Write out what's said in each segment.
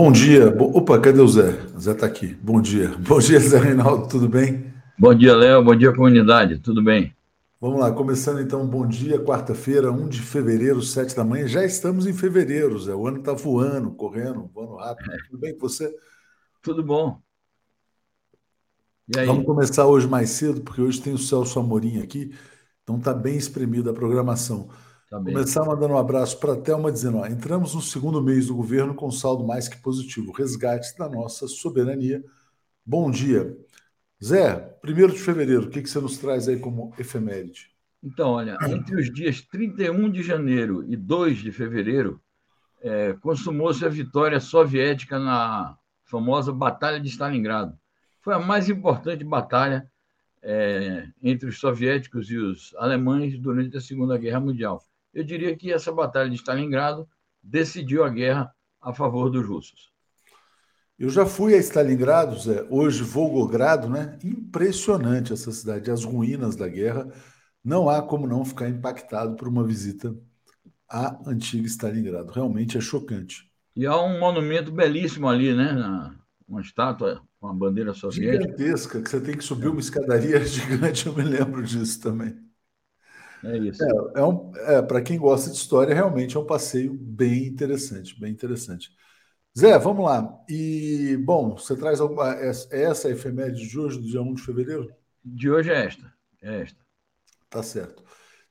Bom dia. Opa, cadê o Zé? O Zé está aqui. Bom dia. Bom dia, Zé Reinaldo, tudo bem? Bom dia, Léo. Bom dia, comunidade. Tudo bem? Vamos lá, começando então, bom dia, quarta-feira, 1 de fevereiro, 7 da manhã. Já estamos em fevereiro, Zé. O ano está voando, correndo, voando rápido. É. Tudo bem com você? Tudo bom. Vamos começar hoje mais cedo, porque hoje tem o Celso Amorim aqui, então está bem espremida a programação. Tá Começar mandando um abraço para a Thelma, dizendo: ó, entramos no segundo mês do governo com saldo mais que positivo, resgate da nossa soberania. Bom dia. Zé, 1 de fevereiro, o que, que você nos traz aí como efeméride? Então, olha, entre os dias 31 de janeiro e 2 de fevereiro, é, consumou-se a vitória soviética na famosa Batalha de Stalingrado. Foi a mais importante batalha é, entre os soviéticos e os alemães durante a Segunda Guerra Mundial eu diria que essa batalha de Stalingrado decidiu a guerra a favor dos russos. Eu já fui a Stalingrado, Zé, hoje Volgogrado, né? Impressionante essa cidade, as ruínas da guerra. Não há como não ficar impactado por uma visita à antiga Stalingrado. Realmente é chocante. E há um monumento belíssimo ali, né? Uma estátua com a bandeira soviética. Gigantesca, que você tem que subir uma escadaria gigante, eu me lembro disso também. É isso. É, é, um, é para quem gosta de história, realmente é um passeio bem interessante, bem interessante. Zé, vamos lá. E, bom, você traz alguma. É, é essa a efeméride de hoje, do dia 1 de fevereiro? De hoje é esta. É esta. Tá certo.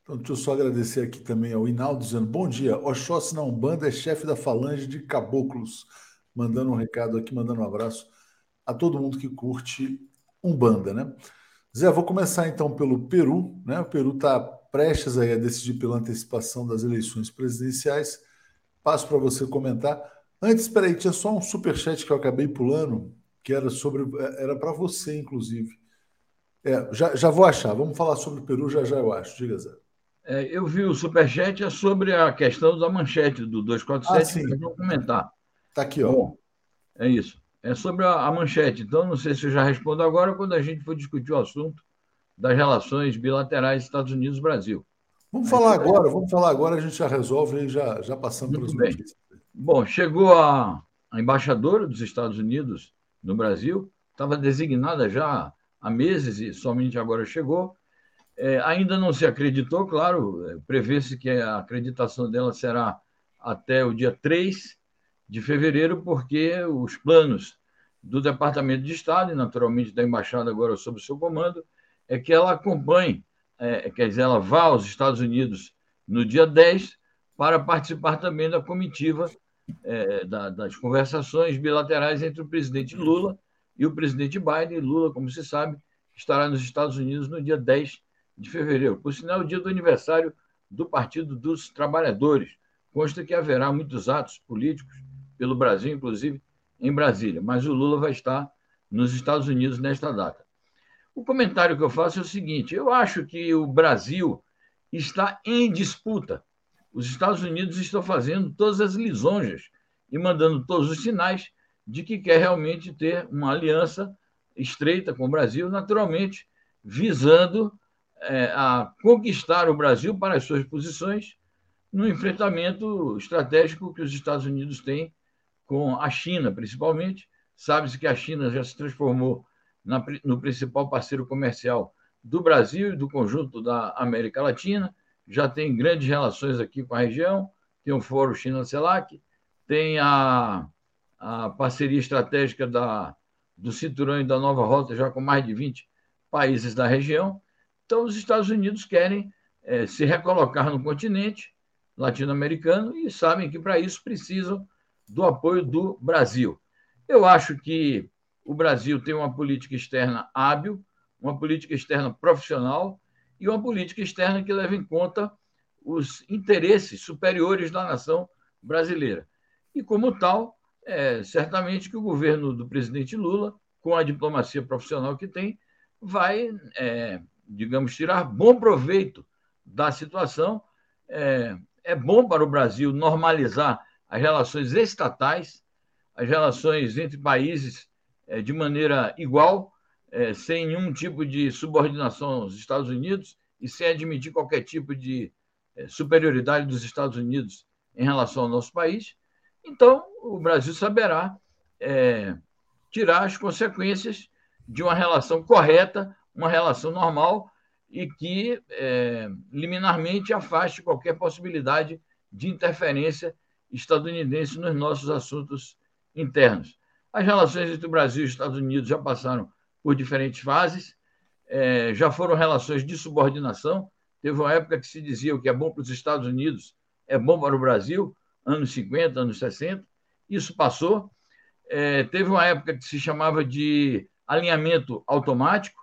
Então, deixa eu só agradecer aqui também ao Inaldo, dizendo: bom dia. Oxóssi na Umbanda é chefe da falange de caboclos. Mandando um recado aqui, mandando um abraço a todo mundo que curte Umbanda, né? Zé, vou começar então pelo Peru, né? O Peru está prestes aí a decidir pela antecipação das eleições presidenciais. Passo para você comentar. Antes, espera aí, tinha só um superchat que eu acabei pulando, que era sobre. Era para você, inclusive. É, já, já vou achar. Vamos falar sobre o Peru já já, eu acho. Diga, Zé. É, eu vi o superchat é sobre a questão da manchete do 247, ah, que eu vou comentar. Está aqui, ó. Bom, é isso. É sobre a, a manchete. Então, não sei se eu já respondo agora quando a gente for discutir o assunto das relações bilaterais Estados Unidos-Brasil. Vamos falar agora, vamos falar agora, a gente já resolve e já, já passamos pelas notícias. Bom, chegou a, a embaixadora dos Estados Unidos no Brasil, estava designada já há meses e somente agora chegou. É, ainda não se acreditou, claro, é, prevê-se que a acreditação dela será até o dia 3 de fevereiro, porque os planos do Departamento de Estado, e naturalmente da embaixada agora sob seu comando, é que ela acompanhe, é, quer dizer, ela vá aos Estados Unidos no dia 10 para participar também da comitiva é, da, das conversações bilaterais entre o presidente Lula e o presidente Biden. Lula, como se sabe, estará nos Estados Unidos no dia 10 de fevereiro, por sinal, o dia do aniversário do Partido dos Trabalhadores. Consta que haverá muitos atos políticos pelo Brasil, inclusive em Brasília, mas o Lula vai estar nos Estados Unidos nesta data. O comentário que eu faço é o seguinte: eu acho que o Brasil está em disputa. Os Estados Unidos estão fazendo todas as lisonjas e mandando todos os sinais de que quer realmente ter uma aliança estreita com o Brasil, naturalmente visando é, a conquistar o Brasil para as suas posições no enfrentamento estratégico que os Estados Unidos têm com a China, principalmente. Sabe-se que a China já se transformou na, no principal parceiro comercial do Brasil e do conjunto da América Latina, já tem grandes relações aqui com a região, tem o Fórum China-CELAC, tem a, a parceria estratégica da, do Cinturão e da Nova Rota, já com mais de 20 países da região. Então, os Estados Unidos querem é, se recolocar no continente latino-americano e sabem que, para isso, precisam do apoio do Brasil. Eu acho que o Brasil tem uma política externa hábil, uma política externa profissional e uma política externa que leva em conta os interesses superiores da nação brasileira. E, como tal, é, certamente que o governo do presidente Lula, com a diplomacia profissional que tem, vai, é, digamos, tirar bom proveito da situação. É, é bom para o Brasil normalizar as relações estatais, as relações entre países é, de maneira igual, é, sem nenhum tipo de subordinação aos Estados Unidos e sem admitir qualquer tipo de é, superioridade dos Estados Unidos em relação ao nosso país. então o Brasil saberá é, tirar as consequências de uma relação correta, uma relação normal e que é, liminarmente afaste qualquer possibilidade de interferência estadunidense nos nossos assuntos internos. As relações entre o Brasil e os Estados Unidos já passaram por diferentes fases, é, já foram relações de subordinação. Teve uma época que se dizia o que é bom para os Estados Unidos é bom para o Brasil, anos 50, anos 60. Isso passou. É, teve uma época que se chamava de alinhamento automático,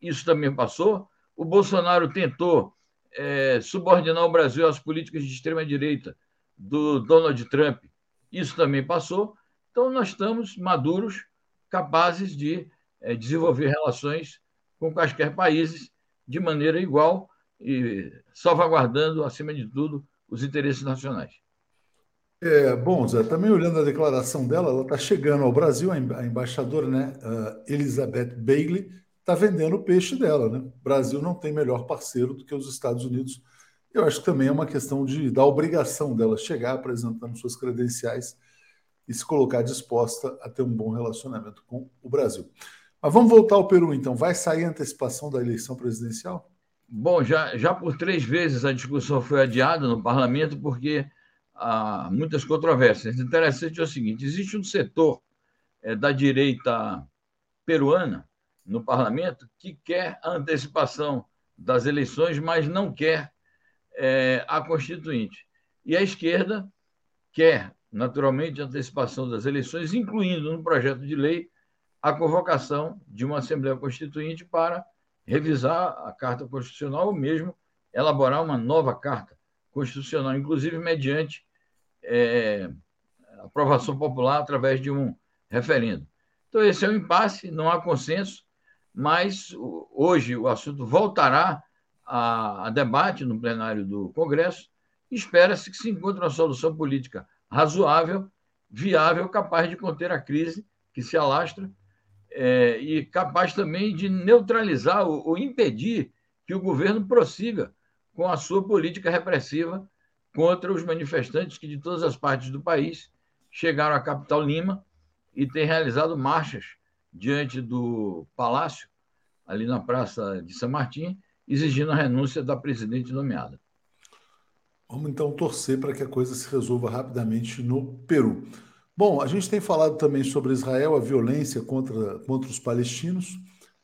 isso também passou. O Bolsonaro tentou é, subordinar o Brasil às políticas de extrema-direita do Donald Trump, isso também passou. Então, nós estamos maduros, capazes de é, desenvolver relações com quaisquer países de maneira igual e salvaguardando, acima de tudo, os interesses nacionais. É, bom, Zé, também olhando a declaração dela, ela está chegando ao Brasil, a embaixadora né, Elizabeth Bailey está vendendo o peixe dela. Né? O Brasil não tem melhor parceiro do que os Estados Unidos. Eu acho que também é uma questão de, da obrigação dela chegar apresentando suas credenciais e se colocar disposta a ter um bom relacionamento com o Brasil. Mas vamos voltar ao Peru, então. Vai sair antecipação da eleição presidencial? Bom, já, já por três vezes a discussão foi adiada no parlamento porque há muitas controvérsias. Interessante é o seguinte: existe um setor é, da direita peruana no parlamento que quer a antecipação das eleições, mas não quer é, a Constituinte. E a esquerda quer, naturalmente, antecipação das eleições, incluindo no projeto de lei a convocação de uma Assembleia Constituinte para revisar a Carta Constitucional ou mesmo elaborar uma nova Carta Constitucional, inclusive mediante é, aprovação popular através de um referendo. Então, esse é um impasse, não há consenso, mas hoje o assunto voltará a, a debate no plenário do Congresso. Espera-se que se encontre uma solução política razoável, viável, capaz de conter a crise que se alastra é, e capaz também de neutralizar ou, ou impedir que o governo prossiga com a sua política repressiva contra os manifestantes que de todas as partes do país chegaram à capital Lima e têm realizado marchas diante do palácio, ali na Praça de São Martim, exigindo a renúncia da presidente nomeada. Vamos então torcer para que a coisa se resolva rapidamente no Peru. Bom, a gente tem falado também sobre Israel, a violência contra, contra os palestinos.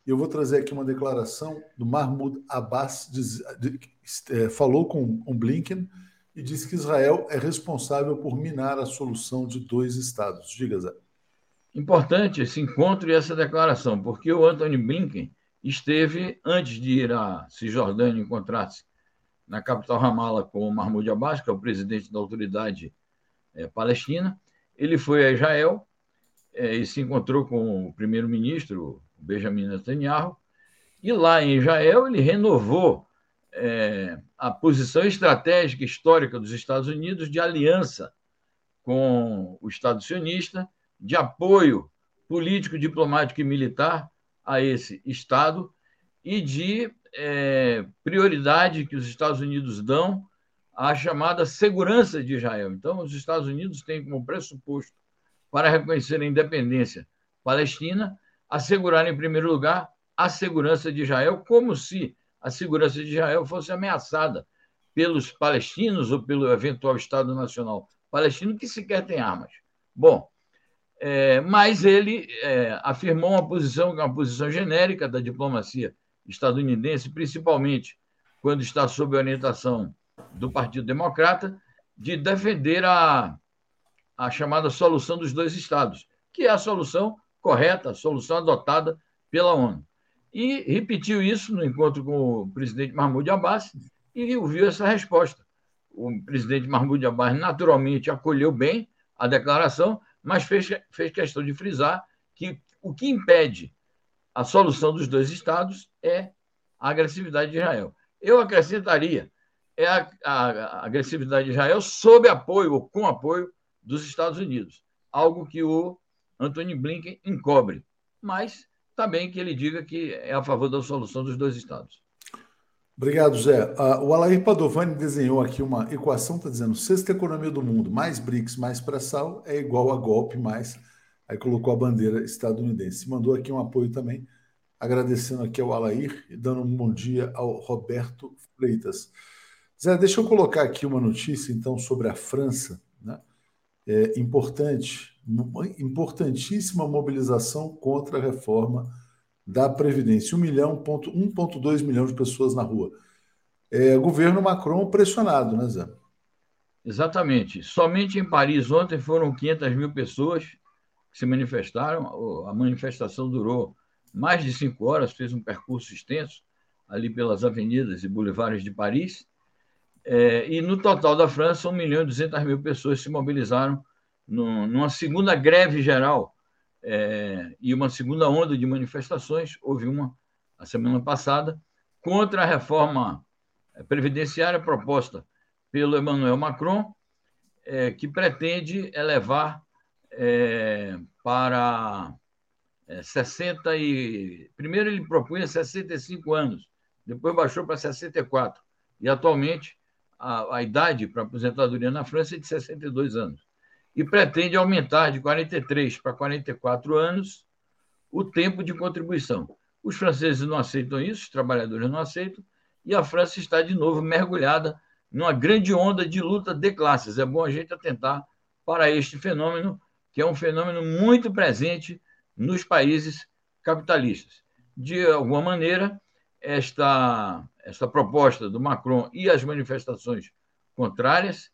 Eu vou trazer aqui uma declaração do Mahmoud Abbas, de, é, falou com o Blinken e disse que Israel é responsável por minar a solução de dois estados. Diga, Zé. Importante esse encontro e essa declaração, porque o Anthony Blinken esteve, antes de ir à Cisjordânia encontrar-se na capital Ramallah com o Mahmoud Abbas, que é o presidente da autoridade é, palestina, ele foi a Israel é, e se encontrou com o primeiro-ministro Benjamin Netanyahu, e lá em Israel ele renovou é, a posição estratégica histórica dos Estados Unidos de aliança com o Estado sionista, de apoio político, diplomático e militar a esse Estado e de é, prioridade que os Estados Unidos dão à chamada segurança de Israel. Então, os Estados Unidos têm como pressuposto para reconhecer a independência palestina assegurar, em primeiro lugar, a segurança de Israel, como se a segurança de Israel fosse ameaçada pelos palestinos ou pelo eventual Estado Nacional palestino, que sequer tem armas. Bom, é, mas ele é, afirmou uma posição, uma posição genérica da diplomacia estadunidense, principalmente quando está sob orientação do Partido Democrata, de defender a, a chamada solução dos dois estados, que é a solução correta, a solução adotada pela ONU. E repetiu isso no encontro com o presidente Mahmoud Abbas e ouviu essa resposta. O presidente Mahmoud Abbas naturalmente acolheu bem a declaração, mas fez, fez questão de frisar que o que impede a solução dos dois estados é a agressividade de Israel. Eu acrescentaria é a, a, a agressividade de Israel sob apoio ou com apoio dos Estados Unidos, algo que o Antony Blinken encobre. Mas também que ele diga que é a favor da solução dos dois estados. Obrigado, Zé. Uh, o Alair Padovani desenhou aqui uma equação, está dizendo, sexta economia do mundo, mais BRICS, mais pré-sal, é igual a golpe, mais... Aí colocou a bandeira estadunidense. Mandou aqui um apoio também, agradecendo aqui ao Alair e dando um bom dia ao Roberto Freitas. Zé, deixa eu colocar aqui uma notícia, então, sobre a França. Né? É importante, importantíssima mobilização contra a reforma da Previdência. 1 milhão, 1,2 milhão de pessoas na rua. É, governo Macron pressionado, né, Zé? Exatamente. Somente em Paris ontem foram 500 mil pessoas se manifestaram. A manifestação durou mais de cinco horas, fez um percurso extenso ali pelas avenidas e boulevards de Paris. É, e no total da França, 1 milhão e 200 mil pessoas se mobilizaram no, numa segunda greve geral é, e uma segunda onda de manifestações. Houve uma a semana passada contra a reforma previdenciária proposta pelo Emmanuel Macron, é, que pretende elevar é, para 60 é, e primeiro ele propunha 65 anos, depois baixou para 64 e atualmente a, a idade para aposentadoria na França é de 62 anos e pretende aumentar de 43 para 44 anos o tempo de contribuição. Os franceses não aceitam isso, os trabalhadores não aceitam, e a França está de novo mergulhada numa grande onda de luta de classes. É bom a gente atentar para este fenômeno, que é um fenômeno muito presente nos países capitalistas. De alguma maneira, esta, esta proposta do Macron e as manifestações contrárias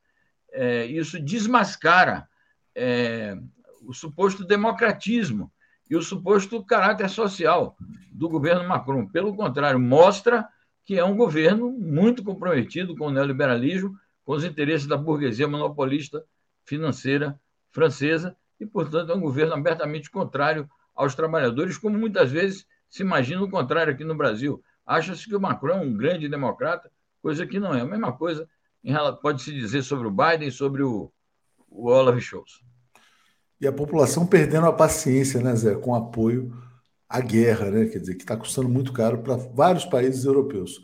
é, isso desmascara é, o suposto democratismo e o suposto caráter social do governo Macron. Pelo contrário, mostra que é um governo muito comprometido com o neoliberalismo, com os interesses da burguesia monopolista financeira francesa e, portanto, é um governo abertamente contrário aos trabalhadores, como muitas vezes se imagina o contrário aqui no Brasil. Acha-se que o Macron é um grande democrata, coisa que não é. A mesma coisa pode-se dizer sobre o Biden sobre o, o Olaf Scholz. E a população perdendo a paciência, né, Zé, com apoio à guerra, né? Quer dizer, que está custando muito caro para vários países europeus.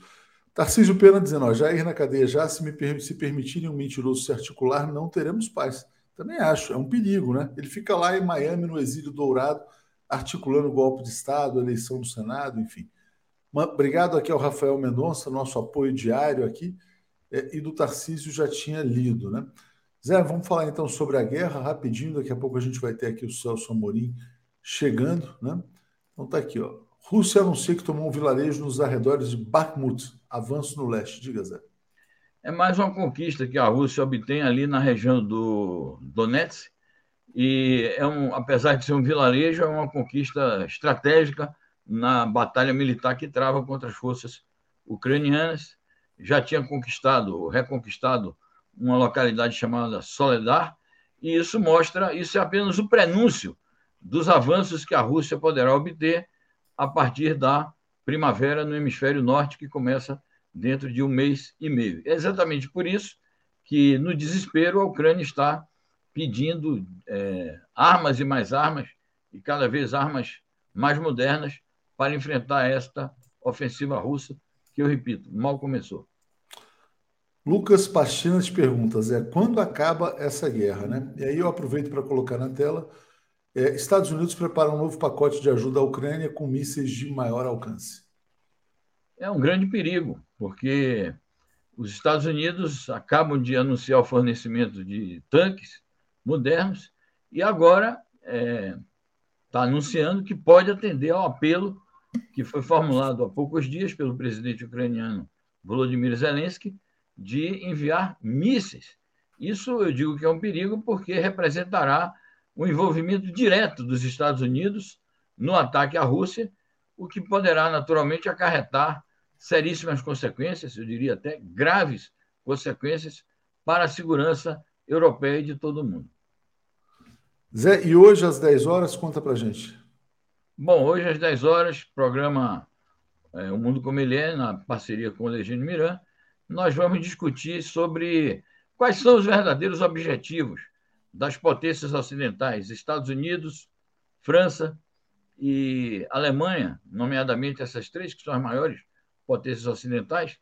Tarcísio Pena dizendo, ó, já ir na cadeia já, se, me, se permitirem um mentiroso se articular, não teremos paz. Também acho, é um perigo, né? Ele fica lá em Miami, no exílio dourado, articulando o golpe de Estado, eleição do Senado, enfim. Obrigado aqui ao Rafael Mendonça, nosso apoio diário aqui é, e do Tarcísio já tinha lido, né? Zé, vamos falar então sobre a guerra rapidinho. Daqui a pouco a gente vai ter aqui o Celso Amorim chegando, né? Então tá aqui, ó. Rússia anuncia que tomou um vilarejo nos arredores de Bakhmut, avanço no leste. Diga, Zé. É mais uma conquista que a Rússia obtém ali na região do Donetsk. E é um, apesar de ser um vilarejo, é uma conquista estratégica na batalha militar que trava contra as forças ucranianas já tinha conquistado, reconquistado uma localidade chamada Soledar, e isso mostra, isso é apenas o prenúncio dos avanços que a Rússia poderá obter a partir da primavera no hemisfério norte, que começa dentro de um mês e meio. É exatamente por isso que, no desespero, a Ucrânia está pedindo é, armas e mais armas, e cada vez armas mais modernas, para enfrentar esta ofensiva russa, que eu repito, mal começou. Lucas Pastina te pergunta, Zé, quando acaba essa guerra, né? E aí eu aproveito para colocar na tela. É, Estados Unidos prepara um novo pacote de ajuda à Ucrânia com mísseis de maior alcance. É um grande perigo, porque os Estados Unidos acabam de anunciar o fornecimento de tanques modernos e agora está é, tá anunciando que pode atender ao apelo que foi formulado há poucos dias pelo presidente ucraniano Volodymyr Zelensky de enviar mísseis. Isso eu digo que é um perigo porque representará o envolvimento direto dos Estados Unidos no ataque à Rússia, o que poderá naturalmente acarretar seríssimas consequências, eu diria até graves consequências para a segurança europeia e de todo mundo. Zé, e hoje às 10 horas, conta para gente. Bom, hoje às 10 horas, programa é, O Mundo Como Ele É, na parceria com o Legínio Miran, nós vamos discutir sobre quais são os verdadeiros objetivos das potências ocidentais, Estados Unidos, França e Alemanha, nomeadamente essas três que são as maiores potências ocidentais,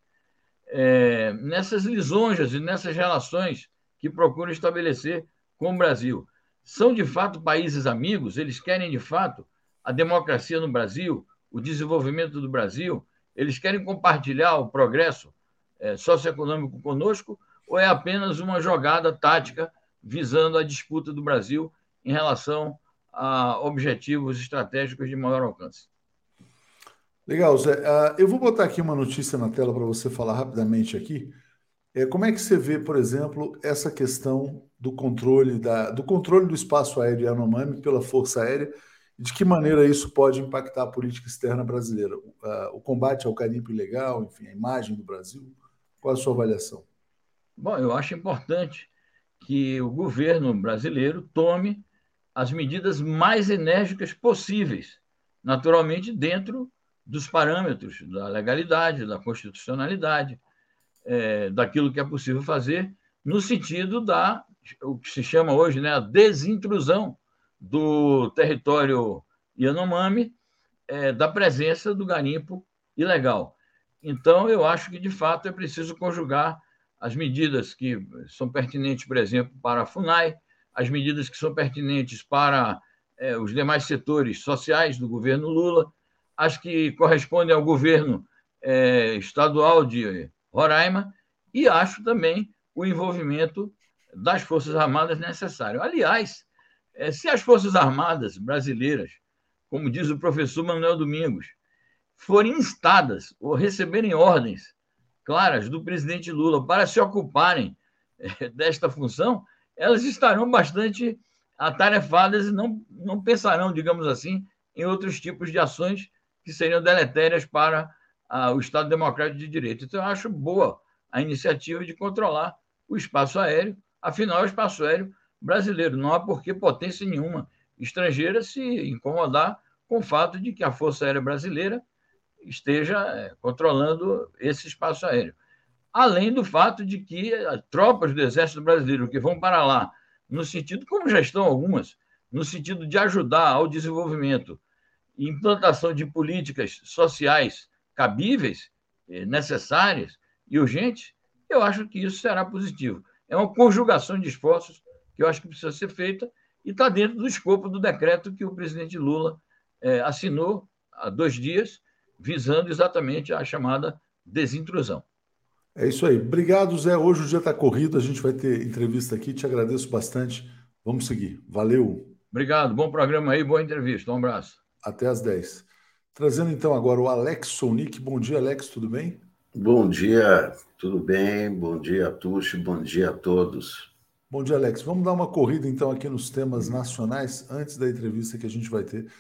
é, nessas lisonjas e nessas relações que procuram estabelecer com o Brasil. São de fato países amigos, eles querem de fato a democracia no Brasil, o desenvolvimento do Brasil, eles querem compartilhar o progresso é, socioeconômico conosco, ou é apenas uma jogada tática visando a disputa do Brasil em relação a objetivos estratégicos de maior alcance? Legal, Zé. Uh, eu vou botar aqui uma notícia na tela para você falar rapidamente aqui. É, como é que você vê, por exemplo, essa questão do controle da, do controle do espaço aéreo Yanomami pela Força Aérea e de que maneira isso pode impactar a política externa brasileira? Uh, o combate ao carimbo ilegal, enfim, a imagem do Brasil. Qual a sua avaliação? Bom, eu acho importante que o governo brasileiro tome as medidas mais enérgicas possíveis, naturalmente dentro dos parâmetros da legalidade, da constitucionalidade, é, daquilo que é possível fazer, no sentido da o que se chama hoje né, a desintrusão do território Yanomami, é, da presença do garimpo ilegal. Então, eu acho que, de fato, é preciso conjugar as medidas que são pertinentes, por exemplo, para a FUNAI, as medidas que são pertinentes para é, os demais setores sociais do governo Lula, as que correspondem ao governo é, estadual de Roraima, e acho também o envolvimento das Forças Armadas necessário. Aliás, é, se as Forças Armadas brasileiras, como diz o professor Manuel Domingos, forem instadas ou receberem ordens claras do presidente Lula para se ocuparem é, desta função, elas estarão bastante atarefadas e não, não pensarão, digamos assim, em outros tipos de ações que seriam deletérias para ah, o Estado Democrático de Direito. Então, eu acho boa a iniciativa de controlar o espaço aéreo, afinal, o espaço aéreo brasileiro. Não há por que potência nenhuma estrangeira se incomodar com o fato de que a Força Aérea Brasileira esteja é, controlando esse espaço aéreo. Além do fato de que tropas do Exército Brasileiro que vão para lá, no sentido, como já estão algumas, no sentido de ajudar ao desenvolvimento e implantação de políticas sociais cabíveis, é, necessárias e urgentes, eu acho que isso será positivo. É uma conjugação de esforços que eu acho que precisa ser feita e está dentro do escopo do decreto que o presidente Lula é, assinou há dois dias visando exatamente a chamada desintrusão. É isso aí. Obrigado, Zé. Hoje o dia está corrido, a gente vai ter entrevista aqui. Te agradeço bastante. Vamos seguir. Valeu. Obrigado. Bom programa aí, boa entrevista. Um abraço. Até às 10. Trazendo então agora o Alex Sonic. Bom dia, Alex, tudo bem? Bom dia, tudo bem? Bom dia, Tuxi. Bom dia a todos. Bom dia, Alex. Vamos dar uma corrida então aqui nos temas nacionais antes da entrevista que a gente vai ter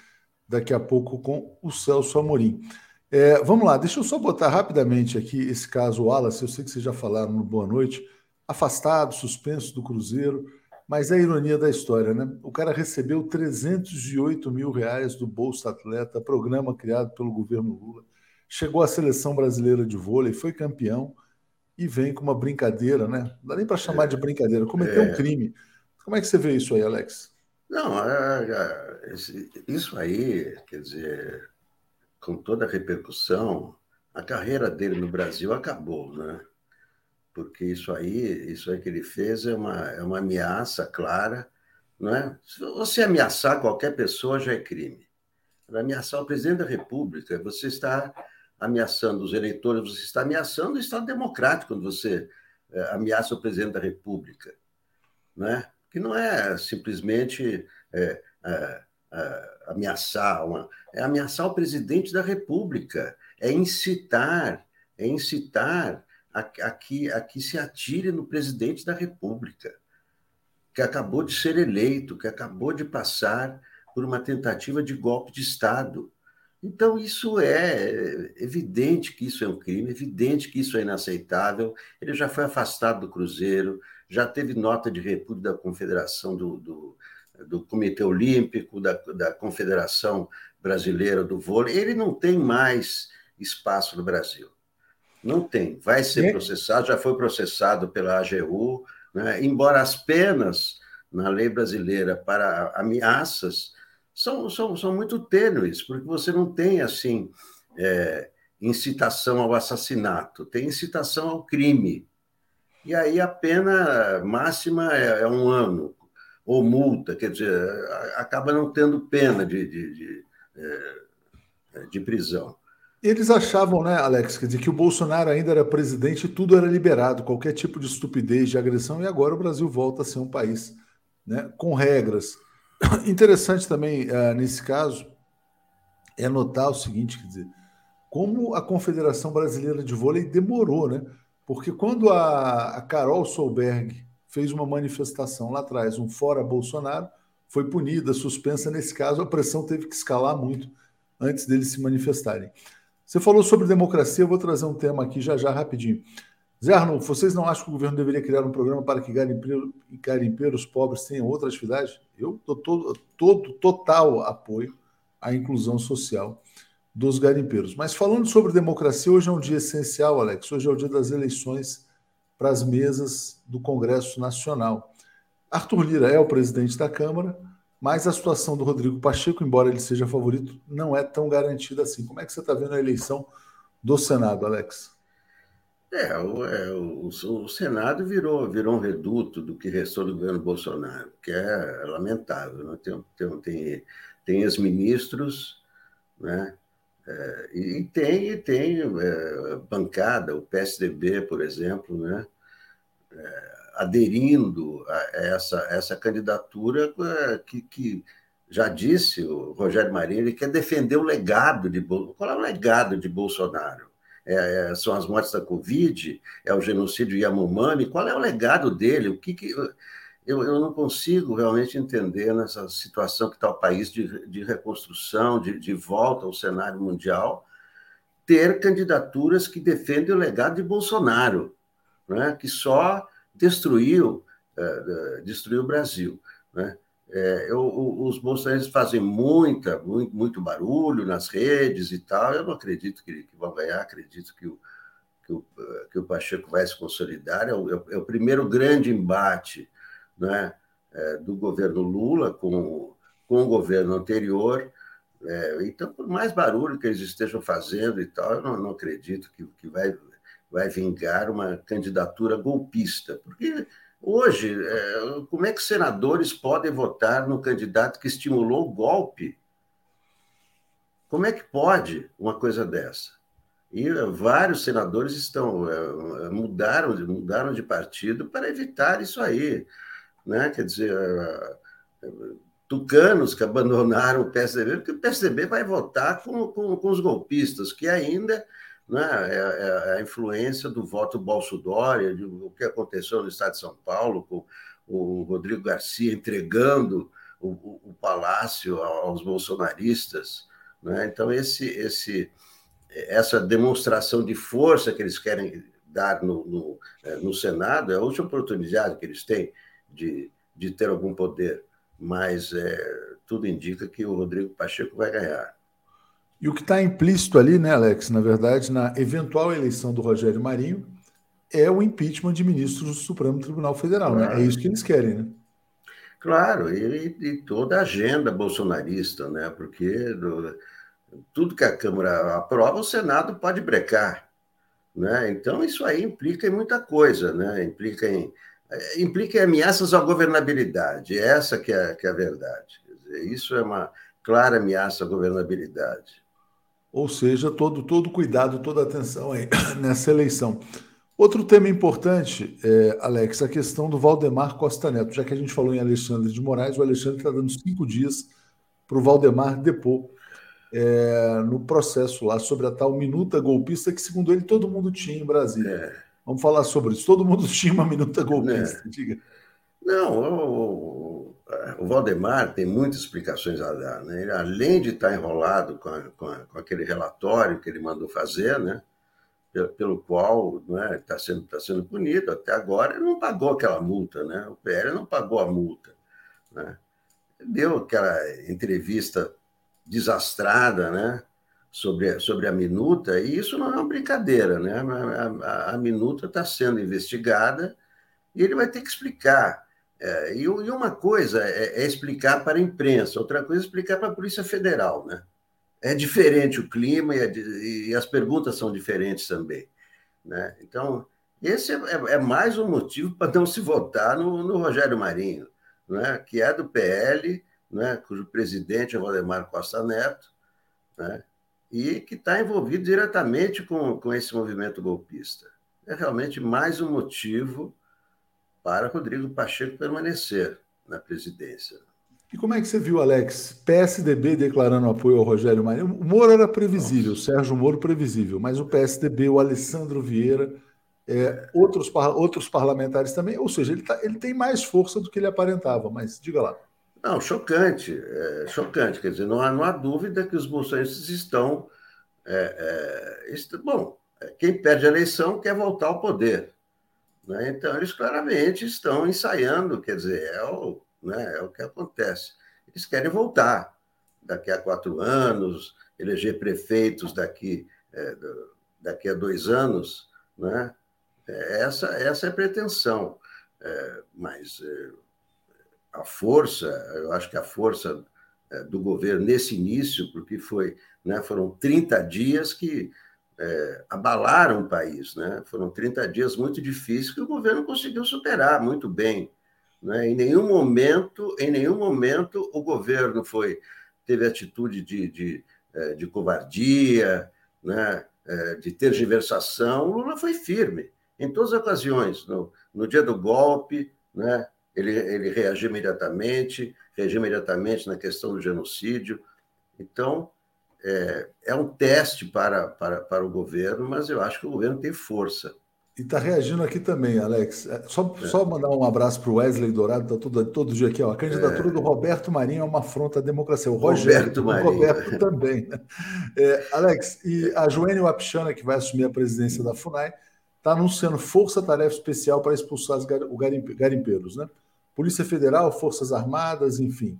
daqui a pouco com o Celso Amorim. É, vamos lá, deixa eu só botar rapidamente aqui esse caso Wallace. Eu sei que vocês já falaram no Boa Noite. Afastado, suspenso do Cruzeiro, mas é a ironia da história, né? O cara recebeu 308 mil reais do Bolsa Atleta, programa criado pelo governo Lula. Chegou à seleção brasileira de vôlei, foi campeão e vem com uma brincadeira, né? Não dá nem para chamar é, de brincadeira, cometeu é. um crime. Como é que você vê isso aí, Alex? Não, é, é, isso aí, quer dizer, com toda a repercussão, a carreira dele no Brasil acabou, né? Porque isso aí, isso aí que ele fez é uma, é uma ameaça clara, não é? Se você ameaçar qualquer pessoa já é crime. Ameaçar o presidente da República, você está ameaçando os eleitores, você está ameaçando o Estado Democrático quando você é, ameaça o presidente da República, não é? Que não é simplesmente é, é, ameaçar, uma, é ameaçar o presidente da República, é incitar, é incitar a, que, a que se atire no presidente da República, que acabou de ser eleito, que acabou de passar por uma tentativa de golpe de Estado. Então, isso é evidente que isso é um crime, evidente que isso é inaceitável. Ele já foi afastado do Cruzeiro, já teve nota de repúdio da Confederação do, do do Comitê Olímpico, da, da Confederação Brasileira do Vôlei, ele não tem mais espaço no Brasil. Não tem. Vai ser processado, já foi processado pela AGU, né? embora as penas na lei brasileira para ameaças são, são, são muito tênues, porque você não tem assim. É, incitação ao assassinato, tem incitação ao crime. E aí a pena máxima é, é um ano, ou multa, quer dizer, acaba não tendo pena de, de, de, é, de prisão. Eles achavam, né, Alex, quer dizer, que o Bolsonaro ainda era presidente e tudo era liberado, qualquer tipo de estupidez, de agressão, e agora o Brasil volta a ser um país né, com regras. Interessante também, uh, nesse caso, é notar o seguinte, quer dizer, como a Confederação Brasileira de Vôlei demorou, né? Porque quando a, a Carol Solberg fez uma manifestação lá atrás, um fora Bolsonaro, foi punida, suspensa. Nesse caso, a pressão teve que escalar muito antes deles se manifestarem. Você falou sobre democracia, eu vou trazer um tema aqui já já rapidinho. Zé Arnolfo, vocês não acham que o governo deveria criar um programa para que garimpeiros pobres tenham outra atividade? Eu dou todo, todo total apoio à inclusão social dos garimpeiros. Mas falando sobre democracia, hoje é um dia essencial, Alex. Hoje é o dia das eleições para as mesas do Congresso Nacional. Arthur Lira é o presidente da Câmara, mas a situação do Rodrigo Pacheco, embora ele seja favorito, não é tão garantida assim. Como é que você está vendo a eleição do Senado, Alex? É, o, é, o, o, Senado virou, virou um reduto do que restou do governo Bolsonaro, que é lamentável. Né? Tem, tem, tem, tem ex-ministros, né? É, e tem, tem é, bancada, o PSDB, por exemplo, né? É, aderindo a essa, essa candidatura é, que, que já disse o Rogério Marinho, ele quer defender o legado de Bolsonaro. Qual é o legado de Bolsonaro? É, é, são as mortes da Covid? É o genocídio Yanomami? Qual é o legado dele? O que, que eu, eu não consigo realmente entender nessa situação que está o país de, de reconstrução, de, de volta ao cenário mundial, ter candidaturas que defendem o legado de Bolsonaro, né? que só destruiu, uh, destruiu o Brasil. Né? É, eu, os bolsonaristas fazem muita, muito, muito, barulho nas redes e tal. Eu não acredito que, que vão ganhar, acredito que o, que o, que o Pacheco vai se consolidar. É o, é o primeiro grande embate né, é, do governo Lula com, com o governo anterior. É, então, por mais barulho que eles estejam fazendo e tal, eu não, não acredito que, que vai vai vingar uma candidatura golpista. Porque hoje, é, como é que senadores podem votar no candidato que estimulou o golpe? Como é que pode uma coisa dessa? E vários senadores estão é, mudaram, mudaram de partido para evitar isso aí. Né? Quer dizer, tucanos que abandonaram o PSDB, porque o PSDB vai votar com, com, com os golpistas, que ainda né? É, é, a influência do voto Bolsonaro, o que aconteceu no estado de São Paulo, com o Rodrigo Garcia entregando o, o, o palácio aos bolsonaristas. Né? Então, esse, esse, essa demonstração de força que eles querem dar no, no, é, no Senado é a última oportunidade que eles têm de, de ter algum poder, mas é, tudo indica que o Rodrigo Pacheco vai ganhar. E o que está implícito ali, né, Alex, na verdade, na eventual eleição do Rogério Marinho, é o impeachment de ministros do Supremo Tribunal Federal. Claro. Né? É isso que eles querem, né? Claro, e, e toda a agenda bolsonarista, né? Porque do, tudo que a Câmara aprova, o Senado pode brecar. Né? Então, isso aí implica em muita coisa, né? implica, em, implica em ameaças à governabilidade. Essa que é, que é a verdade. Dizer, isso é uma clara ameaça à governabilidade. Ou seja, todo, todo cuidado, toda atenção aí nessa eleição. Outro tema importante, é, Alex, a questão do Valdemar Costa Neto. Já que a gente falou em Alexandre de Moraes, o Alexandre está dando cinco dias para o Valdemar depor é, no processo lá sobre a tal minuta golpista que, segundo ele, todo mundo tinha em Brasília. É. Vamos falar sobre isso. Todo mundo tinha uma minuta golpista, é. diga. Não, o Valdemar tem muitas explicações a dar. Né? Ele, além de estar enrolado com, a, com, a, com, aquele relatório que ele mandou fazer, né? pelo, pelo qual está né, tá sendo, tá sendo punido até agora, ele não pagou aquela multa. Né? O PL não pagou a multa. Né? Deu aquela entrevista desastrada né? sobre, sobre a minuta, e isso não é uma brincadeira. Né? A, a, a minuta está sendo investigada e ele vai ter que explicar é, e, uma coisa é, é, explicar para a imprensa, outra coisa é explicar para a Polícia Federal, né? é diferente o clima e, é e as perguntas são diferentes também. Né? Então, esse é, é, é mais um motivo para não se votar no, no Rogério Marinho, né? que é do PL, né? cujo presidente é Valdemar Costa Neto, né? e que está envolvido diretamente com, com esse movimento golpista. É realmente mais um motivo para Rodrigo Pacheco permanecer na presidência. E como é que você viu, Alex? PSDB declarando apoio ao Rogério Marinho. O Moro era previsível, o Sérgio Moro previsível, mas o PSDB, o Alessandro Vieira, é, outros, outros parlamentares também, ou seja, ele, tá, ele tem mais força do que ele aparentava, mas diga lá. Não, chocante, é, chocante. Quer dizer, não há, não há dúvida que os bolsonaristas estão. É, é, est bom, é, quem perde a eleição quer voltar ao poder. Né? Então, eles claramente estão ensaiando, quer dizer, é o, né? É o que acontece. Eles querem voltar daqui a quatro anos, eleger prefeitos daqui, é, daqui a dois anos, né? É, essa, essa é a pretensão. É, mas é, a força, eu acho que a força é, do governo nesse início, porque foi, né, foram 30 dias que é, abalaram o país, né? foram 30 dias muito difíceis que o governo conseguiu superar muito bem. Né? Em nenhum momento, em nenhum momento o governo foi teve atitude de, de, é, de covardia, né? É, de tergiversação. O Lula foi firme em todas as ocasiões. No, no dia do golpe, né? ele, ele reagiu imediatamente, reagiu imediatamente na questão do genocídio. Então, é, é um teste para, para, para o governo, mas eu acho que o governo tem força. E está reagindo aqui também, Alex. É, só, é. só mandar um abraço para o Wesley Dourado, está todo, todo dia aqui. Ó. A candidatura é. do Roberto Marinho é uma afronta à democracia. O Roberto Marinho. O Roberto também. É, Alex, e a Joênia Wapichana, que vai assumir a presidência da FUNAI, está anunciando força-tarefa especial para expulsar os garimpeiros. Né? Polícia Federal, Forças Armadas, enfim.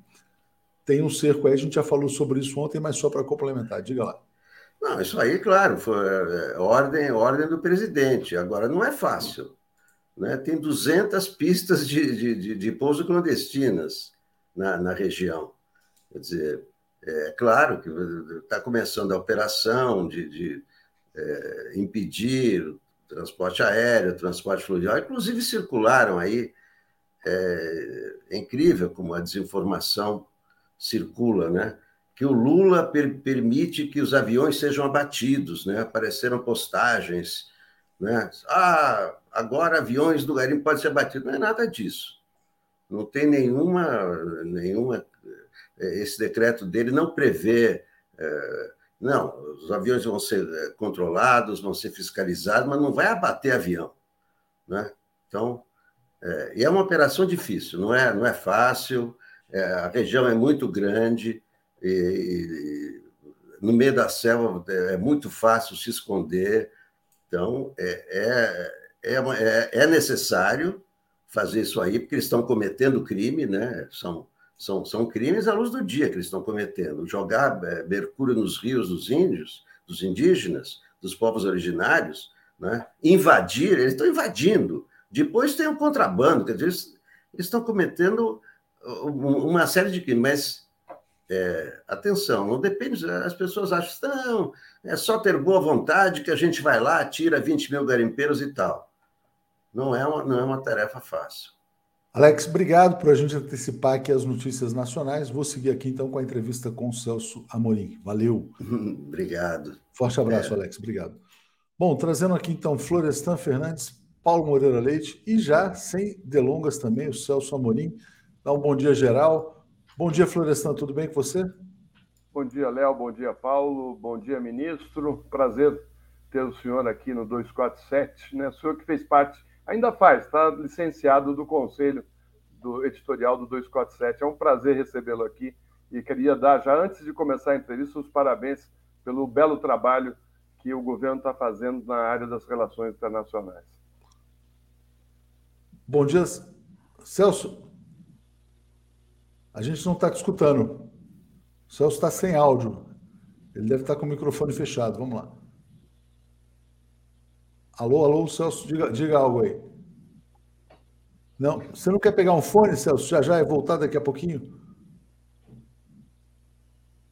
Tem um cerco aí, a gente já falou sobre isso ontem, mas só para complementar. Diga lá. Não, isso aí, claro, foi é, ordem, ordem do presidente. Agora, não é fácil. Né? Tem 200 pistas de, de, de, de pouso clandestinas na, na região. Quer dizer, é claro que está começando a operação de, de é, impedir transporte aéreo, transporte fluvial, inclusive circularam aí. É, é incrível como a desinformação circula, né? que o Lula per permite que os aviões sejam abatidos, né? Apareceram postagens, né? Ah, agora aviões do garimpo podem ser abatidos. Não é nada disso. Não tem nenhuma, nenhuma. Eh, esse decreto dele não prevê. É, não, os aviões vão ser eh, controlados, vão ser fiscalizados, mas não vai abater avião, né? Então, é, e é uma operação difícil, não é, não é fácil. É, a região é muito grande e, no meio da selva é muito fácil se esconder. Então, é, é, é, é necessário fazer isso aí, porque eles estão cometendo crime, né? São, são, são crimes à luz do dia que eles estão cometendo. Jogar mercúrio nos rios dos índios, dos indígenas, dos povos originários, né? invadir, eles estão invadindo. Depois tem o contrabando, quer dizer, eles, eles estão cometendo uma série de crimes, mas é, atenção, não depende, as pessoas acham, não, é só ter boa vontade que a gente vai lá, tira 20 mil garimpeiros e tal. Não é uma, não é uma tarefa fácil. Alex, obrigado por a gente antecipar aqui as notícias nacionais. Vou seguir aqui então com a entrevista com o Celso Amorim. Valeu. obrigado. Forte abraço, é. Alex. Obrigado. Bom, trazendo aqui então Florestan Fernandes, Paulo Moreira Leite e já, sem delongas também, o Celso Amorim. Dá um bom dia geral. Bom dia, Florestan, tudo bem com você? Bom dia, Léo, bom dia, Paulo, bom dia, ministro. Prazer ter o senhor aqui no 247, né? O senhor que fez parte, ainda faz, está licenciado do Conselho do Editorial do 247. É um prazer recebê-lo aqui e queria dar, já antes de começar a entrevista, os parabéns pelo belo trabalho que o governo está fazendo na área das relações internacionais. Bom dia, Celso. A gente não está te escutando. O Celso está sem áudio. Ele deve estar tá com o microfone fechado. Vamos lá. Alô, alô, Celso, diga, diga algo aí. Não, você não quer pegar um fone, Celso? Já já é voltar daqui a pouquinho?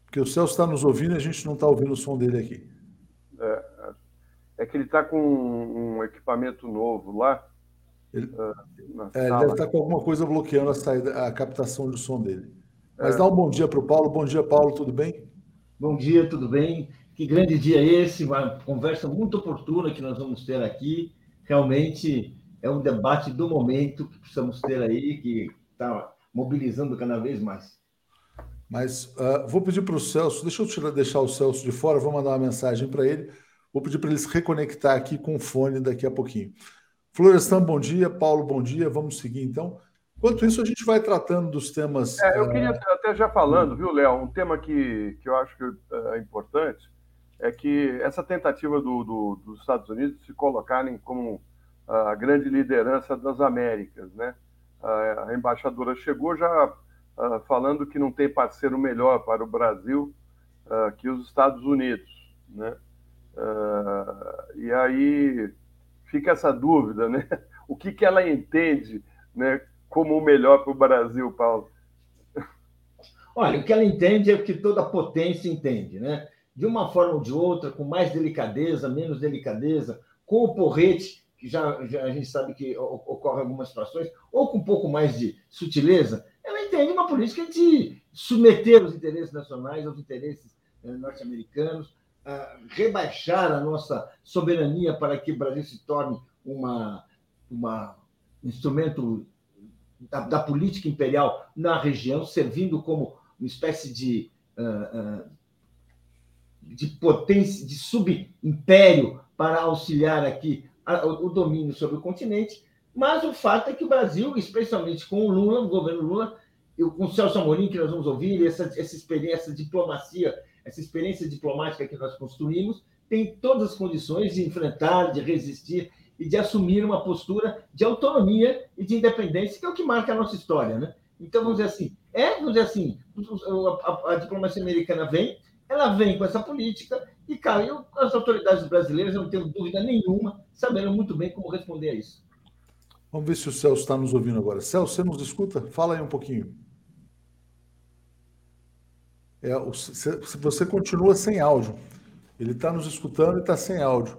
Porque o Celso está nos ouvindo e a gente não está ouvindo o som dele aqui. É, é que ele está com um equipamento novo lá. Ele, uh, é, ele deve estar tá com alguma coisa bloqueando a, saída, a captação de som dele. Mas é. dá um bom dia para o Paulo. Bom dia, Paulo, tudo bem? Bom dia, tudo bem? Que grande dia esse, uma conversa muito oportuna que nós vamos ter aqui. Realmente é um debate do momento que precisamos ter aí, que está mobilizando cada vez mais. Mas uh, vou pedir para o Celso, deixa eu tirar, deixar o Celso de fora, vou mandar uma mensagem para ele. Vou pedir para ele se reconectar aqui com o fone daqui a pouquinho. Florestan, bom dia. Paulo, bom dia. Vamos seguir então. Enquanto isso, a gente vai tratando dos temas. É, eu é, queria até já falando, viu, Léo, um tema que, que eu acho que é importante é que essa tentativa do, do, dos Estados Unidos de se colocarem como a grande liderança das Américas, né? A, embaixadora chegou já falando que não tem parceiro melhor para o Brasil que os Estados Unidos, né? e aí fica essa dúvida, né? O que, que ela entende, né? como o melhor para o Brasil, Paulo? Olha, o que ela entende é o que toda potência entende, né? De uma forma ou de outra, com mais delicadeza, menos delicadeza, com o porrete, que já, já a gente sabe que ocorre algumas situações, ou com um pouco mais de sutileza, ela entende uma política de submeter os interesses nacionais aos interesses eh, norte-americanos, rebaixar a nossa soberania para que o Brasil se torne uma, uma um instrumento da, da, política imperial na região, servindo como uma espécie de, uh, uh, de potência, de subimpério para auxiliar aqui o domínio sobre o continente. Mas o fato é que o Brasil, especialmente com o Lula, o governo Lula, e com o Celso Amorim, que nós vamos ouvir, essa, essa experiência, essa diplomacia, essa experiência diplomática que nós construímos, tem todas as condições de enfrentar, de resistir e de assumir uma postura de autonomia e de independência, que é o que marca a nossa história. Né? Então, vamos dizer assim, é, vamos dizer assim, a, a, a diplomacia americana vem, ela vem com essa política e, cara, as autoridades brasileiras, eu não tenho dúvida nenhuma, saberão muito bem como responder a isso. Vamos ver se o Celso está nos ouvindo agora. Celso, você nos escuta? Fala aí um pouquinho. É, se você continua sem áudio. Ele está nos escutando e está sem áudio.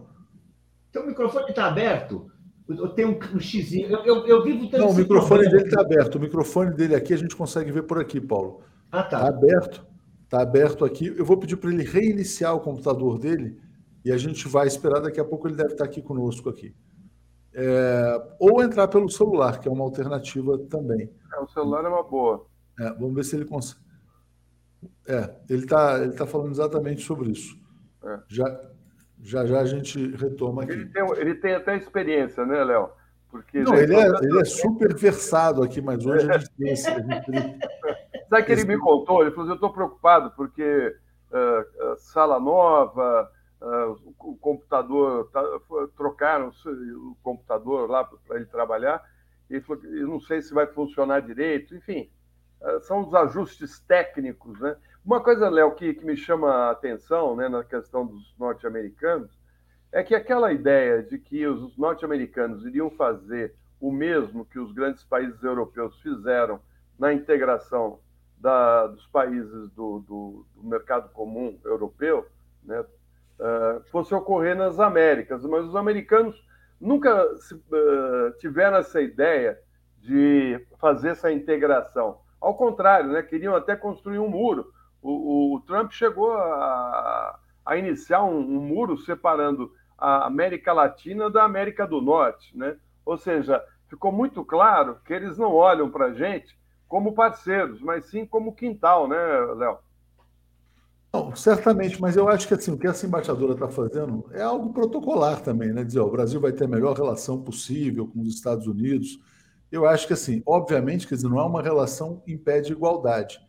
Então o microfone está aberto. Eu tenho um, um xizinho. Eu, eu, eu vivo Não, o microfone dele está aberto. O microfone dele aqui a gente consegue ver por aqui, Paulo. Ah, tá. Está aberto. Está aberto aqui. Eu vou pedir para ele reiniciar o computador dele e a gente vai esperar. Daqui a pouco ele deve estar aqui conosco aqui. É, ou entrar pelo celular, que é uma alternativa também. É, o celular é uma boa. É, vamos ver se ele consegue. É, ele está ele tá falando exatamente sobre isso. É. Já, já já a gente retoma aqui. Ele tem, ele tem até experiência, né, Léo? Porque Não, ele é, ele é super versado aqui, mas hoje a gente tem esse. Sabe que ele me contou? Ele falou assim, eu estou preocupado porque uh, sala nova, uh, o computador, tá, trocaram o computador lá para ele trabalhar, e ele falou, eu não sei se vai funcionar direito, enfim, são os ajustes técnicos, né? Uma coisa, Léo, que, que me chama a atenção né, na questão dos norte-americanos é que aquela ideia de que os norte-americanos iriam fazer o mesmo que os grandes países europeus fizeram na integração da, dos países do, do, do, mercado comum europeu, né, uh, fosse ocorrer nas Américas. Mas os americanos nunca se, uh, tiveram essa ideia de fazer essa integração. Ao contrário, né, queriam até construir um muro o, o Trump chegou a, a iniciar um, um, muro separando a América Latina da América do Norte, né? Ou seja, ficou muito claro que eles não olham para a gente como parceiros, mas sim como quintal, né, Léo? Não, certamente, mas eu acho que assim, o que essa embaixadora está fazendo é algo protocolar também, né? Dizer, ó, o Brasil vai ter a melhor relação possível com os Estados Unidos. Eu acho que assim, obviamente, quer dizer, não é uma relação impede igualdade.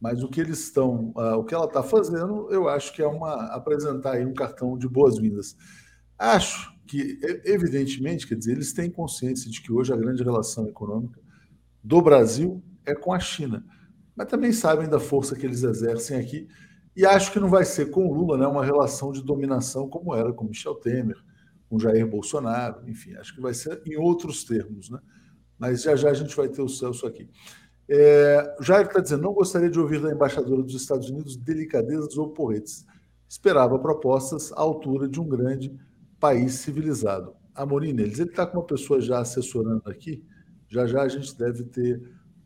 Mas o que eles estão, uh, o que ela está fazendo, eu acho que é uma apresentar aí um cartão de boas-vindas. Acho que, evidentemente, quer dizer, eles têm consciência de que hoje a grande relação econômica do Brasil é com a China, mas também sabem da força que eles exercem aqui. E acho que não vai ser com o Lula né, uma relação de dominação como era com Michel Temer, com Jair Bolsonaro, enfim, acho que vai ser em outros termos, né? Mas já já a gente vai ter o Celso aqui. É, Jair está dizendo: não gostaria de ouvir da embaixadora dos Estados Unidos delicadezas ou porretes. Esperava propostas à altura de um grande país civilizado. Amorim neles. Ele está com uma pessoa já assessorando aqui. Já já a gente deve ter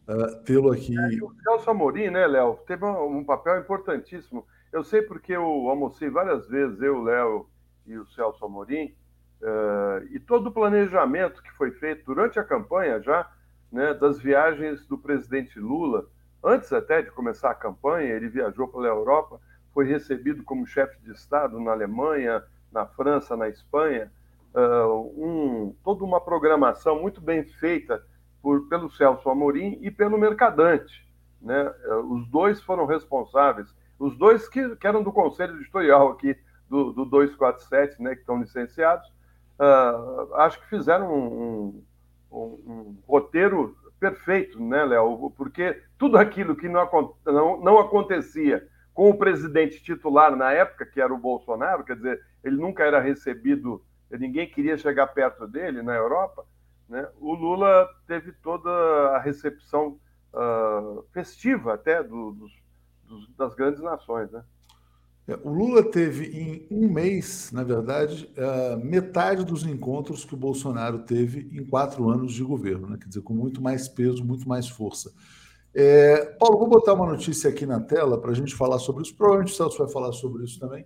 uh, tê-lo aqui. É, o Celso Amorim, né, Léo, teve um, um, papel importantíssimo. Eu sei porque eu almocei várias vezes, eu, Léo e o Celso Amorim, uh, e todo o planejamento que foi feito durante a campanha já, né, das viagens do presidente Lula, antes até de começar a campanha, ele viajou pela Europa, foi recebido como chefe de Estado na Alemanha, na França, na Espanha, uh, um, toda uma programação muito bem feita por, pelo Celso Amorim e pelo Mercadante. Né? Uh, os dois foram responsáveis, os dois que, que eram do conselho editorial aqui do, do 247, né, que estão licenciados, uh, acho que fizeram um, um, um, roteiro perfeito, né, Léo? Porque tudo aquilo que não, não, não acontecia com o presidente titular na época, que era o Bolsonaro, quer dizer, ele nunca era recebido, ninguém queria chegar perto dele na Europa, né? o Lula teve toda a recepção uh, festiva até do, dos, dos, das grandes nações. Né? É, o Lula teve em um mês, na verdade, uh, metade dos encontros que o Bolsonaro teve em quatro anos de governo, né? quer dizer, com muito mais peso, muito mais força. É, Paulo, vou botar uma notícia aqui na tela para a gente falar sobre isso. Provavelmente o Celso vai falar sobre isso também.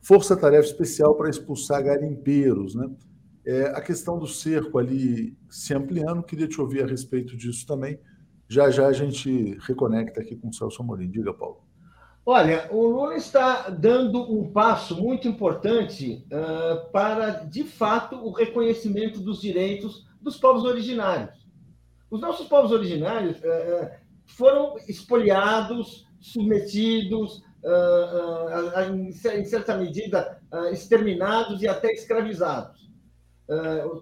Força-tarefa especial para expulsar garimpeiros, né? É, a questão do cerco ali se ampliando, queria te ouvir a respeito disso também. Já já a gente reconecta aqui com o Celso Amorim. Diga, Paulo. Olha, o Lula está dando um passo muito importante uh, para, de fato, o reconhecimento dos direitos dos povos originários. Os nossos povos originários uh, foram espoliados, submetidos, uh, em, certa medida, exterminados e até escravizados.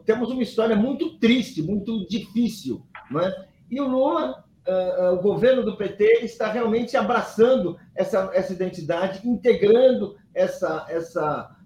temos uma história muito triste, muito difícil. Não é? E o Lula, o governo do PT, está realmente abraçando essa, essa identidade, integrando essa, essa,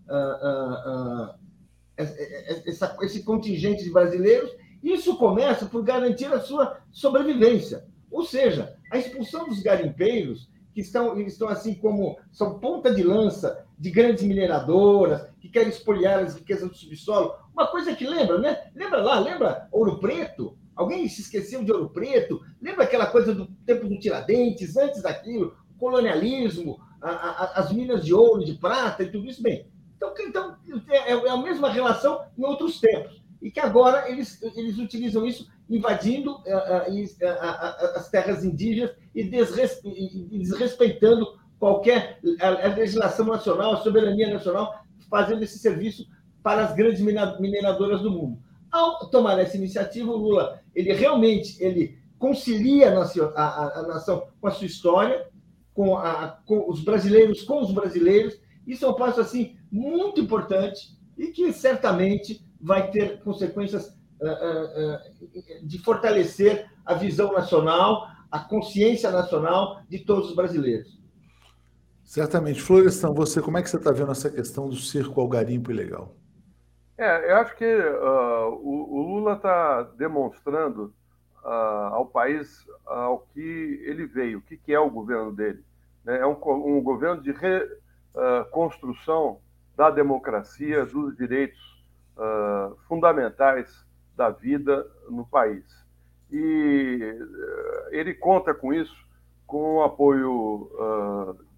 essa, esse contingente de brasileiros. Isso começa por garantir a sua sobrevivência. Ou seja, a expulsão dos garimpeiros, que estão, estão assim como são ponta de lança de grandes mineradoras, que querem espoliar as riquezas do subsolo. Uma coisa que lembra, né? Lembra lá, lembra Ouro Preto? Alguém se esqueceu de Ouro Preto? Lembra aquela coisa do tempo do Tiradentes, antes daquilo, o colonialismo, a, a, as minas de ouro, de prata e tudo isso? Bem, então, então é, é a mesma relação em outros tempos. E que agora eles, eles utilizam isso invadindo eh, eh, eh, as terras indígenas e desrespeitando qualquer a legislação nacional, a soberania nacional, fazendo esse serviço para as grandes mineradoras do mundo. Ao tomar essa iniciativa, o Lula ele realmente ele concilia a nação, a, a nação com a sua história, com, a, com os brasileiros com os brasileiros. Isso é um passo assim muito importante e que certamente vai ter consequências eh, eh, eh, de fortalecer a visão nacional, a consciência nacional de todos os brasileiros. Certamente. Florestan, você, como é que você está vendo essa questão do cerco ao garimpo ilegal? É, eu acho que uh, o, o, Lula está demonstrando uh, ao país uh, o que ele veio, o que, que é o governo dele. Né? É um, um governo de reconstrução da democracia, dos direitos fundamentais da vida no país. E eh, ele conta com isso, com o apoio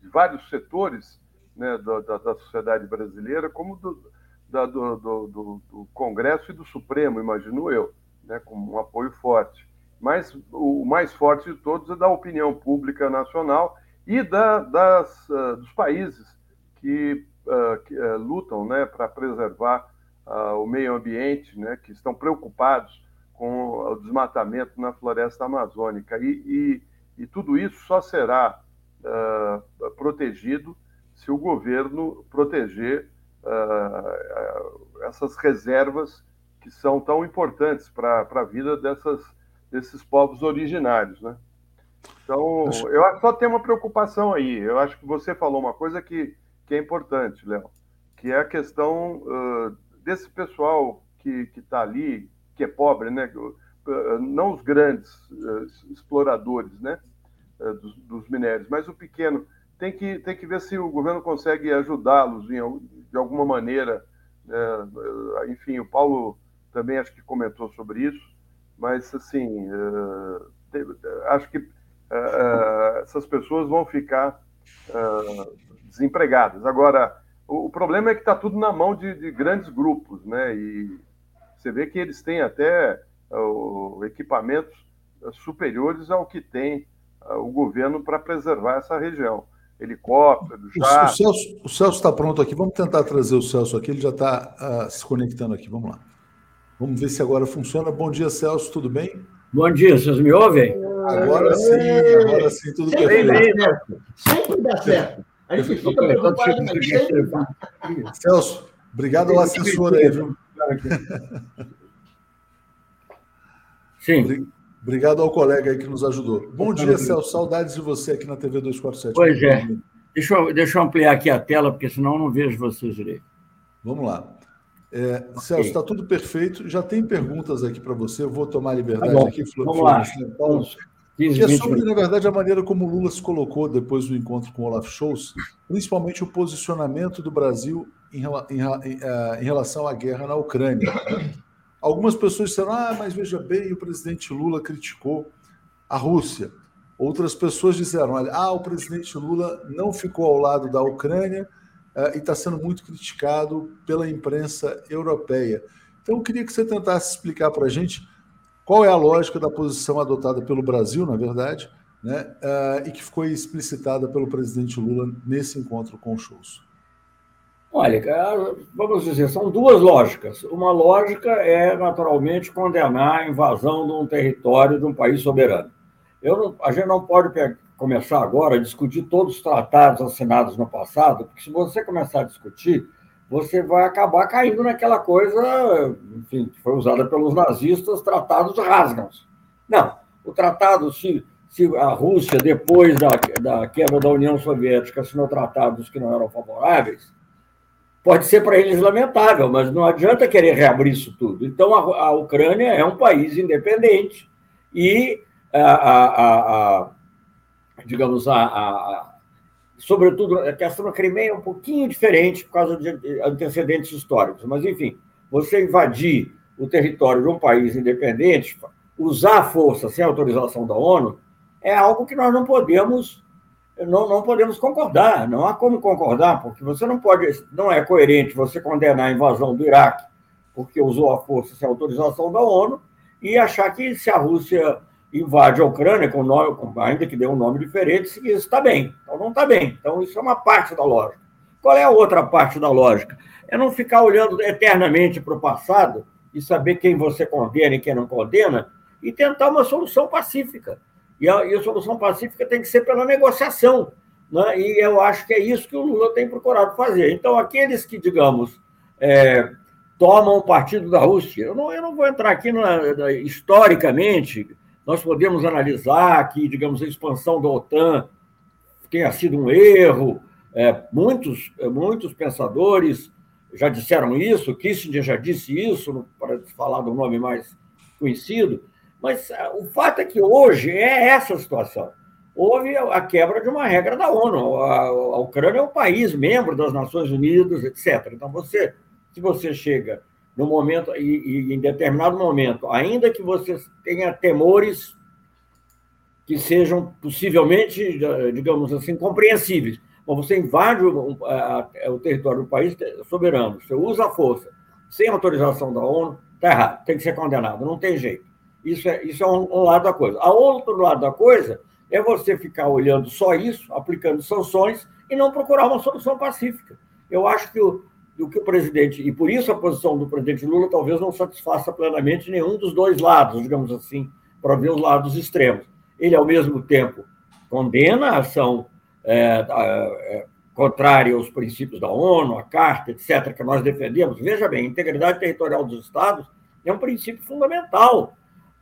de vários setores né, da, da, da, sociedade brasileira, como do, da, do, do, do, Congresso e do Supremo, imagino eu, né, com um apoio forte. Mas o mais forte de todos é da opinião pública nacional e da, das, uh, dos países que, uh, que lutam né, para preservar uh, o meio ambiente, né, que estão preocupados com o desmatamento na floresta amazônica. E, e, e tudo isso só será uh, protegido se o governo proteger uh, essas reservas que são tão importantes para a vida dessas, desses povos originários. Né? Então, eu só tenho uma preocupação aí. Eu acho que você falou uma coisa que, que é importante, Léo, que é a questão uh, desse pessoal que está ali, que é pobre, né? Não os grandes exploradores né, dos, dos minérios, mas o pequeno, tem que, tem que ver se o governo consegue ajudá-los de alguma maneira. Né? Enfim, o Paulo também acho que comentou sobre isso, mas assim, acho que essas pessoas vão ficar desempregadas. Agora, o, problema é que está tudo na mão de, de, grandes grupos, né? E você vê que eles têm até equipamentos superiores ao que tem o governo para preservar essa região. Helicóptero, já. O, Celso, o Celso está pronto aqui. Vamos tentar trazer o Celso aqui. Ele já está uh, se conectando aqui. Vamos lá. Vamos ver se agora funciona. Bom dia, Celso. Tudo bem? Bom dia. Vocês me ouvem? Agora sim, agora sim, tudo perfeito. Sempre dá certo. A gente fica Celso, obrigado ao assessor aí, viu? Sim. Obrigado ao colega aí que nos ajudou. Bom dia, Celso. Saudades de você aqui na TV 247. Pois é. Deixa eu, deixa eu ampliar aqui a tela, porque senão eu não vejo vocês direito. Vamos lá. É, Celso, está tudo perfeito. Já tem perguntas aqui para você. Eu vou tomar liberdade tá aqui. Vamos lá. Paulo, que é sobre, na verdade, a maneira como o Lula se colocou depois do encontro com o Olaf Scholz, principalmente o posicionamento do Brasil em, em, em, eh, em relação à guerra na Ucrânia. Algumas pessoas disseram, ah, mas veja bem, o presidente Lula criticou a Rússia. Outras pessoas disseram, olha, ah, o presidente Lula não ficou ao lado da Ucrânia uh, e está sendo muito criticado pela imprensa europeia. Então, eu queria que você tentasse explicar para a gente qual é a lógica da posição adotada pelo Brasil, na verdade, né, uh, e que foi explicitada pelo presidente Lula nesse encontro com o Scholz? Olha, vamos dizer, são duas lógicas. Uma lógica é, naturalmente, condenar a invasão de um território de um país soberano. Não, a gente não pode começar agora a discutir todos os tratados assinados no passado, porque se você começar a discutir, você vai acabar caindo naquela coisa, enfim, que foi usada pelos nazistas, tratados rasgam-se. Não, o tratado, se, se a Rússia, depois da, da queda da União Soviética, assinou tratados que não eram favoráveis, pode ser para eles lamentável, mas não adianta querer reabrir isso tudo. Então, a, a Ucrânia é um país independente e, a, a, a digamos, a sobretudo, a questão da Crimeia é um pouquinho diferente por causa de antecedentes históricos, mas, enfim, você invadir o território de um país independente, usar a força sem autorização da ONU, é algo que nós não podemos não, não podemos concordar, não há como concordar, porque você não pode, não é coerente você condenar a invasão do Iraque porque usou a força sem autorização da ONU e achar que se a Rússia invade a Ucrânia, com nome, ainda que dê um nome diferente, isso está bem. Então não está bem. Então isso é uma parte da lógica. Qual é a outra parte da lógica? É não ficar olhando eternamente para o passado e saber quem você condena e quem não condena e tentar uma solução pacífica. E a, e a solução pacífica tem que ser pela negociação. Né? E eu acho que é isso que o Lula tem procurado fazer. Então, aqueles que, digamos, é, tomam o partido da Rússia, eu não, eu não vou entrar aqui na, na, historicamente nós podemos analisar que, digamos, a expansão da OTAN tenha sido um erro. É, muitos, é, muitos pensadores já disseram isso, Kissinger já disse isso, para falar do nome mais conhecido, mas é, o fato é que hoje é essa situação. Houve a quebra de uma regra da ONU. A, a Ucrânia é um país membro das Nações Unidas, etc. Então, você, se você chega no momento, e, e, em determinado momento, ainda que você tenha temores que sejam possivelmente, digamos assim, compreensíveis, mas você invade o, a, a, o território do país soberano, você usa a força sem autorização da ONU, está errado, tem que ser condenado, não tem jeito. Isso é, isso é um, um lado da coisa. A outro lado da coisa é você ficar olhando só isso, aplicando sanções e não procurar uma solução pacífica. Eu acho que o, que o presidente, e por isso a posição do presidente Lula talvez não satisfaça plenamente nenhum dos dois lados, digamos assim, para ver os lados extremos. Ele, ao mesmo tempo, condena a ação é, é, contrária aos princípios da ONU, a Carta, etc., que nós defendemos. Veja bem, a integridade territorial dos Estados é um princípio fundamental.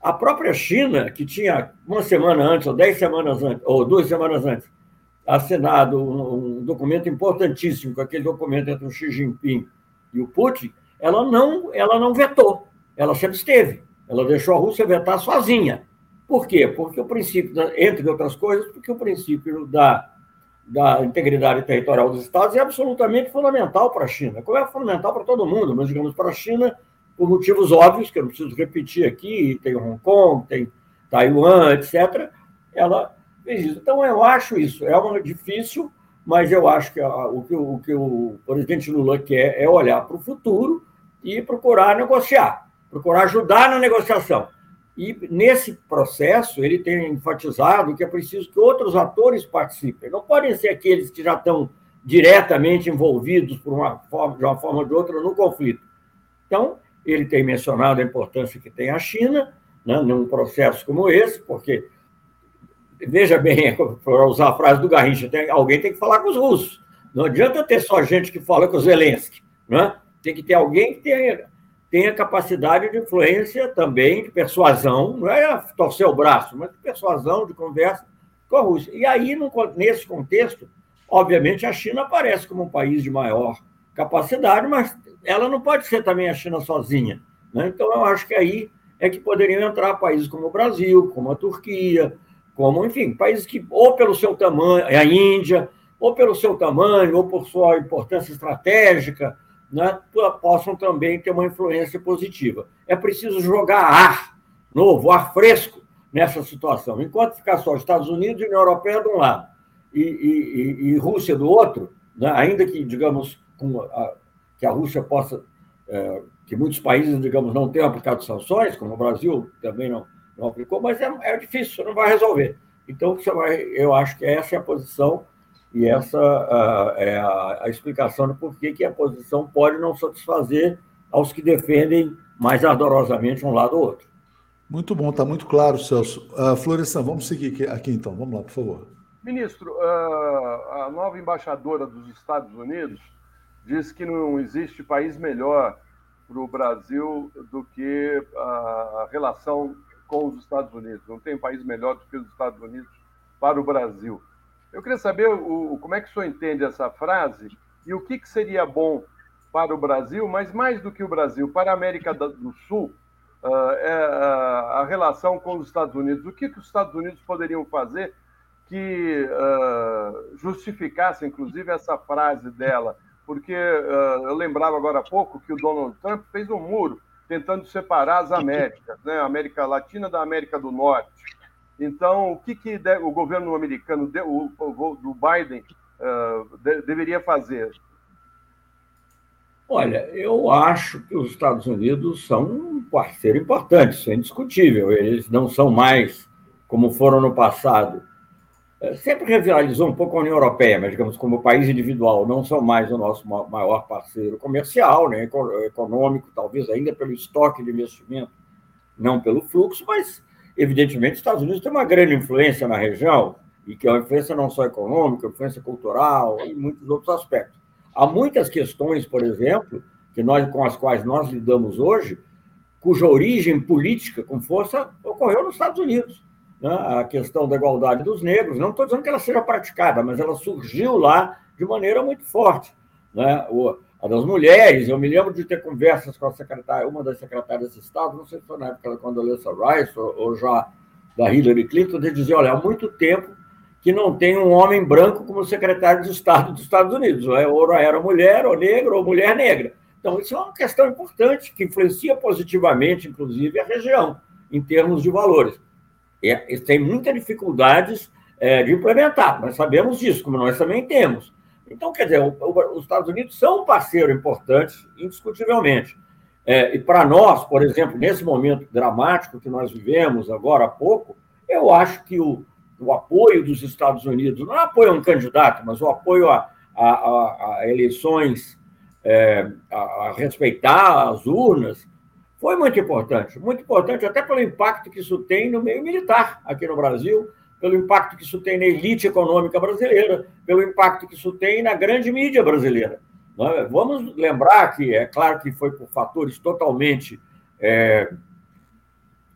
A própria China, que tinha uma semana antes, ou dez semanas antes, ou duas semanas antes, assinado um, um documento importantíssimo, com aquele documento entre o Xi Jinping e o Putin, ela não, ela não vetou, ela se absteve. Ela deixou a Rússia vetar sozinha. Por quê? Porque o princípio, entre outras coisas, porque o princípio da, da integridade territorial dos Estados é absolutamente fundamental para a China. Como é fundamental para todo mundo, mas, digamos, para a China, por motivos óbvios, que eu não preciso repetir aqui, tem Hong Kong, tem Taiwan, etc., ela fez isso. Então, eu acho isso. É uma difícil, mas eu acho que o que o, que o presidente Lula quer é olhar para o futuro e procurar negociar, procurar ajudar na negociação. E nesse processo, ele tem enfatizado que é preciso que outros atores participem. Não podem ser aqueles que já estão diretamente envolvidos por uma forma, de uma forma ou de outra no conflito. Então, ele tem mencionado a importância que tem a China né, num processo como esse, porque, veja bem, para usar a frase do Garrincha, tem, alguém tem que falar com os russos. Não adianta ter só gente que fala com o Zelensky. Né? Tem que ter alguém que tenha tem a capacidade de influência também, de persuasão, não é torcer o braço, mas de persuasão, de conversa com a Rússia. E aí, nesse contexto, obviamente, a China aparece como um país de maior capacidade, mas ela não pode ser também a China sozinha. Né? Então, eu acho que aí é que poderiam entrar países como o Brasil, como a Turquia, como, enfim, países que, ou pelo seu tamanho, a Índia, ou pelo seu tamanho, ou por sua importância estratégica, né, possam também ter uma influência positiva. É preciso jogar ar novo, ar fresco nessa situação. Enquanto ficar só Estados Unidos e União Europeia de um lado e, e, e Rússia do outro, né, ainda que, digamos, a, que a Rússia possa, é, que muitos países, digamos, não tenham aplicado sanções, como o Brasil também não, não aplicou, mas é, é difícil, não vai resolver. Então, você vai, eu acho que essa é a posição e essa uh, é a, a, explicação do porquê que a posição pode não satisfazer aos que defendem mais ardorosamente um lado ou outro. Muito bom, está muito claro, Celso. Uh, Florestan, vamos seguir aqui então. Vamos lá, por favor. Ministro, uh, a nova embaixadora dos Estados Unidos diz que não existe país melhor para o Brasil do que a relação com os Estados Unidos. Não tem país melhor do que os Estados Unidos para o Brasil. Eu queria saber o, como é que o senhor entende essa frase e o que, que seria bom para o Brasil, mas mais do que o Brasil, para a América do Sul, uh, é, uh, a relação com os Estados Unidos. O que, que os Estados Unidos poderiam fazer que uh, justificasse, inclusive, essa frase dela? Porque eu lembrava agora há pouco que o Donald Trump fez um muro tentando separar as Américas, né? América Latina da América do Norte. Então, o que, que o governo americano, o, do Biden, uh, de, deveria fazer? Olha, eu acho que os Estados Unidos são um parceiro importante, isso é indiscutível. Eles não são mais como foram no passado. É, sempre rivalizou um pouco a União Europeia, mas, digamos, como país individual, não são mais o nosso maior parceiro comercial, né, econômico, talvez ainda pelo estoque de investimento, não pelo fluxo, mas Evidentemente, os Estados Unidos têm uma grande influência na região, e que é uma influência não só econômica, influência cultural e muitos outros aspectos. Há muitas questões, por exemplo, que nós, com as quais nós lidamos hoje, cuja origem política com força ocorreu nos Estados Unidos. Né? A questão da igualdade dos negros, não estou dizendo que ela seja praticada, mas ela surgiu lá de maneira muito forte. Né? O, a das mulheres. Eu me lembro de ter conversas com a secretária, uma das secretárias de Estado, não sei se foi na época da Condoleezza Rice ou, ou já da Hillary Clinton, de dizer: olha, há muito tempo que não tem um homem branco como secretário de Estado dos Estados Unidos. Ou era mulher, ou negro, ou mulher negra. Então, isso é uma questão importante, que influencia positivamente, inclusive, a região, em termos de valores. E tem muitas dificuldades é, de implementar, nós sabemos disso, como nós também temos. Então, quer dizer, o, o, os Estados Unidos são um parceiro importante, indiscutivelmente. É, e para nós, por exemplo, nesse momento dramático que nós vivemos agora há pouco, eu acho que o, o apoio dos Estados Unidos, não é apoio a um candidato, mas o apoio a, a, a, a eleições, é, a, respeitar as urnas, foi muito importante. Muito importante até pelo impacto que isso tem no meio militar aqui no Brasil, pelo impacto que isso tem na elite econômica brasileira, pelo impacto que isso tem na grande mídia brasileira. É? Vamos lembrar que, é claro que foi por fatores totalmente é,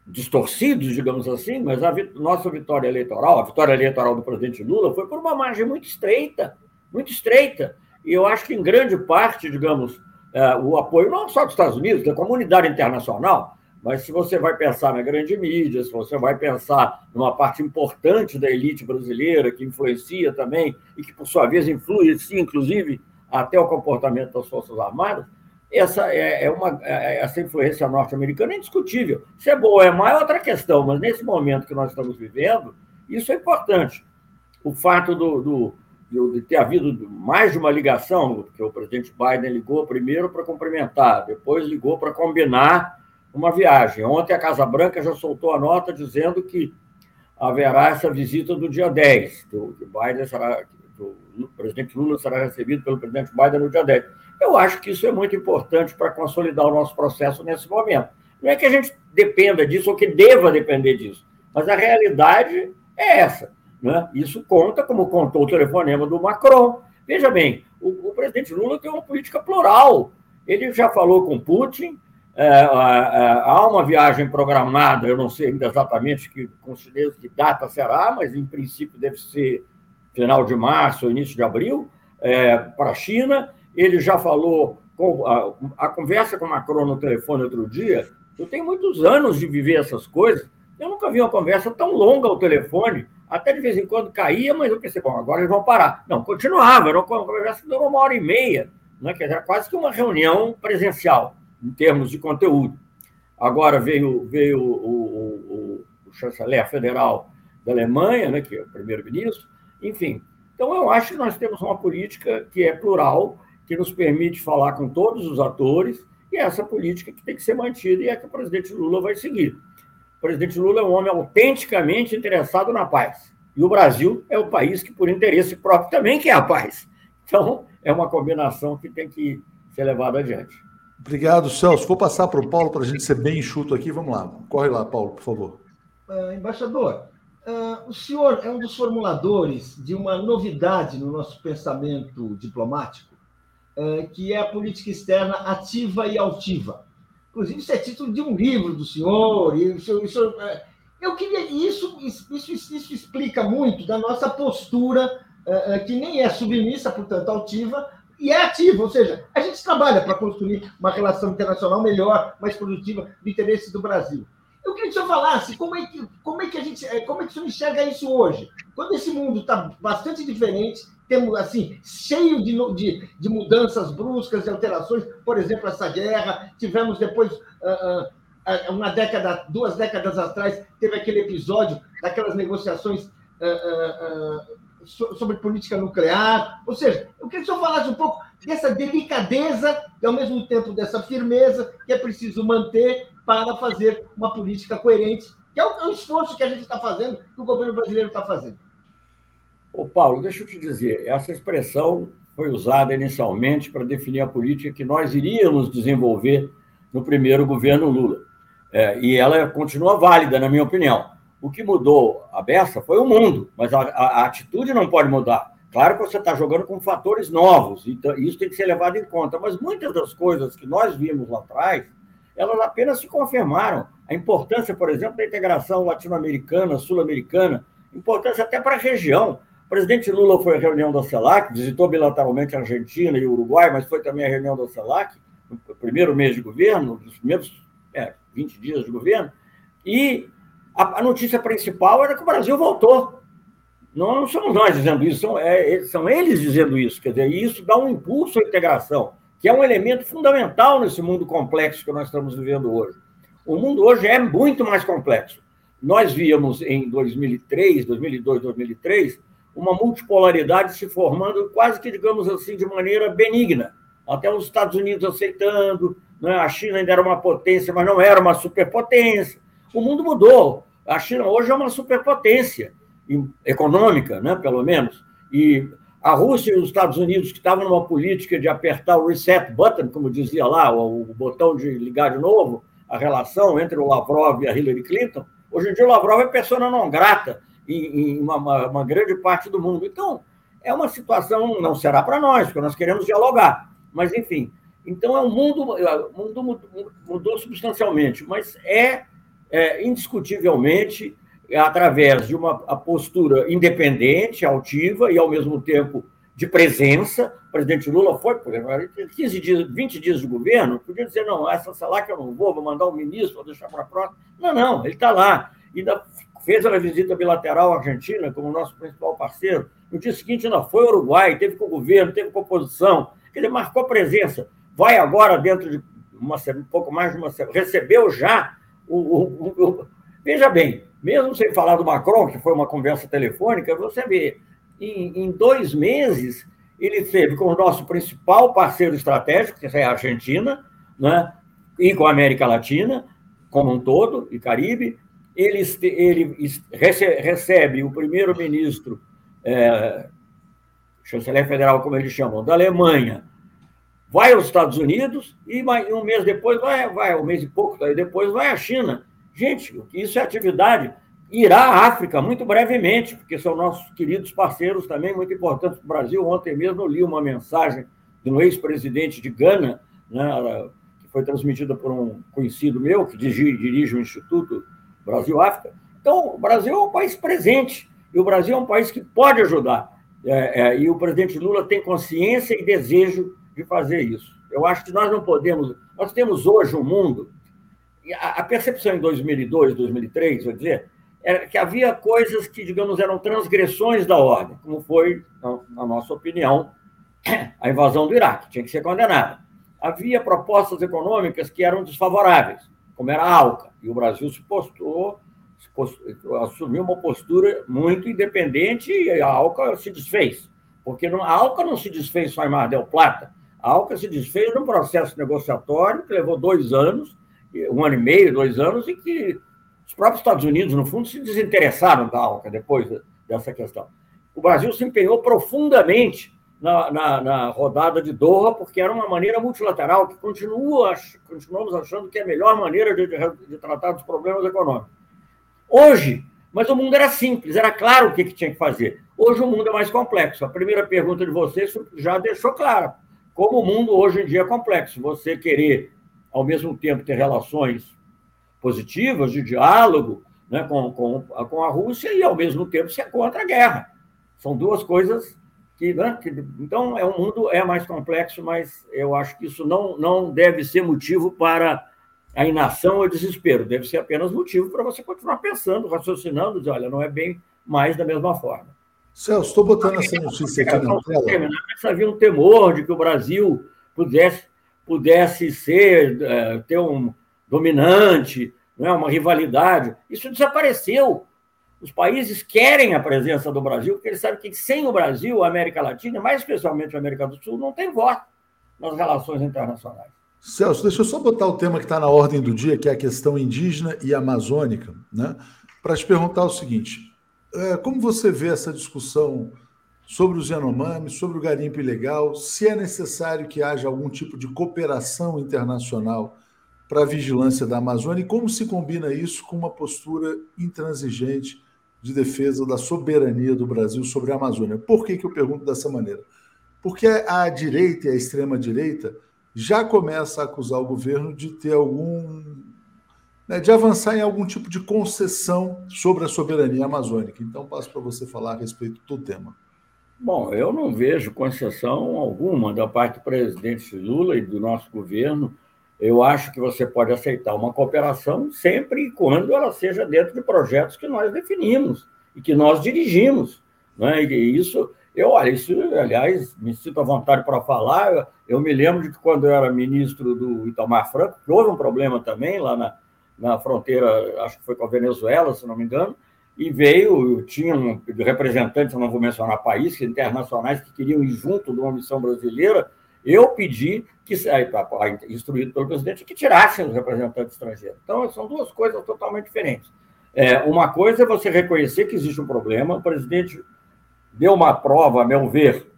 distorcidos, digamos assim, mas a nossa vitória eleitoral, a vitória eleitoral do presidente Lula, foi por uma margem muito estreita, muito estreita. E eu acho que, em grande parte, digamos, é, o apoio não só dos Estados Unidos, da comunidade internacional, Mas se você vai pensar na grande mídia, se você vai pensar numa parte importante da elite brasileira, que influencia também, e que, por sua vez, influencia, inclusive, até o comportamento das Forças Armadas, essa, é, é uma, é, essa influência norte-americana é indiscutível. Se é boa ou é má é outra questão, mas nesse momento que nós estamos vivendo, isso é importante. O fato do, do de ter havido mais de uma ligação, porque o presidente Biden ligou primeiro para cumprimentar, depois ligou para combinar uma viagem. Ontem a Casa Branca já soltou a nota dizendo que haverá essa visita do dia 10, do, que Biden será, do, presidente Lula será recebido pelo presidente Biden no dia 10. Eu acho que isso é muito importante para consolidar o nosso processo nesse momento. Não é que a gente dependa disso ou que deva depender disso, mas a realidade é essa. Né? Isso conta, como contou o telefonema do Macron. Veja bem, o, o presidente Lula tem uma política plural. Ele já falou com Putin, é, é, há uma viagem programada, eu não sei ainda exatamente que, que data será, mas em princípio deve ser final de março início de abril, é, para a China. Ele já falou, com, a, a, conversa com Macron no telefone outro dia, eu tenho muitos anos de viver essas coisas, eu nunca vi uma conversa tão longa ao telefone, até de vez em quando caía, mas eu pensei, bom, agora eles vão parar. Não, continuava, era uma conversa que durou uma hora e meia, né, que era quase que uma reunião presencial em termos de conteúdo. Agora veio, veio o, o, o, o chanceler federal da Alemanha, né, que é o primeiro-ministro, enfim. Então, eu acho que nós temos uma política que é plural, que nos permite falar com todos os atores, e é essa política que tem que ser mantida e é que o presidente Lula vai seguir. O presidente Lula é um homem autenticamente interessado na paz. E o Brasil é o país que, por interesse próprio, também quer a paz. Então, é uma combinação que tem que ser levada adiante. Obrigado, Celso. Vou passar para o Paulo para a gente ser bem enxuto aqui. Vamos lá. Corre lá, Paulo, por favor. Uh, embaixador, uh, o senhor é um dos formuladores de uma novidade no nosso pensamento diplomático, uh, que é a política externa ativa e altiva. Inclusive, isso é título de um livro do senhor. Isso, isso, eu queria. Isso, isso, isso explica muito da nossa postura, que nem é submissa, portanto, altiva, e é ativo, ou seja, a gente trabalha para construir uma relação internacional melhor, mais produtiva, do interesse do Brasil. Eu queria que o senhor falasse como é que, como é que a gente, é, como é que o senhor enxerga isso hoje? Quando esse mundo está bastante diferente, temos assim, cheio de, de, de, mudanças bruscas e alterações, por exemplo, essa guerra, tivemos depois, uh, uh, uma década, duas décadas atrás, teve aquele episódio daquelas negociações. Sobre política nuclear. Ou seja, eu queria que o senhor falasse um pouco dessa delicadeza e, ao mesmo tempo, dessa firmeza que é preciso manter para fazer uma política coerente, que é o, esforço que a gente está fazendo, que o governo brasileiro está fazendo. Ô, Paulo, deixa eu te dizer, essa expressão foi usada inicialmente para definir a política que nós iríamos desenvolver no primeiro governo Lula. É, e ela continua válida, na minha opinião. O que mudou a beça foi o mundo, mas a, a, a atitude não pode mudar. Claro que você está jogando com fatores novos, então isso tem que ser levado em conta, mas muitas das coisas que nós vimos lá atrás, elas apenas se confirmaram. A importância, por exemplo, da integração latino-americana, sul-americana, importância até para a região. O presidente Lula foi à reunião da CELAC, visitou bilateralmente a Argentina e o Uruguai, mas foi também à reunião da CELAC, no primeiro mês de governo, nos primeiros é, 20 dias de governo, e a, a notícia principal era que o Brasil voltou. Não, não somos nós dizendo isso, são, é, são eles dizendo isso. Quer dizer, isso dá um impulso à integração, que é um elemento fundamental nesse mundo complexo que nós estamos vivendo hoje. O mundo hoje é muito mais complexo. Nós víamos em 2003, 2002, 2003, uma multipolaridade se formando quase que, digamos assim, de maneira benigna. Até os Estados Unidos aceitando, né? a China ainda era uma potência, mas não era uma superpotência. O mundo mudou. A China hoje é uma superpotência econômica, né, pelo menos. E a Rússia e os Estados Unidos, que estavam numa política de apertar o reset button, como dizia lá, o, botão de ligar de novo, a relação entre o Lavrov e a Hillary Clinton, hoje em dia o Lavrov é persona não grata em, uma, uma, uma grande parte do mundo. Então, é uma situação, não será para nós, porque nós queremos dialogar, mas enfim. Então, é um mundo, o mundo mudou substancialmente, mas é é, indiscutivelmente, através de uma postura independente, altiva e, ao mesmo tempo, de presença. O presidente Lula foi, por 15 dias, 20 dias de governo, podia dizer, não, essa lá que eu não vou, vou mandar um ministro, vou deixar para a próxima. Não, não, ele está lá. Ainda fez a visita bilateral à Argentina como nosso principal parceiro. No dia seguinte ainda foi ao Uruguai, teve com o governo, teve com a oposição. Ele marcou presença. Vai agora, dentro de uma, um pouco mais de uma semana, recebeu já o, o, o, Veja bem, mesmo sem falar do Macron, que foi uma conversa telefônica, você vê, em, em dois meses, ele teve com o nosso principal parceiro estratégico, que é a Argentina, né, e com a América Latina, como um todo, e Caribe. Ele, ele recebe o primeiro-ministro, é, chanceler federal, como eles chamam, da Alemanha, vai aos Estados Unidos e um mês depois vai, vai um mês e pouco depois vai à China. Gente, isso é atividade. Irá à África muito brevemente, porque são nossos queridos parceiros também, muito importantes para o Brasil. Ontem mesmo eu li uma mensagem de um ex-presidente de Gana, né, que foi transmitida por um conhecido meu, que dirige, dirige o Instituto Brasil-África. Então, o Brasil é um país presente, e o Brasil é um país que pode ajudar. É, é, e o presidente Lula tem consciência e desejo de fazer isso. Eu acho que nós não podemos. Nós temos hoje um mundo. A, a percepção em 2002, 2003, vou dizer, era que havia coisas que, digamos, eram transgressões da ordem, como foi, na, nossa opinião, a invasão do Iraque, tinha que ser condenada. Havia propostas econômicas que eram desfavoráveis, como era a ALCA, e o Brasil se postou, se postou, assumiu uma postura muito independente e a ALCA se desfez. Porque a ALCA não se desfez só em Mar del Plata, a ALCA se desfez num processo negociatório que levou dois anos, um ano e meio, dois anos, e que os próprios Estados Unidos, no fundo, se desinteressaram da ALCA depois dessa questão. O Brasil se empenhou profundamente na, na, na rodada de Doha, porque era uma maneira multilateral que continua, continuamos achando que é a melhor maneira de, de, de tratar dos problemas econômicos. Hoje, mas o mundo era simples, era claro o que, que tinha que fazer. Hoje o mundo é mais complexo. A primeira pergunta de vocês já deixou claro como o mundo hoje em dia é complexo. Você querer, ao mesmo tempo, ter relações positivas, de diálogo né, com, com, com a Rússia e, ao mesmo tempo, ser contra a guerra. São duas coisas que, né, que. Então, é um mundo é mais complexo, mas eu acho que isso não, não deve ser motivo para a inação ou desespero. Deve ser apenas motivo para você continuar pensando, raciocinando, dizer, olha, não é bem mais da mesma forma. Celso, estou botando essa notícia aqui na tela. Havia um temor de que o Brasil pudesse, pudesse ser, é, ter um dominante, é uma rivalidade. Isso desapareceu. Os países querem a presença do Brasil, porque eles sabem que sem o Brasil, a América Latina, mais especialmente a América do Sul, não tem voz nas relações internacionais. Celso, deixa eu só botar o tema que está na ordem do dia, que é a questão indígena e amazônica, né? para te perguntar o seguinte: é, como você vê essa discussão sobre os Yanomami, sobre o garimpo ilegal, se é necessário que haja algum tipo de cooperação internacional para a vigilância da Amazônia e como se combina isso com uma postura intransigente de defesa da soberania do Brasil sobre a Amazônia? Por que, que eu pergunto dessa maneira? Porque a direita e a extrema-direita já começa a acusar o governo de ter algum né, de avançar em algum tipo de concessão sobre a soberania amazônica. Então, passo para você falar a respeito do tema. Bom, eu não vejo concessão alguma da parte do presidente Lula e do nosso governo. Eu acho que você pode aceitar uma cooperação sempre e quando ela seja dentro de projetos que nós definimos e que nós dirigimos. Né? E isso, eu, olha, isso, aliás, me sinto à vontade para falar. Eu me lembro de que quando eu era ministro do Itamar Franco, houve um problema também lá na, na fronteira, acho que foi com a Venezuela, se não me engano, e veio, tinham representantes, não vou mencionar países, internacionais que queriam ir junto de uma missão brasileira, eu pedi que, instruído pelo presidente, que tirassem os representantes estrangeiros. Então, são duas coisas totalmente diferentes. É, uma coisa é você reconhecer que existe um problema, o presidente deu uma prova, a meu ver,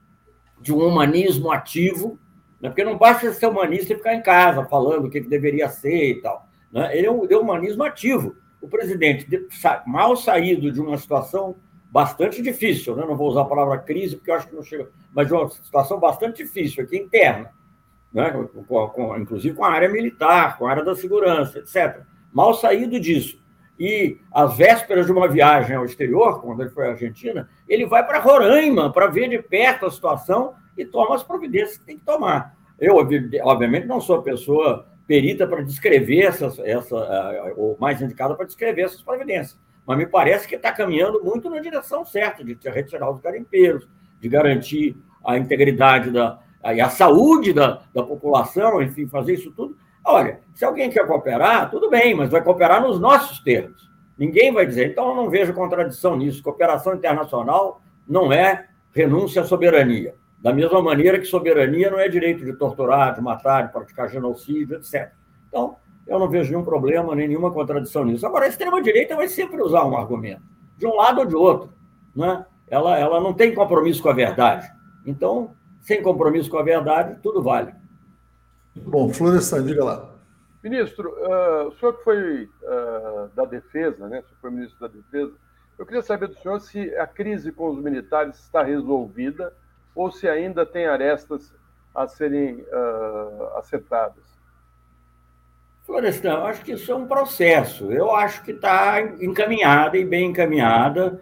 de um humanismo ativo, né? porque não basta ser humanista e ficar em casa falando o que deveria ser e tal. Né? Ele é um, humanismo ativo. O presidente, mal saído de uma situação bastante difícil, né? não vou usar a palavra crise, porque eu acho que não chega, mas de uma situação bastante difícil aqui interna, né? com, com, inclusive com a área militar, com a área da segurança, etc. Mal saído disso, e às vésperas de uma viagem ao exterior, quando ele foi à Argentina, ele vai para Roraima para ver de perto a situação e toma as providências que tem que tomar. Eu, obviamente, não sou a pessoa perita para descrever essas, essa, ou mais indicada para descrever essas providências, mas me parece que está caminhando muito na direção certa de retirar os garimpeiros, de garantir a integridade da, e a saúde da, da população, enfim, fazer isso tudo. Olha, se alguém quer cooperar, tudo bem, mas vai cooperar nos nossos termos. Ninguém vai dizer. Então, eu não vejo contradição nisso. Cooperação internacional não é renúncia à soberania. Da mesma maneira que soberania não é direito de torturar, de matar, de praticar genocídio, etc. Então, eu não vejo nenhum problema, nem nenhuma contradição nisso. Agora, a extrema-direita vai sempre usar um argumento, de um lado ou de outro. Né? Ela, ela não tem compromisso com a verdade. Então, sem compromisso com a verdade, tudo vale. Bom, Florestan, diga lá. Ministro, uh, o senhor que foi uh, da Defesa, né? O senhor foi ministro da Defesa. Eu queria saber do senhor se a crise com os militares está resolvida ou se ainda tem arestas a serem uh, acertadas. Florestan, acho que isso é um processo. Eu acho que está encaminhada e bem encaminhada.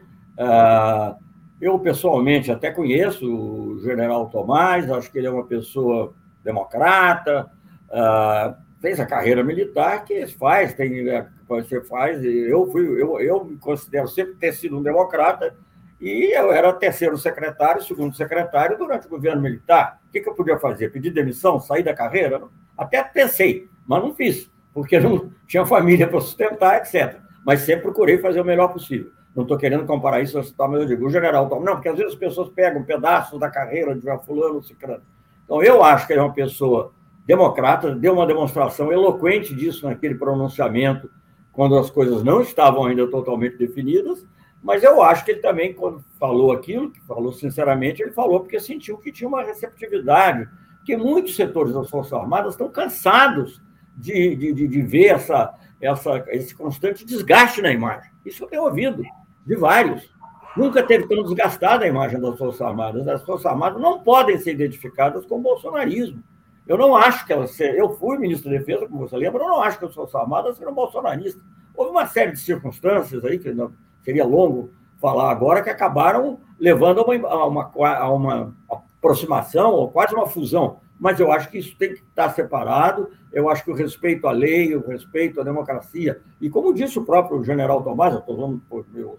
eu, pessoalmente, até conheço o general Tomás, acho que ele é uma pessoa democrata, uh, fez a carreira militar que faz, tem, você faz. Eu fui, eu, eu me considero sempre ter sido um democrata e eu era terceiro secretário, segundo secretário durante o governo militar. O que eu podia fazer? Pedir demissão, sair da carreira? Até pensei, mas não fiz, porque não tinha família para sustentar, etc. Mas sempre procurei fazer o melhor possível. Não estou querendo comparar isso, mas eu digo, o general Tom, não, porque às vezes as pessoas pegam pedaços da carreira de fulano, ciclano. Então, eu acho que ele é uma pessoa democrata, deu uma demonstração eloquente disso naquele pronunciamento, quando as coisas não estavam ainda totalmente definidas, mas eu acho que ele também, quando falou aquilo, falou sinceramente, ele falou porque sentiu que tinha uma receptividade, que muitos setores das Forças Armadas estão cansados de, de, de ver essa, essa, esse constante desgaste na imagem. Isso eu tenho ouvido de vários. Nunca teve tão desgastada a imagem das Forças Armadas. As Forças Armadas não podem ser identificadas com o bolsonarismo. Eu não acho que elas. Eu fui ministro da Defesa, como você lembra, eu não acho que as Forças Armadas serão bolsonaristas. Houve uma série de circunstâncias aí, que seria longo falar agora, que acabaram levando a uma, a uma, a uma aproximação, ou quase uma fusão. Mas eu acho que isso tem que estar separado. Eu acho que o respeito à lei, o respeito à democracia, e como disse o próprio general Tomás, eu estou por meu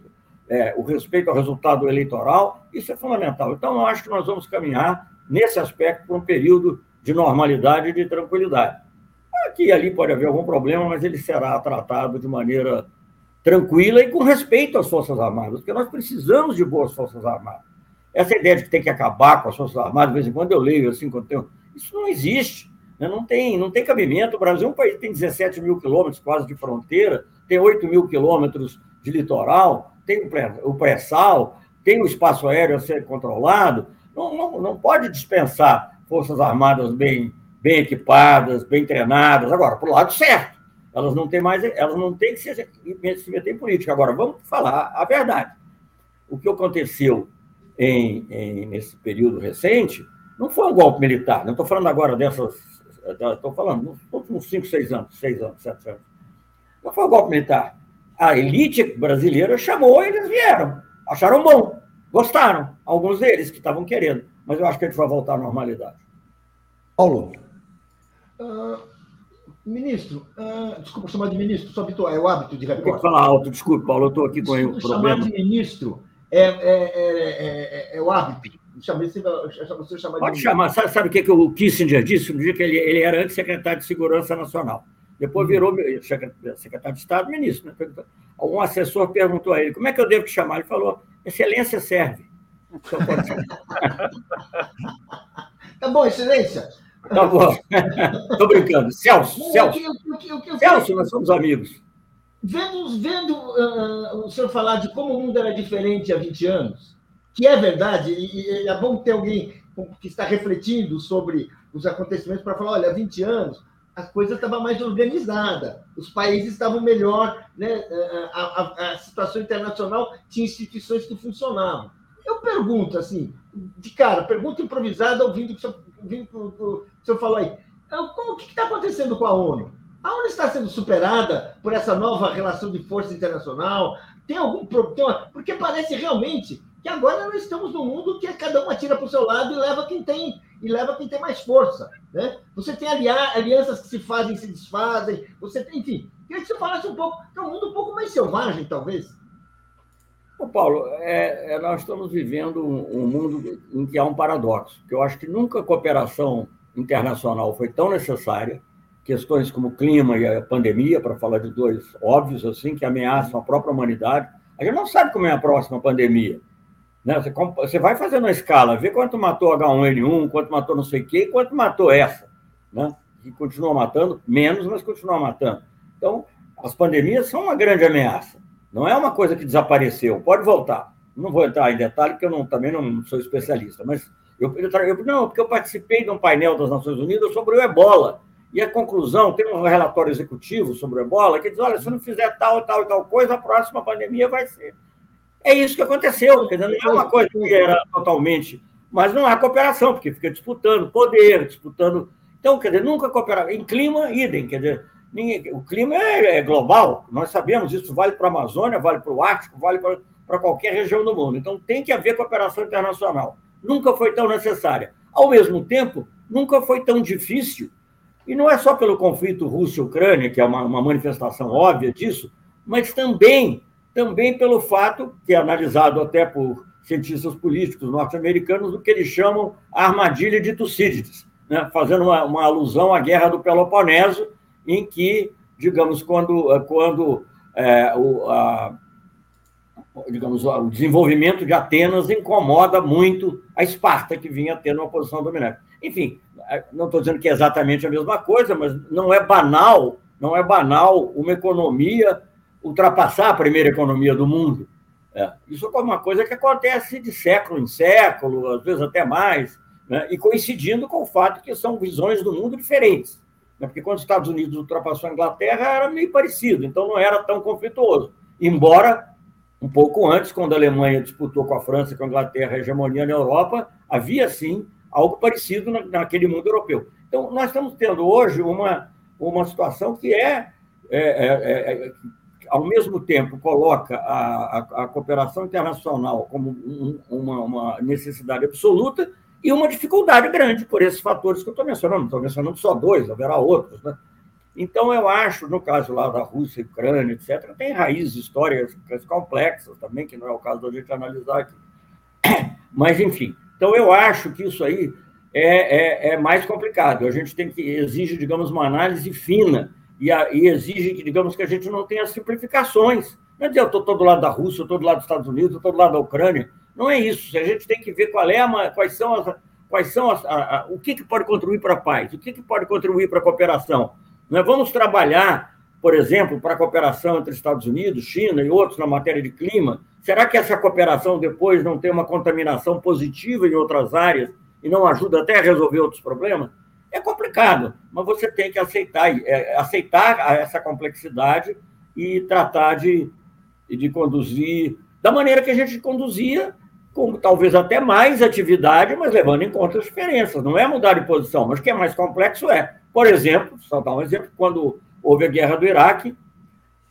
é, o respeito ao resultado eleitoral, isso é fundamental. Então, eu acho que nós vamos caminhar nesse aspecto para um período de normalidade e de tranquilidade. Aqui e ali pode haver algum problema, mas ele será tratado de maneira tranquila e com respeito às Forças Armadas, porque nós precisamos de boas Forças Armadas. Essa ideia de que tem que acabar com as Forças Armadas, de vez em quando eu leio assim, quando tenho... isso não existe. Né? Não, tem, não tem cabimento. O Brasil é um país que tem 17 mil quilômetros quase de fronteira, tem 8 mil quilômetros de litoral, tem o pré-sal, tem o espaço aéreo a ser controlado, não, não, não pode dispensar forças armadas bem, bem equipadas, bem treinadas. Agora, para o lado certo, elas não têm mais, elas não têm que se, se meter em política. Agora, vamos falar a verdade. O que aconteceu em, em, nesse período recente não foi um golpe militar. Não estou falando agora dessas. Estou falando nos últimos 5, 6 anos, 6 anos, 7 anos. Não foi um golpe militar a elite brasileira chamou e eles vieram. Acharam bom, gostaram. Alguns deles que estavam querendo. Mas eu acho que a gente vai voltar à normalidade. Paulo. Uh, ministro, uh, desculpa chamar de ministro, sou habitual, é o hábito de repórter. Tem que falar alto, desculpe, Paulo, eu estou aqui com o problema. Chamar de ministro é, é, é, é o hábito. Chamei, você chamar Pode de chamar. Sabe, sabe o que, que o Kissinger disse? No dia que ele, ele era antes-secretário de Segurança Nacional. Depois virou secretário de Estado, ministro. Né? Um assessor perguntou a ele como é que eu devo te chamar. Ele falou: Excelência serve. Então pode tá bom, Excelência. Tá bom. Estou brincando. Celso, Celso. Celso, nós somos amigos. Vendo, vendo uh, o senhor falar de como o mundo era diferente há 20 anos, que é verdade, e, é bom ter alguém que está refletindo sobre os acontecimentos para falar: olha, há 20 anos a coisa estava mais organizada, os países estavam melhor, né? a, a, a, situação internacional tinha instituições que funcionavam. Eu pergunto, assim, de cara, pergunta improvisada, ouvindo o que o senhor, falou aí. Como, o que está acontecendo com a ONU? aonde está sendo superada por essa nova relação de força internacional? Tem algum problema? Porque parece realmente que agora nós estamos num mundo que cada um atira para o seu lado e leva quem tem e leva quem tem mais força. Né? Você tem alianças que se fazem e se desfazem, você tem, enfim. Queria que você falasse um pouco, é um mundo um pouco mais selvagem, talvez. Ô Paulo, é, é, nós estamos vivendo um, um, mundo em que há um paradoxo, que eu acho que nunca a cooperação internacional foi tão necessária, questões como o clima e a pandemia, para falar de dois óbvios assim, que ameaçam a própria humanidade. A gente não sabe como é a próxima pandemia. Né? Você, você vai fazendo uma escala, vê quanto matou H1N1, quanto matou não sei o quê, quanto matou essa. Né? E continua matando, menos, mas continua matando. Então, as pandemias são uma grande ameaça. Não é uma coisa que desapareceu, pode voltar. Não vou entrar em detalhe, porque eu não, também não sou especialista, mas eu, eu, não, porque eu participei de um painel das Nações Unidas sobre o ebola. E a conclusão, tem um relatório executivo sobre o ebola que diz: olha, se não fizer tal, tal e tal coisa, a próxima pandemia vai ser é isso que aconteceu, quer dizer, não é uma coisa que era totalmente. Mas não há cooperação, porque fica disputando poder, disputando. Então, quer dizer, nunca cooperar. Em clima, idem, quer dizer, ninguém... o clima é, é, global, nós sabemos, isso vale para a Amazônia, vale para o Ártico, vale para qualquer região do mundo. Então, tem que haver cooperação internacional. Nunca foi tão necessária. Ao mesmo tempo, nunca foi tão difícil, e não é só pelo conflito Rússia-Ucrânia, que é uma, uma manifestação óbvia disso, mas também também pelo fato, que é analisado até por cientistas políticos norte-americanos, do que eles chamam a armadilha de Tucídides, né? fazendo uma, uma, alusão à Guerra do Peloponeso, em que, digamos, quando, quando é, o, a, digamos, o desenvolvimento de Atenas incomoda muito a Esparta, que vinha tendo uma posição dominante. Enfim, é, não estou dizendo que é exatamente a mesma coisa, mas não é banal, não é banal uma economia ultrapassar a primeira economia do mundo. É, isso é uma coisa que acontece de século em século, às vezes até mais, né? e coincidindo com o fato que são visões do mundo diferentes. Né? Porque quando os Estados Unidos ultrapassou a Inglaterra, era meio parecido, então não era tão conflituoso. Embora, um pouco antes, quando a Alemanha disputou com a França e com a Inglaterra a hegemonia na Europa, havia sim algo parecido naquele mundo europeu. Então, nós estamos tendo hoje uma, uma situação que é, é, é, é ao mesmo tempo, coloca a, a, a cooperação internacional como um, uma, uma, necessidade absoluta e uma dificuldade grande por esses fatores que eu estou mencionando. Estou mencionando só dois, haverá outros. Né? Então, eu acho, no caso lá da Rússia, Ucrânia, etc., tem raízes históricas complexas também, que não é o caso da gente analisar aqui. Mas, enfim, então eu acho que isso aí é, é, é mais complicado. A gente tem que exige, digamos, uma análise fina e, a, e, exige que, digamos, que a gente não tenha simplificações. Não é dizer, eu estou todo lado da Rússia, eu estou do lado dos Estados Unidos, eu estou do lado da Ucrânia. Não é isso. A gente tem que ver qual é a, quais são as, quais são as, a, a, o que, que pode contribuir para a paz, o que, que pode contribuir para a cooperação. Vamos trabalhar, por exemplo, para a cooperação entre Estados Unidos, China e outros na matéria de clima. Será que essa cooperação depois não tem uma contaminação positiva em outras áreas e não ajuda até a resolver outros problemas? É complicado, mas você tem que aceitar, é, aceitar essa complexidade e tratar de, de conduzir da maneira que a gente conduzia, com talvez até mais atividade, mas levando em conta as diferenças. Não é mudar de posição, mas o que é mais complexo é, por exemplo, só dar um exemplo, quando houve a guerra do Iraque,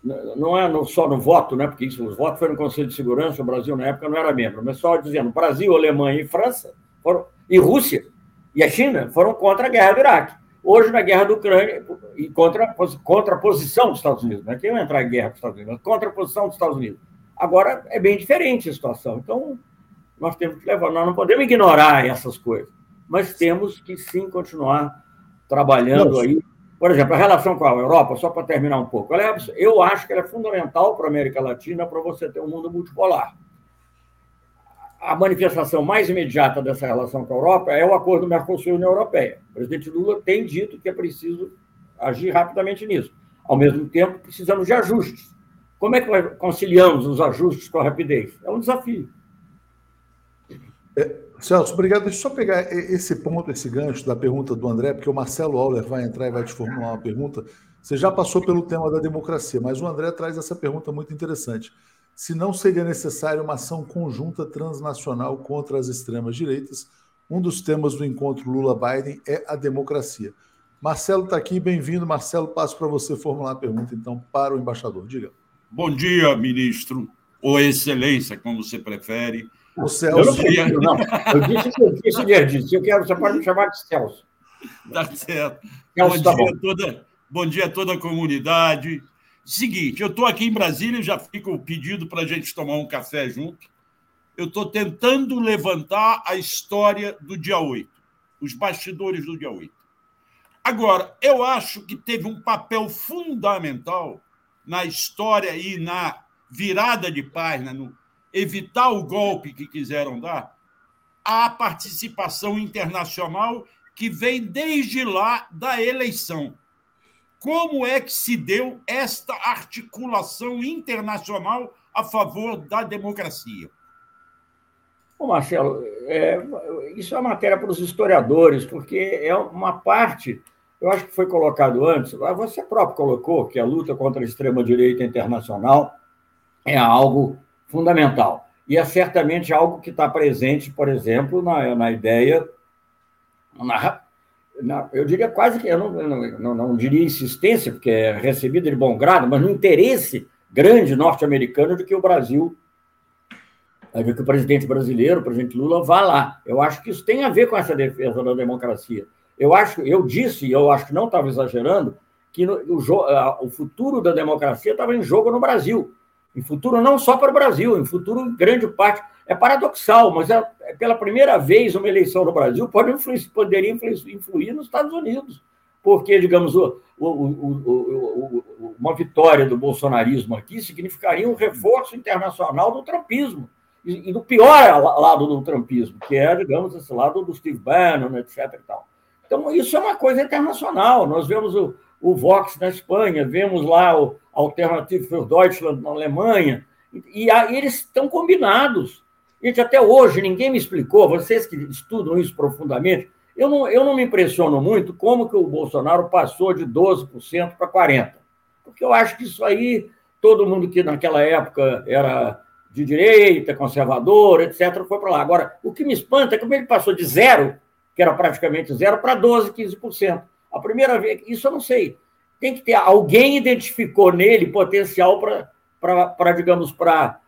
não é só no voto, né? porque isso, os votos foram no Conselho de Segurança, o Brasil na época não era membro, mas só dizendo Brasil, Alemanha e França foram, e Rússia e a China foram contra a guerra do Iraque. Hoje, na guerra da Ucrânia, e contra, contra a posição dos Estados Unidos, não é que iam entrar em guerra com os Estados Unidos, mas contra a posição dos Estados Unidos. Agora, é bem diferente a situação. Então, nós temos que levar, nós não podemos ignorar essas coisas, mas temos que sim continuar trabalhando Nossa. aí. Por exemplo, a relação com a Europa, só para terminar um pouco, é, eu acho que ela é fundamental para a América Latina para você ter um mundo multipolar a manifestação mais imediata dessa relação com a Europa é o acordo Mercosul-União Europeia. O presidente Lula tem dito que é preciso agir rapidamente nisso. Ao mesmo tempo, precisamos de ajustes. Como é que conciliamos os ajustes com a rapidez? É um desafio. É, Celso, obrigado. Deixa eu só pegar esse ponto, esse gancho da pergunta do André, porque o Marcelo Auler vai entrar e vai te formular uma pergunta. Você já passou pelo tema da democracia, mas o André traz essa pergunta muito interessante se não seria necessária uma ação conjunta transnacional contra as extremas direitas. Um dos temas do encontro Lula-Biden é a democracia. Marcelo está aqui, bem-vindo. Marcelo, passo para você formular a pergunta, então, para o embaixador. Diga. Bom dia, ministro, ou excelência, como você prefere. O Celso. Eu não, prefiro, não. Eu disse que eu disse de disse. Eu quero, você pode me chamar de Celso. Tá certo. Celso, bom, tá dia bom. Toda, bom dia a toda a comunidade. Seguinte, eu estou aqui em Brasília, já fico pedido para a gente tomar um café junto. Eu estou tentando levantar a história do dia 8, os bastidores do dia 8. Agora, eu acho que teve um papel fundamental na história e na virada de página, no evitar o golpe que quiseram dar, a participação internacional que vem desde lá da eleição. Como é que se deu esta articulação internacional a favor da democracia? Bom, Marcelo, é, isso é matéria para os historiadores, porque é uma parte, eu acho que foi colocado antes, você próprio colocou que a luta contra a extrema-direita internacional é algo fundamental. E é certamente algo que está presente, por exemplo, na, na ideia, na, na, eu diria quase que, eu não, não, não diria insistência, porque é recebida de bom grado, mas no interesse grande norte-americano de que o Brasil de que o presidente brasileiro, o presidente Lula, vá lá. Eu acho que isso tem a ver com essa defesa da democracia. Eu acho, eu disse, e eu acho que não estava exagerando, que no, o, o, futuro da democracia estava em jogo no Brasil. Em futuro não só para o Brasil, em futuro em grande parte. É paradoxal, mas é, é pela primeira vez uma eleição no Brasil pode influir, poderia influir, nos Estados Unidos. Porque, digamos, o, o, uma vitória do bolsonarismo aqui significaria um reforço internacional do trumpismo e, do pior lado do trumpismo, que é, digamos, esse lado do Steve Bannon, etc. E. Então, isso é uma coisa internacional. Nós vemos o, o Vox na Espanha, vemos lá o Alternative für Deutschland na Alemanha, e, e, e eles estão combinados. Gente, até hoje ninguém me explicou, vocês que estudam isso profundamente, eu não, eu não me impressiono muito como que o Bolsonaro passou de 12% para 40%. Porque eu acho que isso aí, todo mundo que naquela época era de direita, conservador, etc., foi para lá. Agora, o que me espanta é como ele passou de zero, que era praticamente zero, para 12%, 15%. A primeira vez, isso eu não sei. Tem que ter, alguém identificou nele potencial para, digamos, para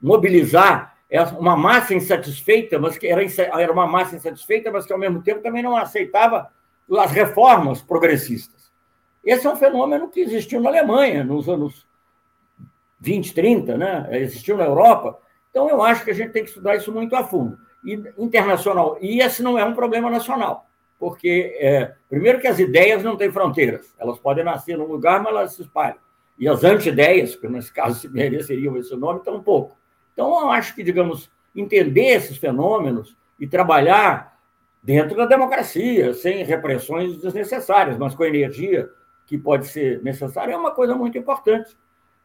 mobilizar uma massa insatisfeita, mas que era, era uma massa insatisfeita, mas que ao mesmo tempo também não aceitava as reformas progressistas. Esse é um fenômeno que existiu na Alemanha nos anos 20, 30, né? existiu na Europa. Então, eu acho que a gente tem que estudar isso muito a fundo. E internacional. E esse não é um problema nacional, porque, é, primeiro, que as ideias não têm fronteiras. Elas podem nascer num lugar, mas elas se espalham. E as anti-ideias, que nesse caso se mereceriam esse nome, estão um pouco. Então, eu acho que, digamos, entender esses fenômenos e trabalhar dentro da democracia, sem repressões desnecessárias, mas com energia que pode ser necessária, é uma coisa muito importante.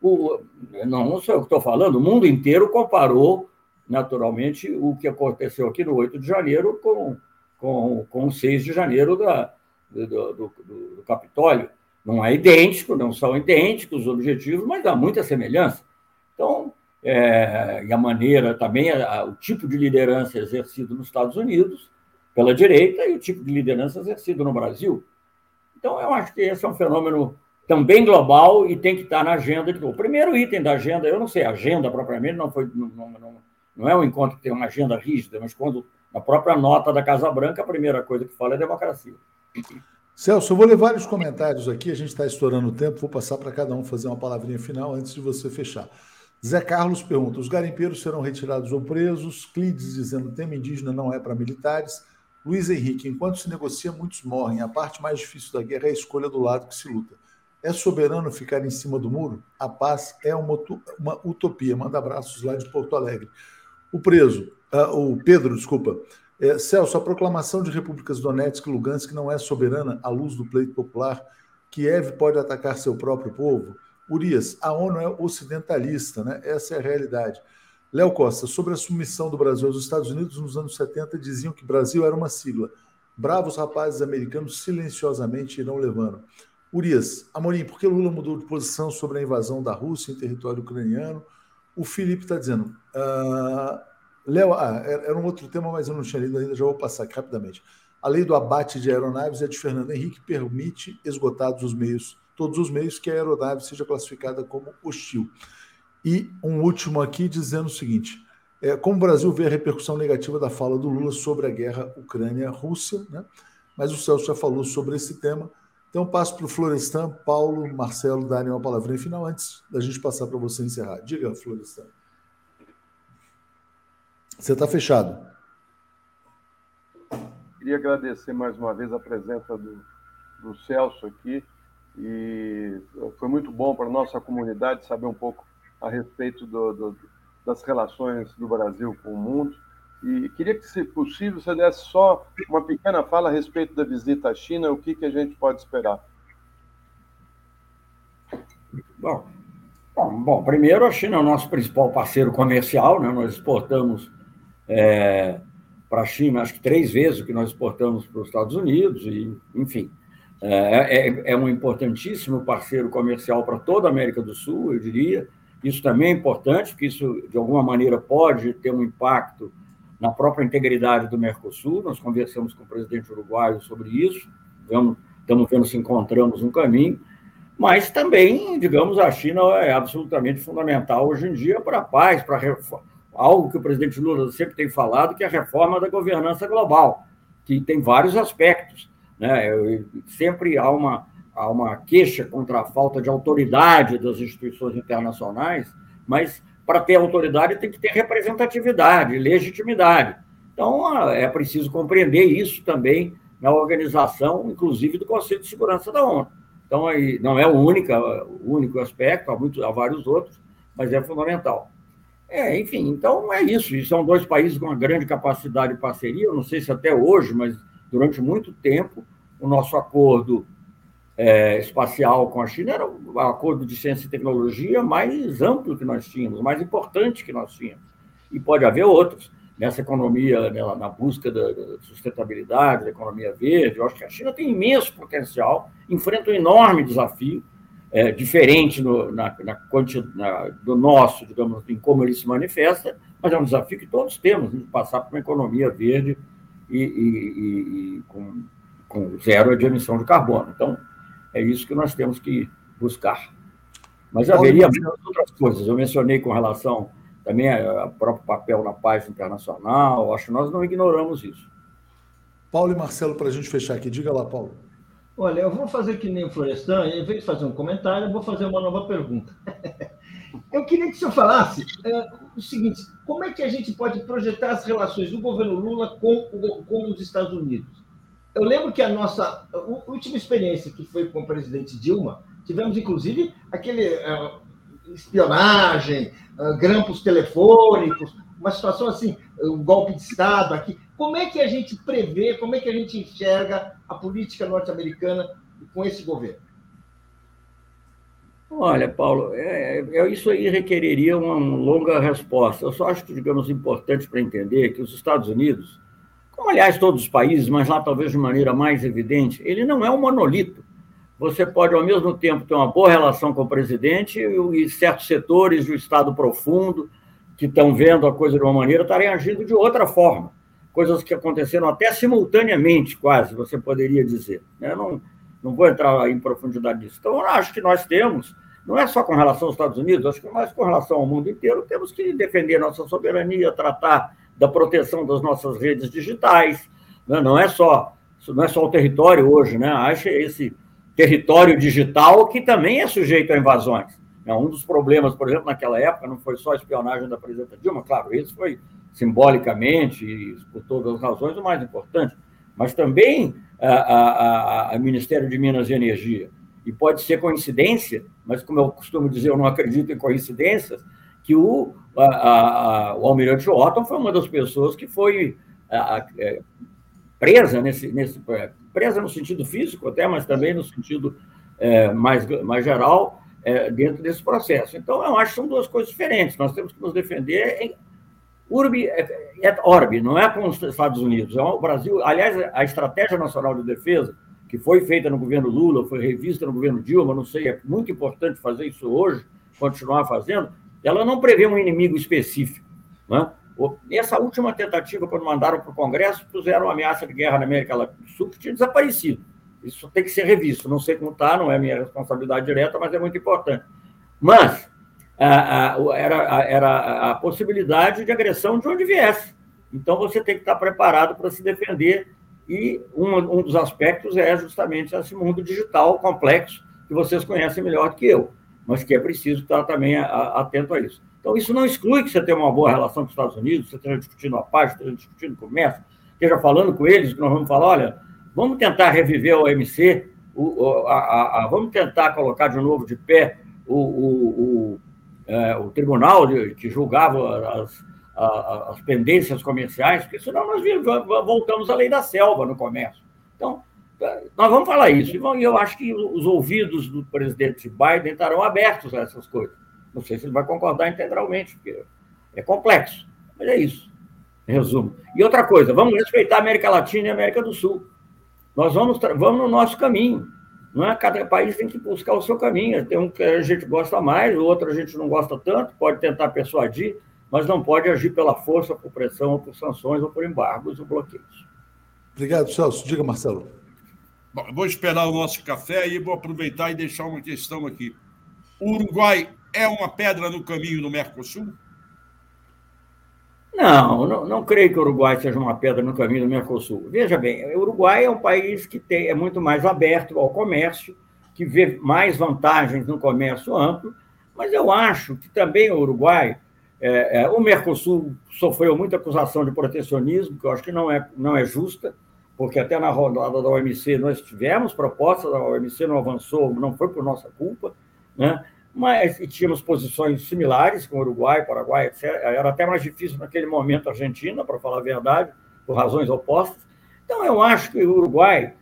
O, não sou eu que estou falando, o mundo inteiro comparou, naturalmente, o que aconteceu aqui no 8 de janeiro com, com, com o 6 de janeiro da, do, do, do Capitólio. Não é idêntico, não são idênticos os objetivos, mas há muita semelhança. Então, é, e a maneira também, a, o tipo de liderança exercido nos Estados Unidos pela direita e o tipo de liderança exercido no Brasil. Então, eu acho que esse é um fenômeno também global e tem que estar na agenda. O primeiro item da agenda, eu não sei, agenda propriamente, não, foi, não, não, não é um encontro que tem uma agenda rígida, mas quando na própria nota da Casa Branca, a primeira coisa que fala é democracia. Celso, eu vou levar os comentários aqui, a gente está estourando o tempo, vou passar para cada um fazer uma palavrinha final antes de você fechar. Zé Carlos pergunta: os garimpeiros serão retirados ou presos? Clides dizendo tema indígena não é para militares. Luiz Henrique, enquanto se negocia, muitos morrem. A parte mais difícil da guerra é a escolha do lado que se luta. É soberano ficar em cima do muro? A paz é uma, uma utopia. Manda abraços lá de Porto Alegre. O preso, uh, o Pedro, desculpa. É, Celso, a proclamação de repúblicas Donetsk e Lugansk não é soberana à luz do pleito popular? Kiev pode atacar seu próprio povo? Urias, a ONU é ocidentalista, né? Essa é a realidade. Léo Costa, sobre a submissão do Brasil aos Estados Unidos nos anos 70, diziam que Brasil era uma sigla. Bravos rapazes americanos silenciosamente irão levando. Urias, Amorim, por que Lula mudou de posição sobre a invasão da Rússia em território ucraniano? O Felipe está dizendo. Uh, Léo, ah, era um outro tema, mas eu não tinha lido ainda, já vou passar aqui rapidamente. A lei do abate de aeronaves é de Fernando Henrique permite, esgotados os meios, todos os meios, que a aeronave seja classificada como hostil. E um último aqui dizendo o seguinte: é, como o Brasil vê a repercussão negativa da fala do Lula sobre a guerra Ucrânia-Rússia, né? mas o Celso já falou sobre esse tema. Então, passo para o Florestan, Paulo, Marcelo darem uma palavrinha final antes da gente passar para você encerrar. Diga, Florestan. Você está fechado. Queria agradecer mais uma vez a presença do, do Celso aqui. E foi muito bom para a nossa comunidade saber um pouco a respeito do, do, das relações do Brasil com o mundo. E queria que, se possível, você desse só uma pequena fala a respeito da visita à China, o que, que a gente pode esperar. Bom, bom, bom, primeiro, a China é o nosso principal parceiro comercial, né? nós exportamos é, para a China, acho que três vezes o que nós exportamos para os Estados Unidos, e, enfim, é, é, é um importantíssimo parceiro comercial para toda a América do Sul, eu diria. Isso também é importante, porque isso, de alguma maneira, pode ter um impacto na própria integridade do Mercosul. Nós conversamos com o presidente uruguaio sobre isso, vamos, estamos vendo se encontramos um caminho, mas também, digamos, a China é absolutamente fundamental hoje em dia para a paz, para algo que o presidente Lula sempre tem falado, que é a reforma da governança global, que tem vários aspectos. Né? Sempre há uma, há uma queixa contra a falta de autoridade das instituições internacionais, mas para ter autoridade tem que ter representatividade, legitimidade. Então, é preciso compreender isso também na organização, inclusive do Conselho de Segurança da ONU. Então, aí, não é o único, o único aspecto, há, muitos, há vários outros, mas é fundamental. É, enfim, então é isso. E são dois países com uma grande capacidade de parceria. Eu não sei se até hoje, mas durante muito tempo, o nosso acordo é, espacial com a China era o acordo de ciência e tecnologia mais amplo que nós tínhamos, mais importante que nós tínhamos. E pode haver outros. Nessa economia, né, na busca da sustentabilidade, da economia verde, eu acho que a China tem imenso potencial, enfrenta um enorme desafio, é, diferente no, na, na, na, do nosso, digamos, em como ele se manifesta, mas é um desafio que todos temos, de passar por uma economia verde e, e, e, e com, com zero de emissão de carbono. Então, é isso que nós temos que buscar. Mas haveria muitas outras coisas. Eu mencionei com relação também ao próprio papel na paz internacional. Acho que nós não ignoramos isso. Paulo e Marcelo, para a gente fechar aqui. Diga lá, Paulo. Olha, eu vou fazer que nem o Florestan, em vez de fazer um comentário, eu vou fazer uma nova pergunta. Eu queria que o senhor falasse é, o seguinte: como é que a gente pode projetar as relações do governo Lula com, com os Estados Unidos? Eu lembro que a nossa última experiência, que foi com o presidente Dilma, tivemos inclusive aquele uh, espionagem, uh, grampos telefônicos, uma situação assim, um golpe de Estado aqui. Como é que a gente prevê, como é que a gente enxerga a política norte-americana com esse governo? Olha, Paulo, é, é, isso aí requereria uma longa resposta. Eu só acho digamos, importante para entender que os Estados Unidos como aliás todos os países, mas lá talvez de maneira mais evidente, ele não é um monolito. Você pode, ao mesmo tempo, ter uma boa relação com o presidente e certos setores do Estado profundo, que estão vendo a coisa de uma maneira, estarem agindo de outra forma. Coisas que aconteceram até simultaneamente, quase, você poderia dizer. Eu né? não, não vou entrar em profundidade nisso. Então, eu acho que nós temos, não é só com relação aos Estados Unidos, acho que nós, com relação ao mundo inteiro, temos que defender nossa soberania, tratar da proteção das nossas redes digitais. Né? Não é só não é só o território hoje, né? Acha esse território digital que também é sujeito a invasões. É um dos problemas, por exemplo, naquela época não foi só a espionagem da presidenta Dilma, claro, isso foi simbolicamente e por todas as razões o mais importante, mas também a, Ministério de Minas e Energia. E pode ser coincidência, mas como eu costumo dizer, eu não acredito em coincidências, que o, a, a, o almirante Otton foi uma das pessoas que foi a, é, presa nesse, nesse é, presa no sentido físico até, mas também no sentido é, mais, mais geral é, dentro desse processo. Então, eu acho que são duas coisas diferentes. Nós temos que nos defender em urbi et orbi, não é com os Estados Unidos. É o Brasil, aliás, a estratégia nacional de defesa que foi feita no governo Lula, foi revista no governo Dilma, não sei, é muito importante fazer isso hoje, continuar fazendo ela não prevê um inimigo específico. Né? Essa última tentativa, quando mandaram para o Congresso, puseram uma ameaça de guerra na América do Sul que tinha desaparecido. Isso tem que ser revisto. Não sei como está, não é minha responsabilidade direta, mas é muito importante. Mas a, a, era, a, era a possibilidade de agressão de onde viesse. Então você tem que estar preparado para se defender. E um, um dos aspectos é justamente esse mundo digital complexo que vocês conhecem melhor do que eu, mas que é preciso estar também atento a isso. Então, isso não exclui que você tenha uma boa relação com os Estados Unidos, você esteja discutindo a paz, esteja discutindo o comércio, esteja falando com eles, que nós vamos falar, olha, vamos tentar reviver o OMC, o, a, a, a, vamos tentar colocar de novo de pé o, o, é, o tribunal de, que julgava as, as pendências comerciais, porque senão nós voltamos à lei da selva no comércio. Então, nós vamos falar isso. E eu acho que os ouvidos do presidente Biden estarão abertos a essas coisas. Não sei se ele vai concordar integralmente, porque é complexo. Mas é isso. Resumo. E outra coisa, vamos respeitar a América Latina e a América do Sul. Nós vamos, vamos no nosso caminho. Não é? Cada país tem que buscar o seu caminho. Tem um que a gente gosta mais, o outro a gente não gosta tanto, pode tentar persuadir, mas não pode agir pela força, por pressão, ou por sanções, ou por embargos ou bloqueios. Obrigado, Celso. Diga, Marcelo. Bom, vou esperar o nosso café e vou aproveitar e deixar uma questão aqui. O Uruguai é uma pedra no caminho do Mercosul? Não, não, não, creio que o Uruguai seja uma pedra no caminho do Mercosul. Veja bem, o Uruguai é um país que tem, é muito mais aberto ao comércio, que vê mais vantagens no comércio amplo, mas eu acho que também o Uruguai, é, é, o Mercosul sofreu muita acusação de protecionismo, que eu acho que não é, não é justa, porque até na rodada da OMC nós tivemos propostas, a OMC não avançou, não foi por nossa culpa, né? mas tínhamos posições similares com Uruguai, Paraguai, etc. Era até mais difícil naquele momento a Argentina, para falar a verdade, por razões opostas. Então, eu acho que o Uruguai,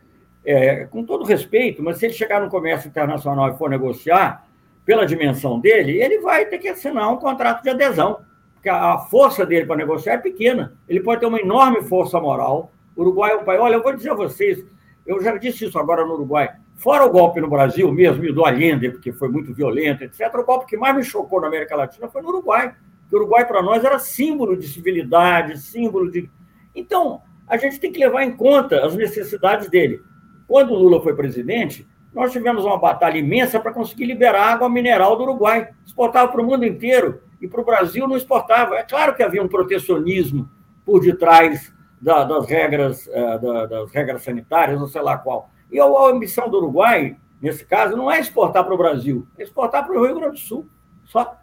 é, com todo respeito, mas se ele chegar no comércio internacional e for negociar, pela dimensão dele, ele vai ter que assinar um contrato de adesão, porque a força dele para negociar é pequena. Ele pode ter uma enorme força moral. Uruguai é um país. Olha, eu vou dizer a vocês, eu já disse isso agora no Uruguai. Fora o golpe no Brasil mesmo, e do Allende, porque foi muito violento, etc., o golpe que mais me chocou na América Latina foi no Uruguai. o Uruguai, para nós, era símbolo de civilidade, símbolo de. Então, a gente tem que levar em conta as necessidades dele. Quando o Lula foi presidente, nós tivemos uma batalha imensa para conseguir liberar água mineral do Uruguai. Exportava para o mundo inteiro e para o Brasil não exportava. É claro que havia um protecionismo por detrás da, das regras eh, da, das regras sanitárias, não sei lá qual. E a ambição do Uruguai, nesse caso, não é exportar para o Brasil, é exportar para o Rio Grande do Sul. Só.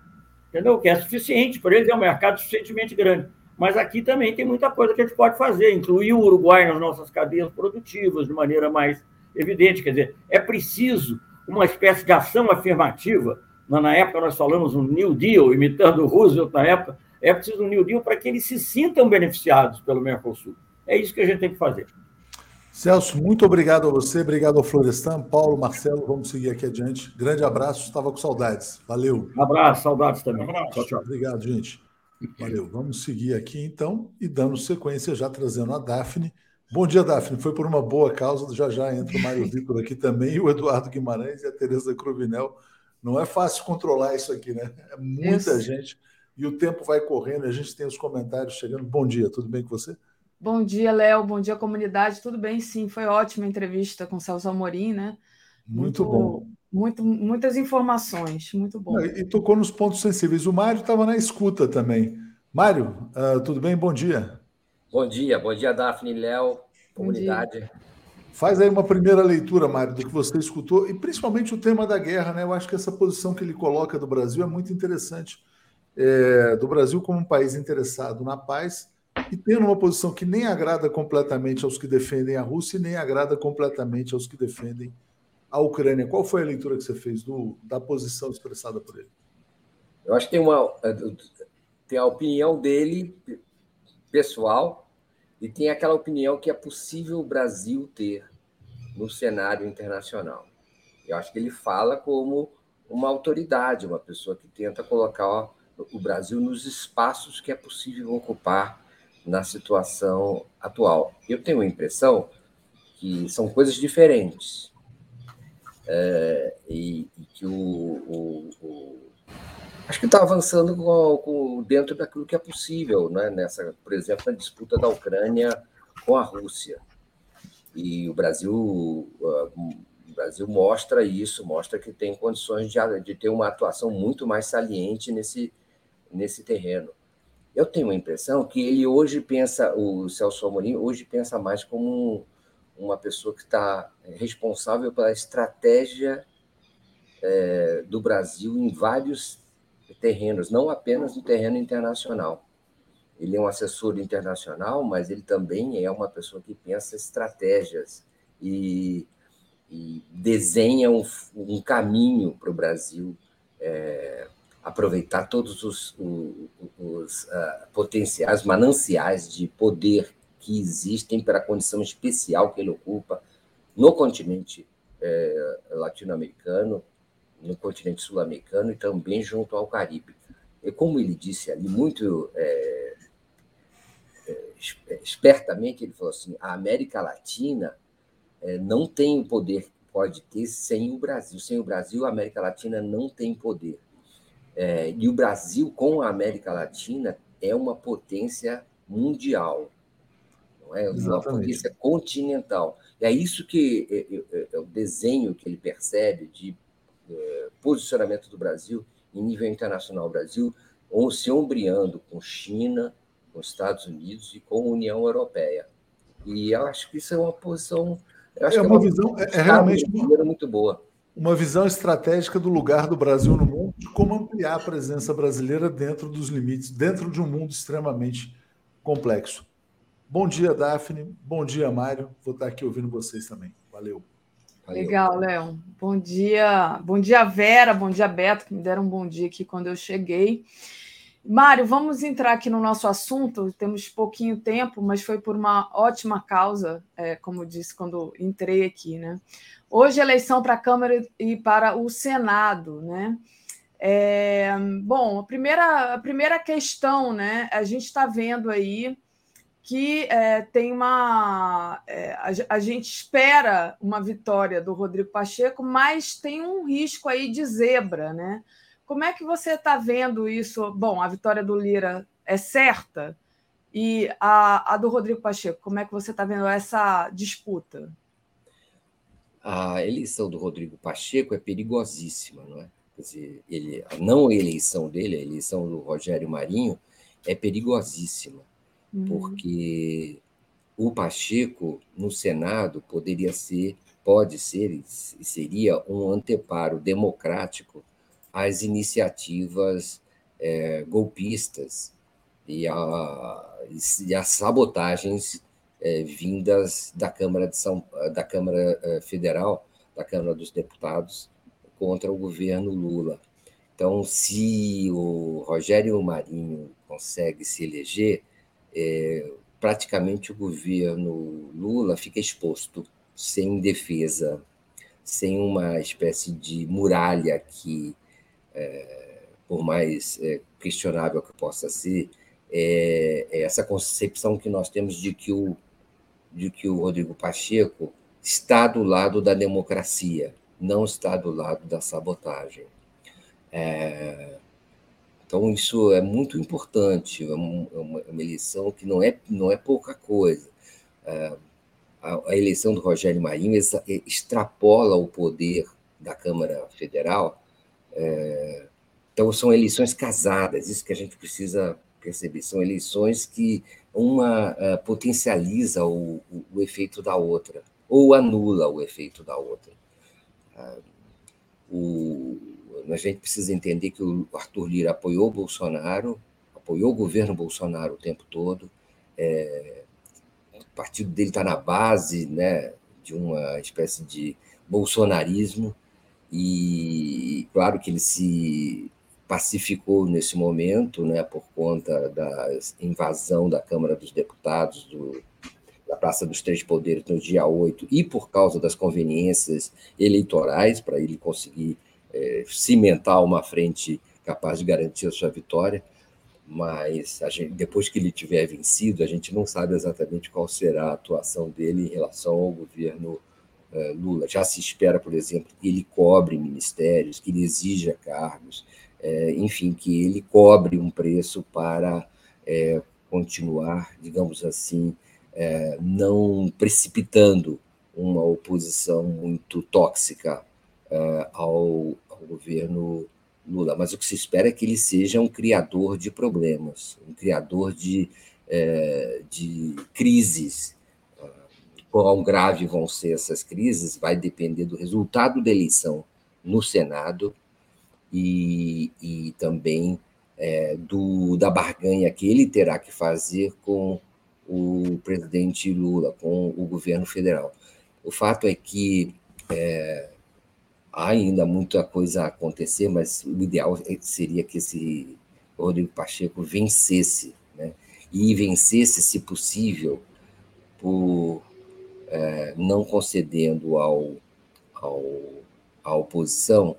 Entendeu? Que é suficiente, para eles é um mercado suficientemente grande. Mas aqui também tem muita coisa que a gente pode fazer, incluir o Uruguai nas nossas cadeias produtivas de maneira mais evidente. Quer dizer, é preciso uma espécie de ação afirmativa. Na época, nós falamos um New Deal, imitando o Roosevelt na época. É preciso um New Deal para que eles se sintam beneficiados pelo Mercosul. É isso que a gente tem que fazer. Celso, muito obrigado a você, obrigado ao Florestan, Paulo, Marcelo, vamos seguir aqui adiante. Grande abraço, estava com saudades. Valeu. Um abraço, saudades também. Um abraço. Tchau, tchau. Obrigado, gente. Valeu. Vamos seguir aqui então e dando sequência já trazendo a Daphne. Bom dia, Daphne. Foi por uma boa causa. Já já entra o Mário Vitor aqui também, e o Eduardo Guimarães e a Tereza Cruvinel. Não é fácil controlar isso aqui, né? É muita isso. gente e o tempo vai correndo. A gente tem os comentários chegando. Bom dia, tudo bem com você? Bom dia, Léo. Bom dia, comunidade. Tudo bem? Sim, foi ótima a entrevista com o Celso Amorim, né? Muito, muito bom. Muito, muitas informações, muito bom. E tocou nos pontos sensíveis. O Mário estava na escuta também. Mário, uh, tudo bem? Bom dia. Bom dia, bom dia, Daphne, Léo, comunidade. Faz aí uma primeira leitura, Mário, do que você escutou, e principalmente o tema da guerra, né? Eu acho que essa posição que ele coloca do Brasil é muito interessante. É, do Brasil como um país interessado na paz e tendo uma posição que nem agrada completamente aos que defendem a Rússia e nem agrada completamente aos que defendem a Ucrânia. Qual foi a leitura que você fez do, da posição expressada por ele? Eu acho que tem uma é, tem a opinião dele pessoal e tem aquela opinião que é possível o Brasil ter no cenário internacional. Eu acho que ele fala como uma autoridade, uma pessoa que tenta colocar o Brasil nos espaços que é possível ocupar na situação atual. Eu tenho a impressão que são coisas diferentes. É, e, e, que o, o, o, Acho que está avançando com, com, dentro daquilo que é possível, né? nessa, por exemplo, na disputa da Ucrânia com a Rússia. E o Brasil, uh, o Brasil mostra isso, mostra que tem condições de, de ter uma atuação muito mais saliente nesse, nesse terreno. Eu tenho a impressão que ele hoje pensa, o Celso Amorim hoje pensa mais como uma pessoa que está responsável pela estratégia é, do Brasil em vários terrenos, não apenas no terreno internacional. Ele é um assessor internacional, mas ele também é uma pessoa que pensa estratégias e, e desenha um, um caminho para o Brasil é, aproveitar todos os, os, uh, potenciais mananciais de poder que existem para a condição especial que ele ocupa no continente é, latino-americano, no continente sul-americano e também junto ao Caribe. E como ele disse ali, muito é, é, espertamente, ele falou assim: a América Latina é, não tem o poder que pode ter sem o Brasil. Sem o Brasil, a América Latina não tem poder. É, e o Brasil, com a América Latina, é uma potência mundial, não é? Exatamente. Uma potência continental. E é isso que é, é, é, o desenho que ele percebe de é, posicionamento do Brasil em nível internacional. O Brasil se ombreando com China, com Estados Unidos e com a União Europeia. E eu acho que isso é uma posição. é, uma, uma visão, é, é realmente uma, muito boa. Uma visão estratégica do lugar do Brasil no mundo, de como ampliar a presença brasileira dentro dos limites, dentro de um mundo extremamente complexo. Bom dia, Daphne. Bom dia, Mário. Vou estar aqui ouvindo vocês também. Valeu. Legal, Léo. Bom dia. Bom dia, Vera. Bom dia, Beto, que me deram um bom dia aqui quando eu cheguei. Mário, vamos entrar aqui no nosso assunto. Temos pouquinho tempo, mas foi por uma ótima causa, é, como disse quando entrei aqui, né? Hoje, eleição para a Câmara e para o Senado, né? É, bom, a primeira, a primeira questão, né? A gente está vendo aí que é, tem uma. É, a, a, gente espera uma vitória do Rodrigo Pacheco, mas tem um risco aí de zebra, né? Como é que você está vendo isso? Bom, a vitória do Lira é certa, e a, a do Rodrigo Pacheco, como é que você está vendo essa disputa? A eleição do Rodrigo Pacheco é perigosíssima, não é? Dizer, ele, a não eleição dele, a eleição do Rogério Marinho, é perigosíssima, uhum. porque o Pacheco no Senado poderia ser, pode ser e seria um anteparo democrático as iniciativas é, golpistas e, a, e, as sabotagens é, vindas da Câmara, de São, da Câmara é, Federal, da Câmara dos Deputados, contra o governo Lula. Então, se o Rogério Marinho consegue se eleger, é, praticamente o governo Lula fica exposto, sem defesa, sem uma espécie de muralha que é, por mais é, questionável que possa ser, é, é, essa concepção que nós temos de que, o, de que o Rodrigo Pacheco está do lado da democracia, não está do lado da sabotagem. É, então, isso é muito importante, é uma, é uma, eleição que não é, não é pouca coisa. É, a, a, eleição do Rogério Marinho extrapola o poder da Câmara Federal é, então, são eleições casadas, isso que a gente precisa perceber. São eleições que uma potencializa o, o, o, efeito da outra, ou anula o efeito da outra. Uh, o, a gente precisa entender que o Arthur Lira apoiou o Bolsonaro, apoiou o governo Bolsonaro o tempo todo. É, o partido dele está na base né, de uma espécie de bolsonarismo e claro que ele se pacificou nesse momento, né, por conta da invasão da Câmara dos Deputados, do, da Praça dos Três Poderes no dia 8, e por causa das conveniências eleitorais, para ele conseguir é, cimentar uma frente capaz de garantir a sua vitória. Mas gente, depois que ele tiver vencido, a gente não sabe exatamente qual será a atuação dele em relação ao governo uh, Lula. Já se espera, por exemplo, que ele cobre ministérios, que ele exija cargos, é, enfim, que ele cobre um preço para é, continuar, digamos assim, é, não precipitando uma oposição muito tóxica é, ao, ao, governo Lula. Mas o que se espera é que ele seja um criador de problemas, um criador de, é, de crises. Quão grave vão ser essas crises vai depender do resultado da eleição no Senado e, e também é, do, da barganha que ele terá que fazer com o presidente Lula, com o governo federal. O fato é que é, há ainda muita coisa a acontecer, mas o ideal seria que esse Rodrigo Pacheco vencesse, né? e vencesse, se possível, por é, não concedendo ao, ao, à oposição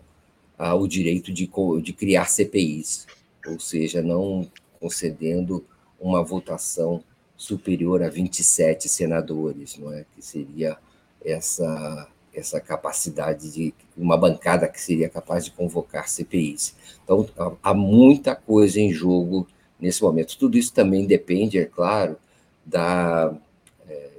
o direito de, de criar CPIs, ou seja, não concedendo uma votação superior a 27 senadores, não é? Que seria essa essa capacidade de uma bancada que seria capaz de convocar CPIs. Então há muita coisa em jogo nesse momento. Tudo isso também depende, é claro, da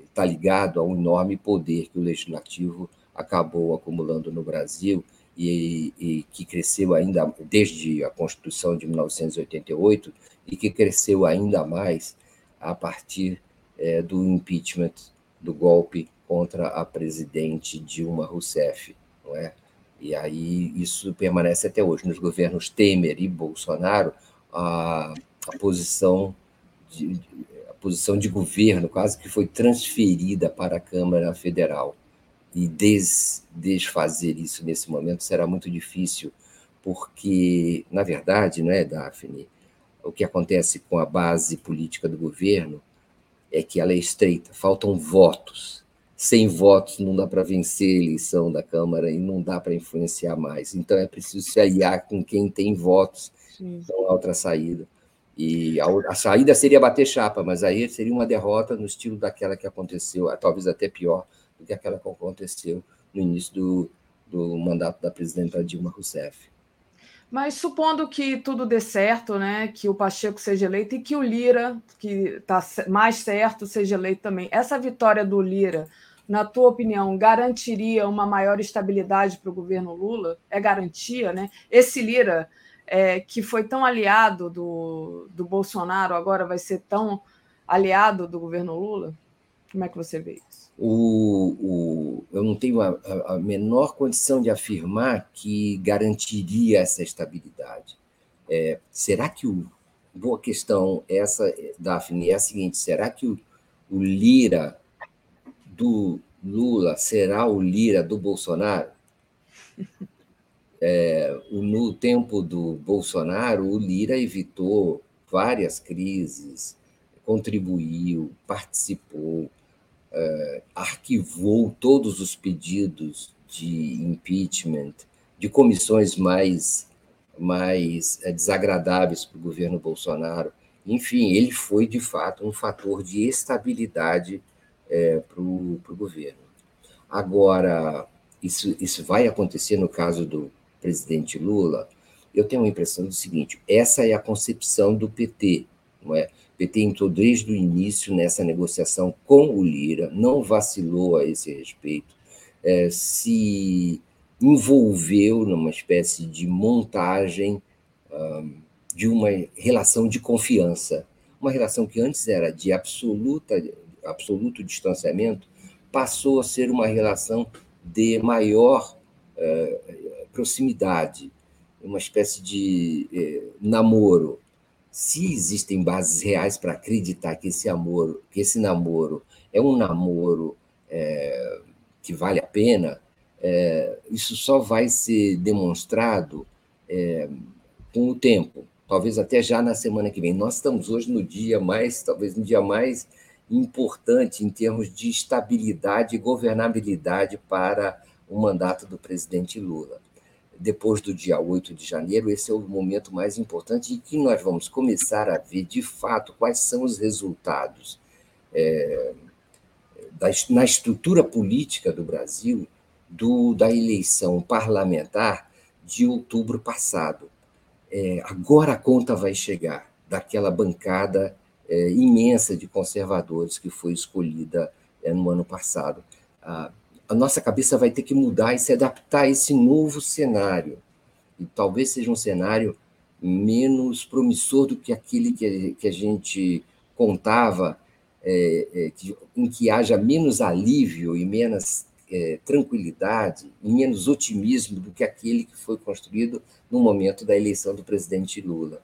está é, ligado ao enorme poder que o legislativo acabou acumulando no Brasil e, e, que cresceu ainda desde a Constituição de 1988 e que cresceu ainda mais a partir é, do impeachment, do golpe contra a presidente Dilma Rousseff, não é? E aí isso permanece até hoje. Nos governos Temer e Bolsonaro, a, a posição de, a posição de governo quase que foi transferida para a Câmara Federal e des, desfazer isso nesse momento será muito difícil, porque, na verdade, não é, Daphne? O que acontece com a base política do governo é que ela é estreita, faltam votos. Sem votos não dá para vencer a eleição da Câmara e não dá para influenciar mais. Então é preciso se aliar com quem tem votos. Então, a outra saída. E a, a, saída seria bater chapa, mas aí seria uma derrota no estilo daquela que aconteceu, talvez até pior, do que aquela que aconteceu no início do, do mandato da presidenta Dilma Rousseff. Mas supondo que tudo dê certo, né, que o Pacheco seja eleito e que o Lira, que está mais certo, seja eleito também, essa vitória do Lira, na tua opinião, garantiria uma maior estabilidade para o governo Lula? É garantia, né? Esse Lira, é, que foi tão aliado do, do Bolsonaro, agora vai ser tão aliado do governo Lula? Como é que você vê isso? O, o, eu não tenho a, a, menor condição de afirmar que garantiria essa estabilidade. É, será que o. Boa questão, essa, Daphne, é a seguinte: será que o, o Lira do Lula será o Lira do Bolsonaro? É, no tempo do Bolsonaro, o Lira evitou várias crises, contribuiu, participou uh, arquivou todos os pedidos de impeachment, de comissões mais, mais uh, desagradáveis para o governo Bolsonaro. Enfim, ele foi, de fato, um fator de estabilidade uh, para o governo. Agora, isso, isso vai acontecer no caso do presidente Lula? Eu tenho a impressão do seguinte: essa é a concepção do PT, não é? PT entrou desde o início nessa negociação com o Lira, não vacilou a esse respeito, é, se envolveu numa espécie de montagem um, de uma relação de confiança, uma relação que antes era de absoluta, absoluto distanciamento, passou a ser uma relação de maior uh, proximidade, uma espécie de uh, namoro se existem bases reais para acreditar que esse amor, que esse namoro é um namoro é, que vale a pena, é, isso só vai ser demonstrado é, com o tempo, talvez até já na semana que vem. Nós estamos hoje no dia mais, talvez no dia mais importante em termos de estabilidade e governabilidade para o mandato do presidente Lula depois do dia 8 de janeiro, esse é o momento mais importante em que nós vamos começar a ver, de fato, quais são os resultados é, na estrutura política do Brasil do, da eleição parlamentar de outubro passado. É, agora a conta vai chegar daquela bancada é, imensa de conservadores que foi escolhida é, no ano passado. A, a nossa cabeça vai ter que mudar e se adaptar a esse novo cenário. E talvez seja um cenário menos promissor do que aquele que, que a gente contava, é, é, que, em que haja menos alívio e menos é, tranquilidade e menos otimismo do que aquele que foi construído no momento da eleição do presidente Lula.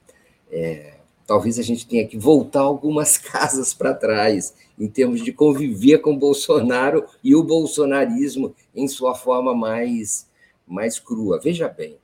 É, talvez a gente tenha que voltar algumas casas para trás em termos de conviver com Bolsonaro e o bolsonarismo em sua forma mais, mais crua. Veja bem,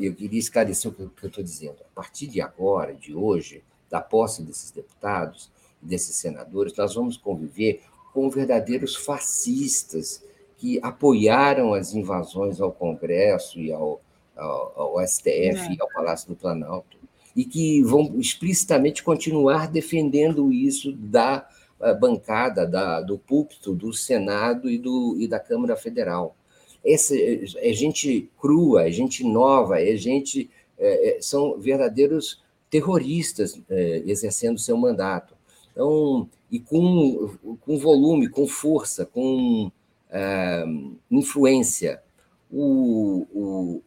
eu queria esclarecer o que eu estou dizendo. A partir de agora, de hoje, da posse desses deputados, desses senadores, nós vamos conviver com verdadeiros fascistas que apoiaram as invasões ao Congresso e ao, ao, ao STF é. e ao Palácio do Planalto, e que vão explicitamente continuar defendendo isso da eh, bancada, da, do púlpito do Senado e, do, e da Câmara Federal. Essa, é gente crua, é gente nova, é gente. É, são verdadeiros terroristas é, exercendo seu mandato. Então, e com, com volume, com força, com uh, influência. O, o,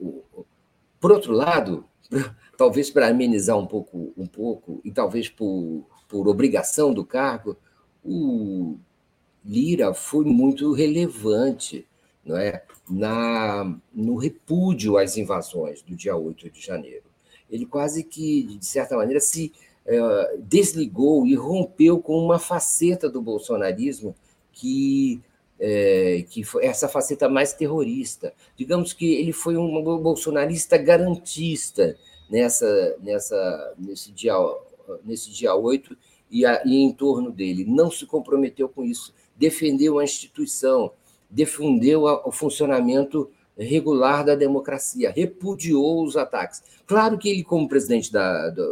o, por outro lado, talvez para amenizar um pouco, um pouco e talvez por, por obrigação do cargo, o Lira foi muito relevante não é? Na, no repúdio às invasões do dia 8 de janeiro. Ele quase que, de certa maneira, se uh, desligou e rompeu com uma faceta do bolsonarismo que é, que foi essa faceta mais terrorista. Digamos que ele foi um bolsonarista garantista nessa, nessa, nesse, dia, nesse dia 8 e, a, e em torno dele. Não se comprometeu com isso, defendeu a instituição, defendeu a, o funcionamento regular da democracia, repudiou os ataques. Claro que ele, como presidente da, da,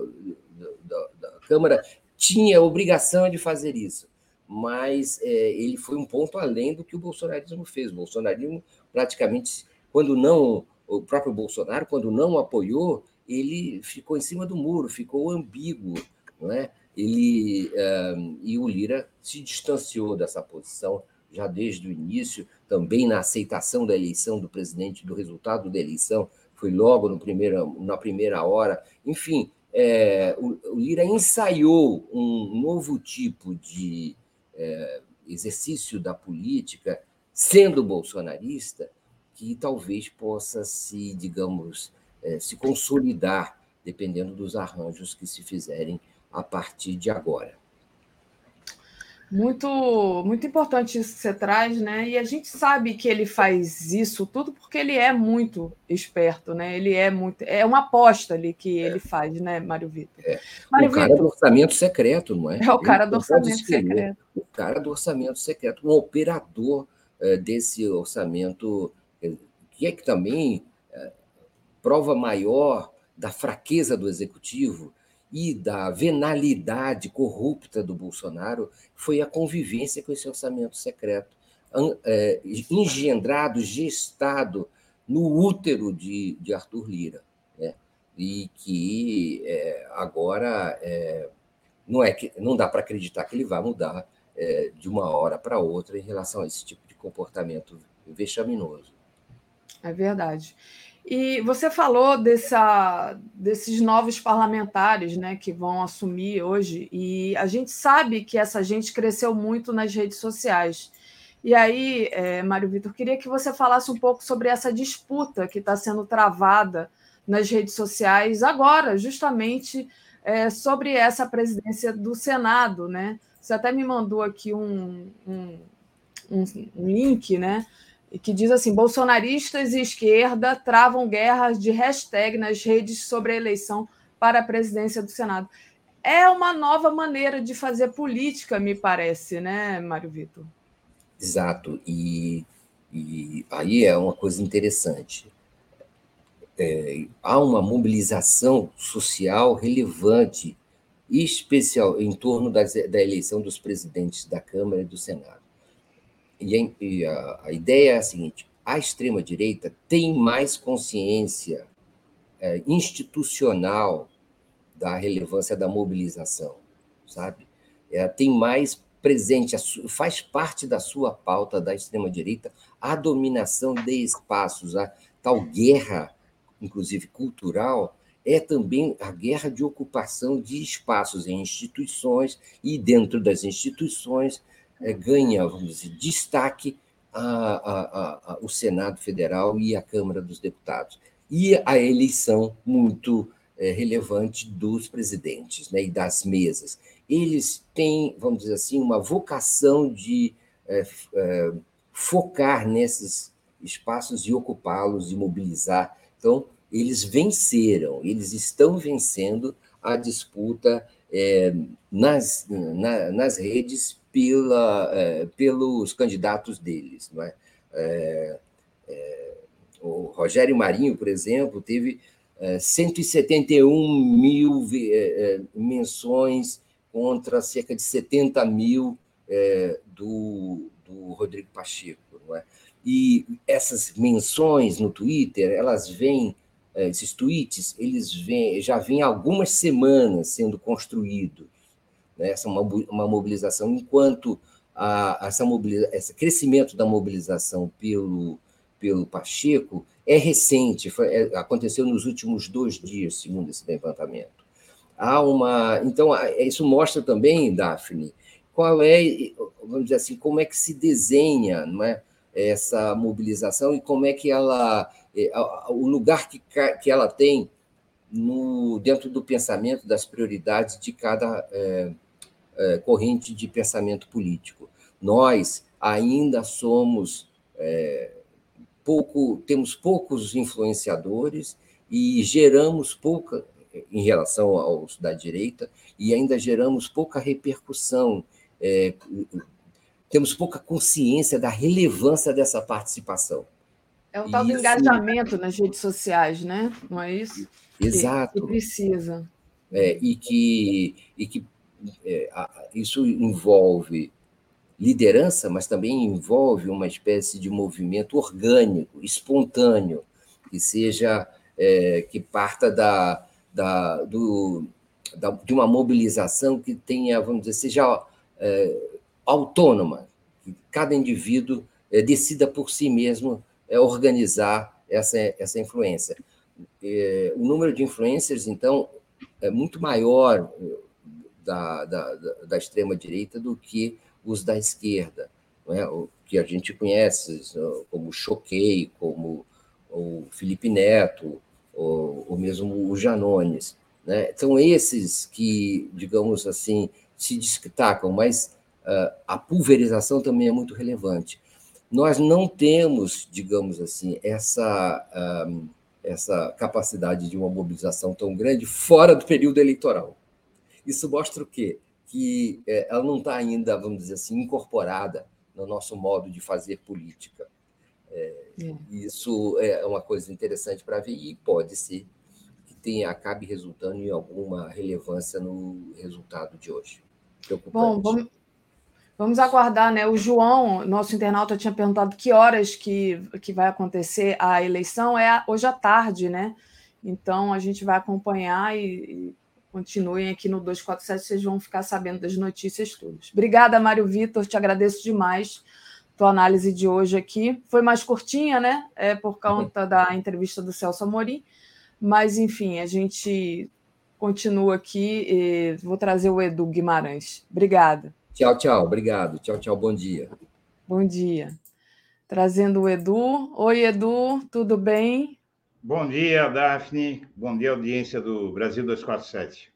da, da Câmara, tinha a obrigação de fazer isso mas é, ele foi um ponto além do que o bolsonarismo fez. O bolsonarismo, praticamente, quando não, o próprio Bolsonaro, quando não apoiou, ele ficou em cima do muro, ficou ambíguo, não é? Ele um, e o Lira se distanciou dessa posição já desde o início, também na aceitação da eleição do presidente, do resultado da eleição, foi logo no primeiro, na primeira hora. Enfim, é, o, o Lira ensaiou um novo tipo de, é, exercício da política, sendo bolsonarista, que talvez possa se, digamos, é, se consolidar, dependendo dos arranjos que se fizerem a partir de agora. Muito, muito importante isso que você traz, né? E a gente sabe que ele faz isso tudo porque ele é muito esperto, né? Ele é muito. É uma aposta ali que é. ele faz, né, Mário Vitor? É. Mário o cara Vitor, do orçamento secreto, não é? É o cara ele do orçamento secreto. O cara do orçamento secreto, um operador é, desse orçamento, é, que é que também é, prova maior da fraqueza do executivo e da venalidade corrupta do Bolsonaro foi a convivência com esse orçamento secreto, é, engendrado, gestado no útero de, de Arthur Lira, né? e que é, agora é, não é que não dá para acreditar que ele vai mudar é, de uma hora para outra em relação a esse tipo de comportamento vexaminoso. É verdade. E você falou dessa, desses novos parlamentares né, que vão assumir hoje, e a gente sabe que essa gente cresceu muito nas redes sociais. E aí, é, Mário Vitor, queria que você falasse um pouco sobre essa disputa que está sendo travada nas redes sociais agora, justamente é, sobre essa presidência do Senado. Né? Você até me mandou aqui um, um, um, link, né? E que diz assim: bolsonaristas e esquerda travam guerras de hashtag nas redes sobre a eleição para a presidência do Senado. É uma nova maneira de fazer política, me parece, né, Mário Vitor? Exato. E, e aí é uma coisa interessante. É, há uma mobilização social relevante, especial em torno da eleição dos presidentes da Câmara e do Senado. E a, a, ideia é a seguinte: a extrema-direita tem mais consciência é, institucional da relevância da mobilização, sabe? É, tem mais presente, faz parte da sua pauta da extrema-direita a dominação de espaços, a tal guerra, inclusive cultural, é também a guerra de ocupação de espaços em instituições e dentro das instituições é, ganha, vamos dizer, destaque a, a, a, o Senado Federal e a Câmara dos Deputados. E a eleição muito é, relevante dos presidentes né, e das mesas. Eles têm, vamos dizer assim, uma vocação de é, é, focar nesses espaços e ocupá-los e mobilizar. Então, eles venceram, eles estão vencendo a disputa é, nas, na, nas redes pela, é, pelos candidatos deles. Não é? é? É, o Rogério Marinho, por exemplo, teve 171 é, mil menções contra cerca de 70 mil do, do Rodrigo Pacheco. Não é? E essas menções no Twitter, elas vêm esses tweets, eles vêm, já vêm algumas semanas sendo construídos né, essa uma, uma mobilização, enquanto a, essa mobiliza, esse crescimento da mobilização pelo, pelo Pacheco é recente, foi, é, aconteceu nos últimos dois dias, segundo esse levantamento. Há uma, então, isso mostra também, Daphne, qual é, vamos dizer assim, como é que se desenha não é, essa mobilização e como é que ela, é, o lugar que, que ela tem no, dentro do pensamento das prioridades de cada é, é, corrente de pensamento político. Nós ainda somos é, pouco, temos poucos influenciadores e geramos pouca em relação aos da direita e ainda geramos pouca repercussão. Temos pouca consciência da relevância dessa participação. É um tal do engajamento nas redes sociais, né? Não é isso? Exato. Que, que precisa. É, e, que, e que é, isso envolve liderança, mas também envolve uma espécie de movimento orgânico, espontâneo, que seja é, que parta da, da, do, da, de uma mobilização que tenha, vamos dizer, seja é, autônoma, que cada indivíduo é, decida por si mesmo é, organizar essa, essa influência. É, o número de influencers, então, é muito maior da, da, da extrema-direita do que os da esquerda, é? o que a gente conhece como Choquei, como o Felipe Neto, ou, ou mesmo o Janones. Né? São esses que, digamos assim, se destacam, mas a pulverização também é muito relevante. Nós não temos, digamos assim, essa, uh, essa capacidade de uma mobilização tão grande fora do período eleitoral. Isso mostra o quê? Que é, ela não está ainda, vamos dizer assim, incorporada no nosso modo de fazer política. É, é. Isso é uma coisa interessante para ver e pode ser que tenha, acabe resultando em alguma relevância no resultado de hoje. Bom, vamos, vamos aguardar, né? O João, nosso internauta, tinha perguntado que horas que, que vai acontecer a eleição. É hoje à tarde, né? Então a gente vai acompanhar e, Continuem aqui no 247, vocês vão ficar sabendo das notícias todas. Obrigada, Mário Vitor, te agradeço demais tua análise de hoje aqui. Foi mais curtinha, né? É por conta da entrevista do Celso Amorim, mas enfim, a gente continua aqui. vou trazer o Edu Guimarães. Obrigada. Tchau, tchau. Obrigado. Tchau, tchau. Bom dia. Bom dia. Trazendo o Edu. Oi, Edu, tudo bem? Bom dia, Daphne. Bom dia, audiência do Brasil 247.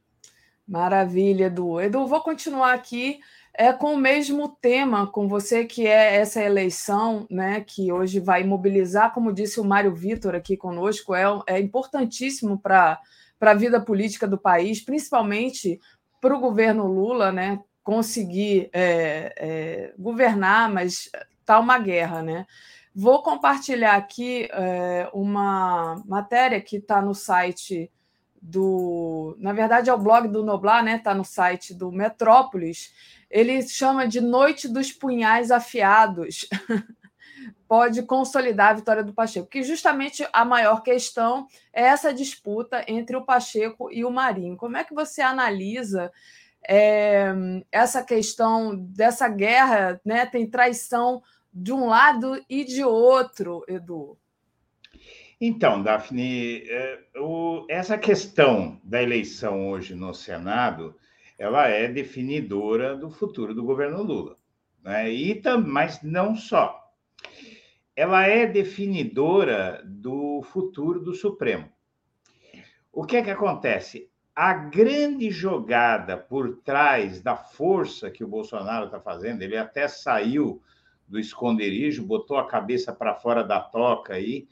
Maravilha, Edu. Edu, vou continuar aqui é, com o mesmo tema com você, que é essa eleição, né, que hoje vai mobilizar, como disse o Mário Vitor aqui conosco, é, é importantíssimo para a vida política do país, principalmente para o governo Lula, né, conseguir é, é, governar, mas está uma guerra, né? Vou compartilhar aqui é, uma matéria que está no site do. Na verdade, é o blog do Noblar, né? Está no site do Metrópolis. Ele chama de Noite dos Punhais Afiados. Pode consolidar a vitória do Pacheco, que justamente a maior questão é essa disputa entre o Pacheco e o Marinho. Como é que você analisa é, essa questão dessa guerra? Né? Tem traição de um lado e de outro, Edu. Então, Daphne, é, essa questão da eleição hoje no Senado, ela é definidora do futuro do governo Lula, né? E mas não só. Ela é definidora do futuro do Supremo. O que é que acontece? A grande jogada por trás da força que o Bolsonaro está fazendo, ele até saiu do esconderijo, botou a cabeça para fora da toca aí,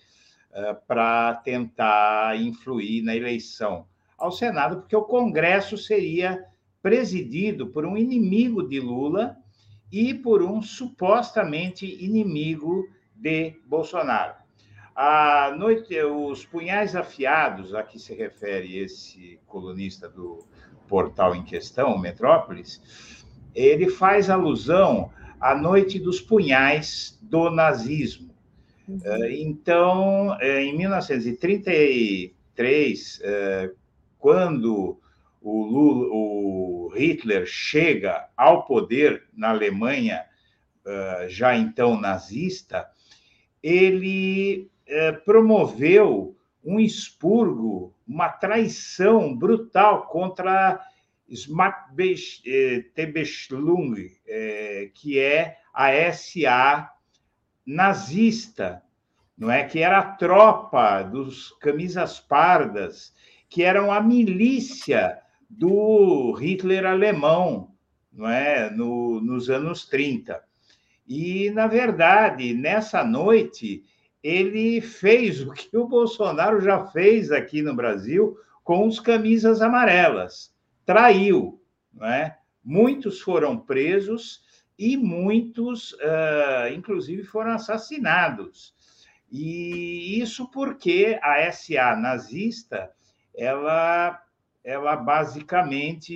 eh, para tentar influir na eleição ao Senado, porque o Congresso seria presidido por um inimigo de Lula e por um supostamente inimigo de Bolsonaro. À noite, os punhais afiados a que se refere esse colunista do portal em questão, Metrópolis, ele faz alusão à noite dos punhais do nazismo Uhum. Eh, então, eh, em 1933, eh, quando o, Lula, o Hitler chega ao poder na Alemanha, já então nazista, ele promoveu um expurgo, uma traição brutal contra Smartbeschlung, que é a SA nazista, não é? Que era a tropa dos camisas pardas, que eram a milícia do Hitler alemão, não é? No, nos anos 30. E, na verdade, nessa noite, ele fez o que o Bolsonaro já fez aqui no Brasil com os camisas amarelas. Traiu, não é? Muitos foram presos e muitos, uh, inclusive, foram assassinados. E isso porque a SA nazista, ela, ela basicamente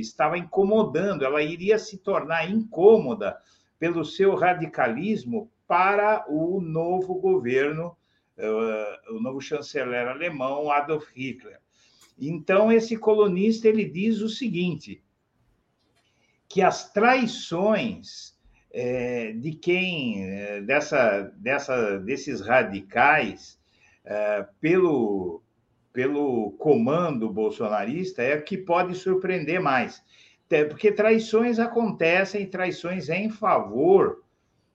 estava incomodando, ela iria se tornar incômoda pelo seu radicalismo para o novo governo, uh, o novo chanceler alemão Adolf Hitler. Então, esse colunista ele diz o seguinte: que as traições é, de quem, é, dessa, dessa, desses radicais, é, pelo, pelo comando bolsonarista, é que pode surpreender mais. Porque traições acontecem, traições em favor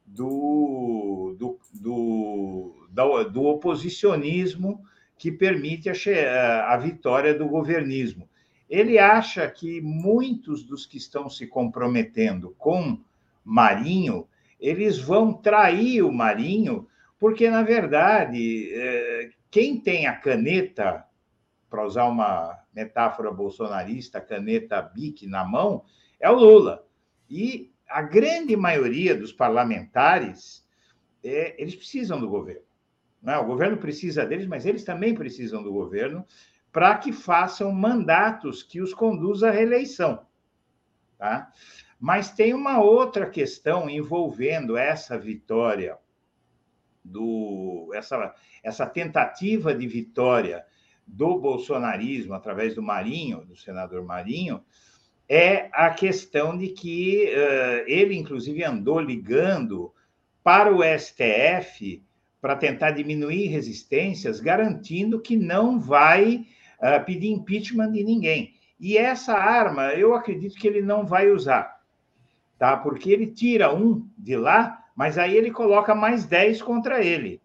do, do, do, do, oposicionismo que permite a, a vitória do governismo. Ele acha que muitos dos que estão se comprometendo com Marinho, eles vão trair o Marinho, porque, na verdade, é, quem tem a caneta, para usar uma metáfora bolsonarista, caneta BIC na mão, é o Lula. E a grande maioria dos parlamentares, é, eles precisam do governo. Né? O governo precisa deles, mas eles também precisam do governo para que façam mandatos que os conduzam à reeleição. Tá? Mas tem uma outra questão envolvendo essa vitória, do, essa, essa tentativa de vitória do bolsonarismo através do Marinho, do senador Marinho, é a questão de que uh, ele, inclusive, andou ligando para o STF para tentar diminuir resistências, garantindo que não vai uh, pedir impeachment de ninguém. E essa arma, eu acredito que ele não vai usar, tá? Porque ele tira um de lá, mas aí ele coloca mais 10 contra ele.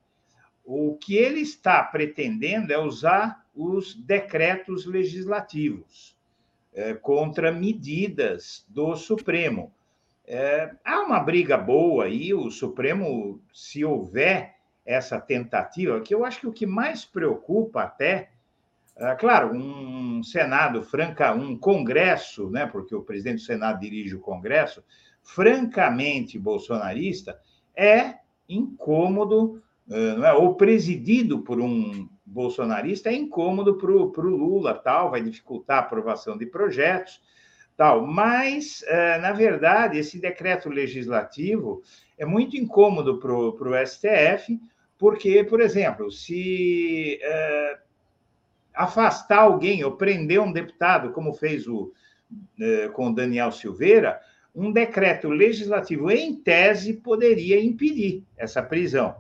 O que ele está pretendendo é usar os decretos legislativos é, contra medidas do Supremo. É, há uma briga boa aí, o Supremo, se houver essa tentativa, que eu acho que o que mais preocupa até é, claro, um Senado franca, um Congresso, né, porque o presidente do Senado dirige o Congresso, francamente bolsonarista, é incômodo, é, não é, ou presidido por um bolsonarista é incômodo para o Lula, tal, vai dificultar a aprovação de projetos, tal. Mas, é, na verdade, esse decreto legislativo é muito incômodo para o STF, porque, por exemplo, se é, afastar alguém ou prender um deputado, como fez o, é, com Daniel Silveira, um decreto legislativo, em tese, poderia impedir essa prisão.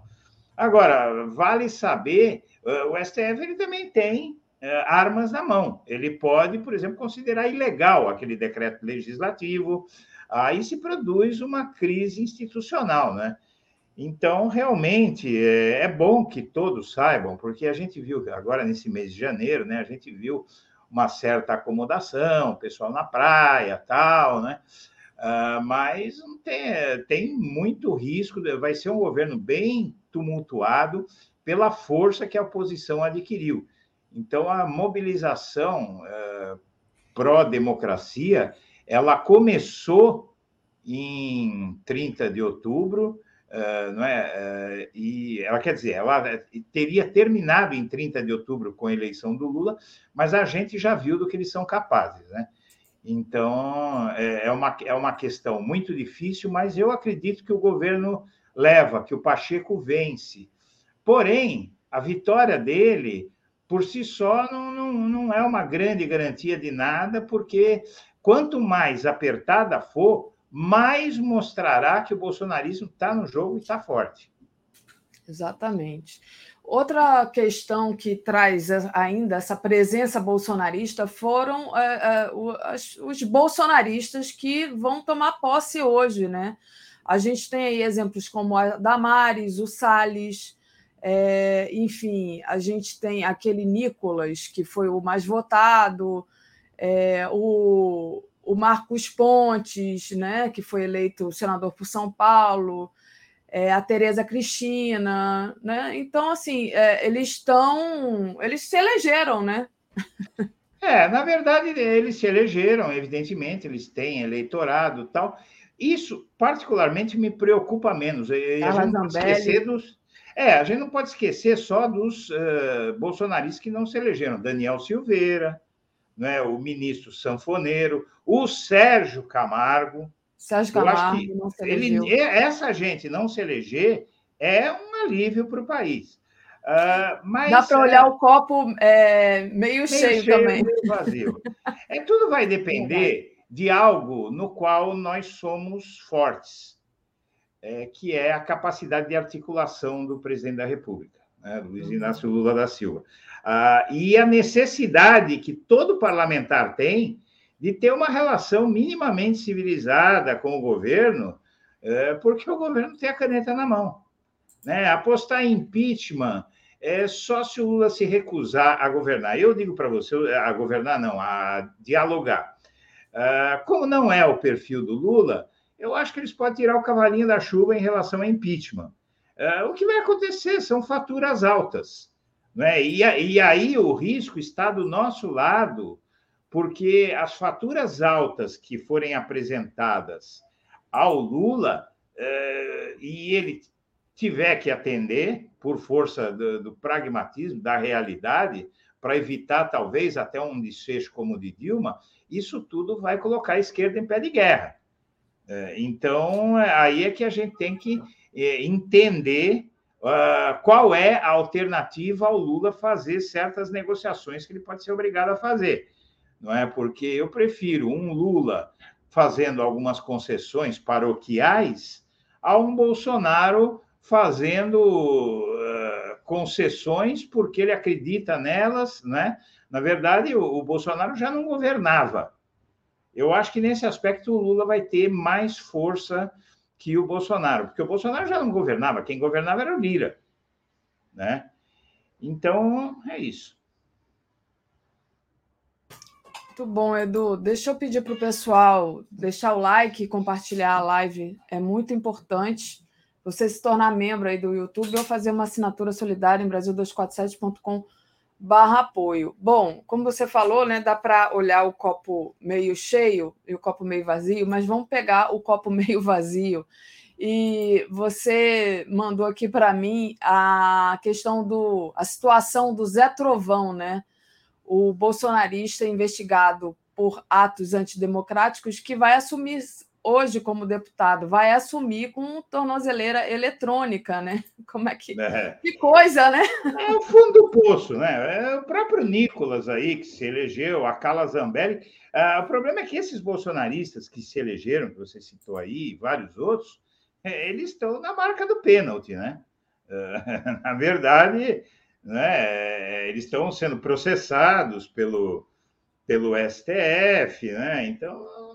Agora, vale saber, eh, o STF ele também tem eh, armas na mão. Ele pode, por exemplo, considerar ilegal aquele decreto legislativo. Aí se produz uma crise institucional, né? Então, realmente, é, é bom que todos saibam, porque a gente viu agora nesse mês de janeiro, né? A gente viu uma certa acomodação, pessoal na praia, tal, né? Uh, mas tem, tem muito risco, vai ser um governo bem tumultuado pela força que a oposição adquiriu. Então, a mobilização uh, pró-democracia, ela começou em 30 de outubro, uh, não é? Uh, e ela quer dizer, ela teria terminado em 30 de outubro com a eleição do Lula, mas a gente já viu do que eles são capazes, né? Então, é, é uma, é uma questão muito difícil, mas eu acredito que o governo leva, que o Pacheco vence. Porém, a vitória dele, por si só, não, não, não é uma grande garantia de nada, porque quanto mais apertada for, mais mostrará que o bolsonarismo está no jogo e está forte. Exatamente. Outra questão que traz ainda essa presença bolsonarista foram é, os, os bolsonaristas que vão tomar posse hoje, né? A gente tem aí exemplos como a Damares, o Salles, é, enfim, a gente tem aquele Nicolas, que foi o mais votado, é, o, o Marcos Pontes, né, que foi eleito senador por São Paulo, é, a Tereza Cristina, né? Então, assim, é, eles estão. Eles se elegeram, né? É, na verdade, eles se elegeram, evidentemente, eles têm eleitorado tal. Isso, particularmente, me preocupa menos. A gente não pode esquecer dos. É, a gente não pode esquecer só dos uh, bolsonaristas que não se elegeram. Daniel Silveira, né, o ministro Sanfoneiro, o Sérgio Camargo, Sérgio Camargo não se elegeu. Ele, essa gente não se eleger é um alívio para o país. Uh, mas, Dá para olhar é, o copo é, meio, meio, cheio, cheio também. Meio vazio. é, tudo vai depender de algo no qual nós somos fortes, é, que é a capacidade de articulação do presidente da República, né, Luiz uhum. Inácio Lula da Silva. Uh, e a necessidade que todo parlamentar tem de ter uma relação minimamente civilizada com o governo, é, porque o governo tem a caneta na mão. Né? Apostar em impeachment é só se o Lula se recusar a governar. Eu digo para você, a governar não, a dialogar. Uh, como não é o perfil do Lula, eu acho que eles podem tirar o cavalinho da chuva em relação a impeachment. Uh, o que vai acontecer são faturas altas. Né? E, e aí o risco está do nosso lado porque as faturas altas que forem apresentadas ao Lula eh, e ele tiver que atender por força do, do pragmatismo, da realidade, para evitar talvez até um desfecho como o de Dilma, isso tudo vai colocar a esquerda em pé de guerra. Eh, então, aí é que a gente tem que eh, entender uh, qual é a alternativa ao Lula fazer certas negociações que ele pode ser obrigado a fazer não é? Porque eu prefiro um Lula fazendo algumas concessões paroquiais a um Bolsonaro fazendo concessões porque ele acredita nelas, né? Na verdade, o, o, Bolsonaro já não governava. Eu acho que nesse aspecto o Lula vai ter mais força que o Bolsonaro, porque o Bolsonaro já não governava, quem governava era o Lira, né? Então, é isso. Muito bom, Edu. Deixa eu pedir para o pessoal deixar o like compartilhar a live. É muito importante. Você se tornar membro aí do YouTube ou fazer uma assinatura solidária em Brasil247.com barra apoio. Bom, como você falou, né, dá para olhar o copo meio cheio e o copo meio vazio, mas vamos pegar o copo meio vazio E você mandou aqui para mim a questão do a situação do Zé Trovão, né? O bolsonarista investigado por atos antidemocráticos que vai assumir hoje como deputado, vai assumir com tornozeleira eletrônica, né? Como é que é. que coisa, né? É o fundo do poço, né? É o próprio Nicolas aí que se elegeu, a Carla Zambelli. Ah, o problema é que esses bolsonaristas que se elegeram, que você citou aí, vários outros, é, eles estão na marca do pênalti, né? Ah, na verdade, né, eles estão sendo processados pelo, pelo STF, né? Então, é,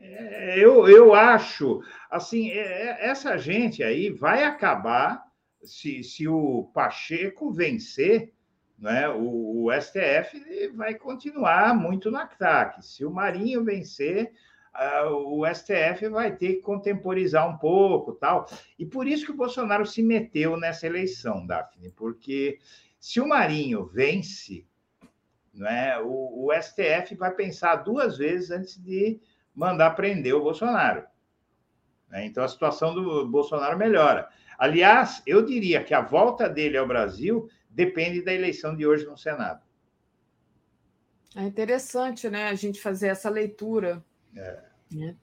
eu, eu acho, assim, essa gente aí vai acabar, se, se o Pacheco vencer, né, o, o STF vai continuar muito no ataque. Se o Marinho vencer, uh, o STF vai ter que contemporizar um pouco, tal. E por isso que o Bolsonaro se meteu nessa eleição, Daphne, porque se o Marinho vence, né, o, o STF vai pensar duas vezes antes de mandar prender o Bolsonaro. Né. Então a situação do Bolsonaro melhora. Aliás, eu diria que a volta dele ao Brasil depende da eleição de hoje no Senado. É interessante, né, a gente fazer essa leitura. É. Né?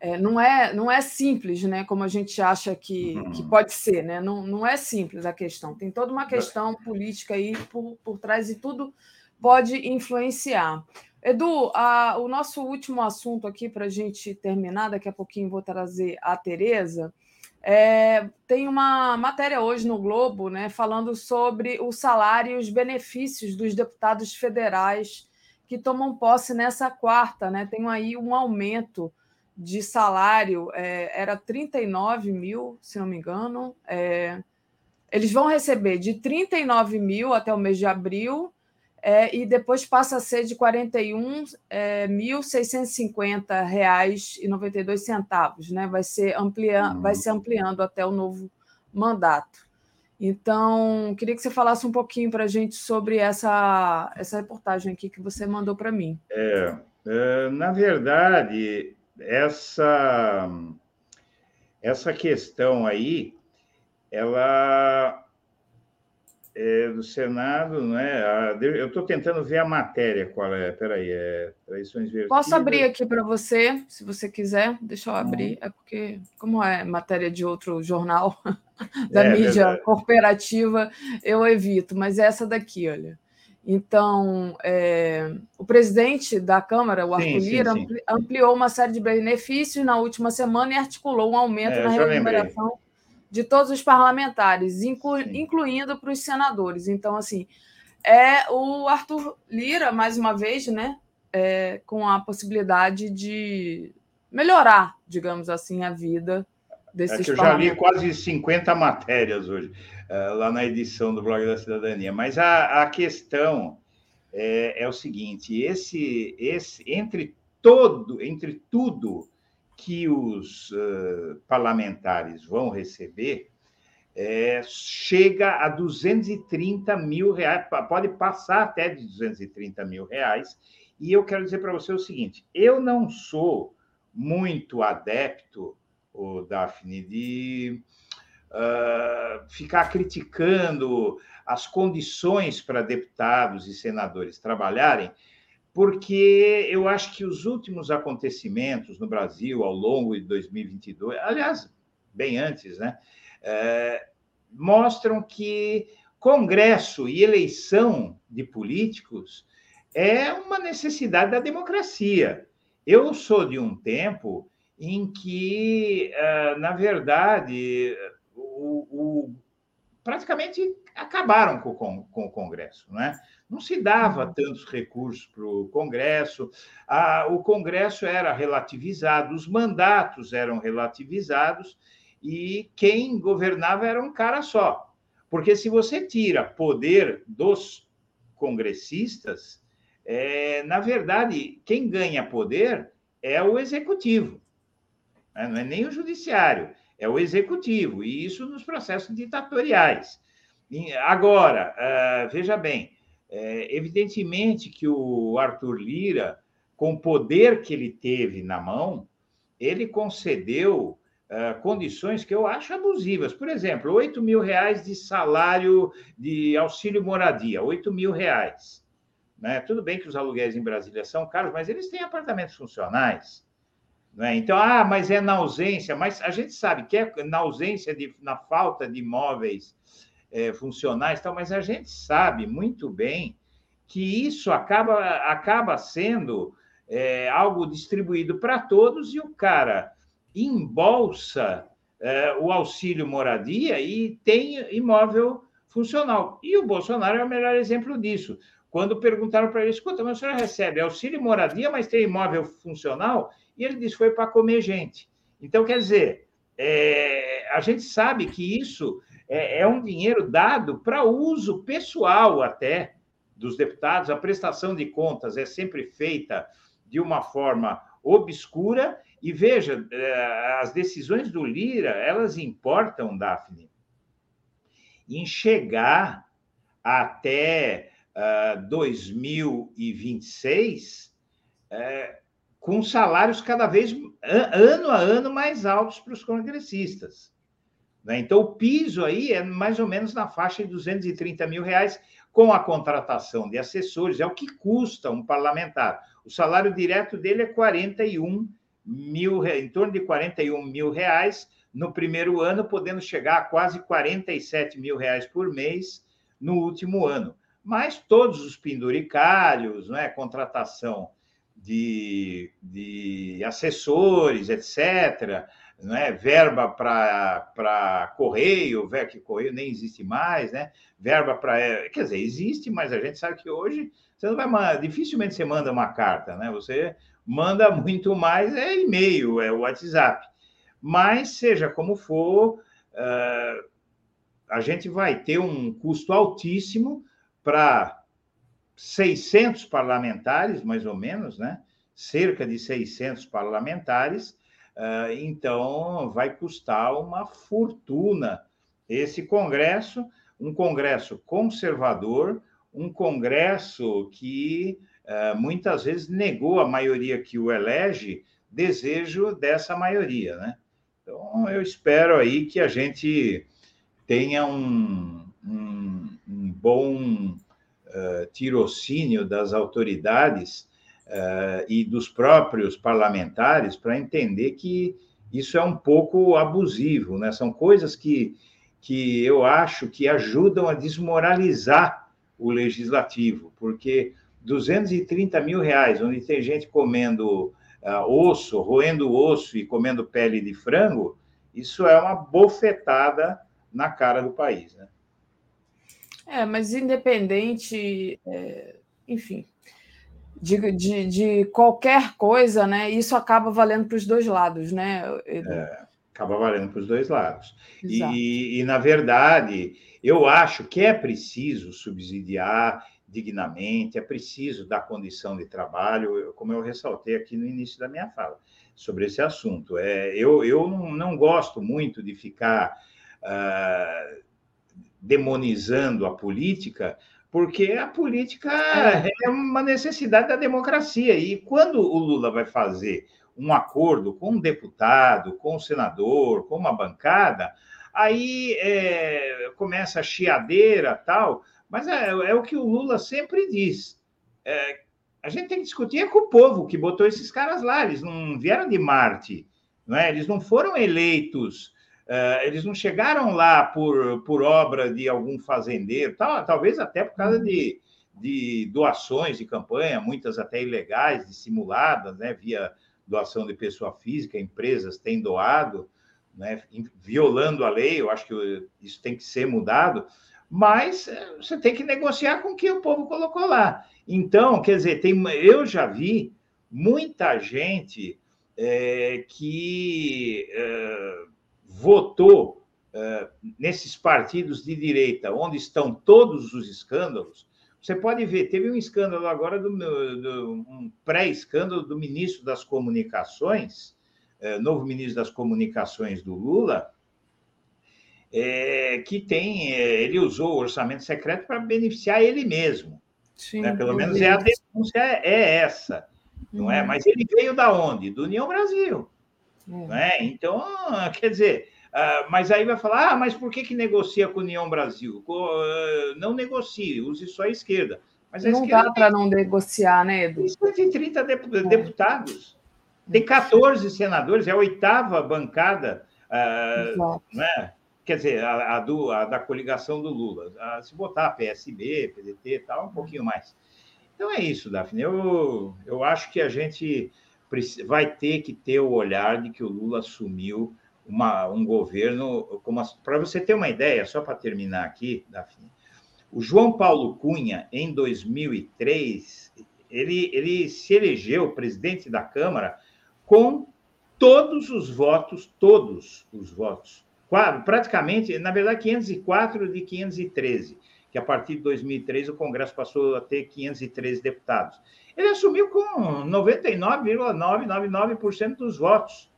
É, não, é, não é simples, né, como a gente acha que, uhum. que pode ser, né? Não, não é simples a questão. Tem toda uma questão política aí por, por trás e tudo pode influenciar. Edu, a, o nosso último assunto aqui para a gente terminar, daqui a pouquinho vou trazer a Tereza. É, tem uma matéria hoje no Globo né, falando sobre o salário e os benefícios dos deputados federais que tomam posse nessa quarta. Né? Tem aí um aumento de salário, é, era 39 mil, se não me engano. É, eles vão receber de 39 mil até o mês de abril é, e depois passa a ser de R$ 41.650,92, é, e né? Vai ser, amplia, uhum. vai ser ampliando até o novo mandato. Então, queria que você falasse um pouquinho para a gente sobre essa, essa reportagem aqui que você mandou para mim. É, é, na verdade, essa, essa questão aí, ela é, do Senado, né? Eu estou tentando ver a matéria qual é. Peraí, é traições vertidas. Posso abrir aqui para você, se você quiser. Deixa eu abrir. É porque, como é matéria de outro jornal da é, mídia verdade. corporativa, eu evito. Mas é essa daqui, olha. Então, é, o presidente da Câmara, o Arthur Lira, ampliou uma série de benefícios na última semana e articulou um aumento é, na remuneração. De todos os parlamentares, inclu, incluindo para os senadores. Então, assim, é o Arthur Lira, mais uma vez, né, é, com a possibilidade de melhorar, digamos assim, a vida desses é que eu já li quase 50 matérias hoje, uh, lá na edição do Blog da Cidadania. Mas a, a questão é, é o seguinte: esse, esse, entre todo, entre tudo que os uh, parlamentares vão receber é, chega a 230 mil reais, pode passar até de 230 mil reais. E eu quero dizer para você o seguinte: eu não sou muito adepto, o Daphne, de uh, ficar criticando as condições para deputados e senadores trabalharem, porque eu acho que os últimos acontecimentos no Brasil ao longo de 2022, aliás, bem antes, né, é, mostram que Congresso e eleição de políticos é uma necessidade da democracia. Eu sou de um tempo em que, é, na verdade, o, o praticamente acabaram com, com, com, o Congresso. Não, é? não se dava uhum. tantos recursos para o Congresso, a, o Congresso era relativizado, os mandatos eram relativizados e quem governava era um cara só. Porque se você tira poder dos congressistas, é, na verdade, quem ganha poder é o executivo, né? não é nem o judiciário é o executivo, e isso nos processos ditatoriais. Agora, uh, veja bem, é, evidentemente que o Arthur Lira, com o poder que ele teve na mão, ele concedeu uh, condições que eu acho abusivas. Por exemplo, 8 mil reais de salário de auxílio moradia, 8 mil reais. Né? Tudo bem que os aluguéis em Brasília são caros, mas eles têm apartamentos funcionais. Né? Então, ah, mas é na ausência, mas a gente sabe que é na ausência, de, na falta de imóveis é, funcionais, tal, mas a gente sabe muito bem que isso acaba, acaba sendo é, algo distribuído para todos e o cara embolsa é, o auxílio moradia e tem imóvel funcional. E o Bolsonaro é o melhor exemplo disso. Quando perguntaram para ele, escuta, mas o senhor recebe auxílio moradia, mas tem imóvel funcional? E ele disse, foi para comer gente. Então, quer dizer, é, a gente sabe que isso é, é um dinheiro dado para uso pessoal até dos deputados. A prestação de contas é sempre feita de uma forma obscura. E veja, é, as decisões do Lira, elas importam, Daphne, em chegar até uh, ah, 2026 é, com salários cada vez ano a ano mais altos para os congressistas. Né? Então, o piso aí é mais ou menos na faixa de 230 mil reais, com a contratação de assessores, é o que custa um parlamentar. O salário direto dele é 41 mil, em torno de 41 mil reais no primeiro ano, podendo chegar a quase 47 mil reais por mês no último ano. Mas todos os penduricários, né, contratação de, de assessores, etc., né? verba para correio, que correio nem existe mais, né? verba para. Quer dizer, existe, mas a gente sabe que hoje você não vai dificilmente você manda uma carta, né? Você manda muito mais é e-mail, é WhatsApp. Mas, seja como for, uh, a gente vai ter um custo altíssimo para 600 parlamentares, mais ou menos, né? cerca de 600 parlamentares, então vai custar uma fortuna esse Congresso, um Congresso conservador, um Congresso que uh, muitas vezes negou a maioria que o elege, desejo dessa maioria, né? Então, eu espero aí que a gente tenha um, um, um bom uh, tirocínio das autoridades uh, e dos próprios parlamentares para entender que isso é um pouco abusivo, né? São coisas que, que eu acho que ajudam a desmoralizar o legislativo, porque 230 mil reais, onde tem gente comendo uh, osso, roendo osso e comendo pele de frango, isso é uma bofetada na cara do país, né? É, mas independente, é, enfim, de, de, de, qualquer coisa, né? Isso acaba valendo para os dois lados, né? É, acaba valendo para os dois lados. E, e, na verdade, eu acho que é preciso subsidiar dignamente, é preciso dar condição de trabalho, como eu ressaltei aqui no início da minha fala sobre esse assunto. É, eu eu não, não gosto muito de ficar. Uh, demonizando a política, porque a política é. é uma necessidade da democracia. E quando o Lula vai fazer um acordo com um deputado, com um senador, com uma bancada, aí é, começa a chiadeira tal, mas é, é, o que o Lula sempre diz. É, a gente tem que discutir é com o povo que botou esses caras lá, eles não vieram de Marte, não é? eles não foram eleitos eles não chegaram lá por, por obra de algum fazendeiro, tal, talvez até por causa de, de doações de campanha, muitas até ilegais, dissimuladas, né, via doação de pessoa física, empresas têm doado, né, violando a lei, eu acho que isso tem que ser mudado, mas eh, você tem que negociar com o que o povo colocou lá. Então, quer dizer, tem, eu já vi muita gente é, que. É, votou uh, nesses partidos de direita, onde estão todos os escândalos, você pode ver, teve um escândalo agora, do, do um pré-escândalo do ministro das Comunicações, uh, novo ministro das Comunicações do Lula, é, que tem, é, ele usou o orçamento secreto para beneficiar ele mesmo. Sim, né? Pelo menos é a denúncia é essa, não é? Uhum. Mas ele veio da onde? Do União Brasil. É. Né? Então, quer dizer, uh, mas aí vai falar, ah, mas por que, que negocia com a União Brasil? Uh, não negocie, use só a esquerda. Mas a não esquerda dá para não negociar, né, Edu? Tem 130 deputados, tem 14 senadores, é a oitava bancada, uh, né? quer dizer, a, a, do, a, da coligação do Lula. Se botar PSB, PDT e tal, um pouquinho mais. Então é isso, Daphne. Eu, eu acho que a gente vai ter que ter o olhar de que o Lula assumiu uma, um governo. Para você ter uma ideia, só para terminar aqui, Daphne, o João Paulo Cunha, em 2003, ele, ele se elegeu presidente da Câmara com todos os votos, todos os votos, praticamente, na verdade, 504 de 513, que a partir de 2003 o Congresso passou a ter 513 deputados. Ele assumiu com 99,999% dos votos.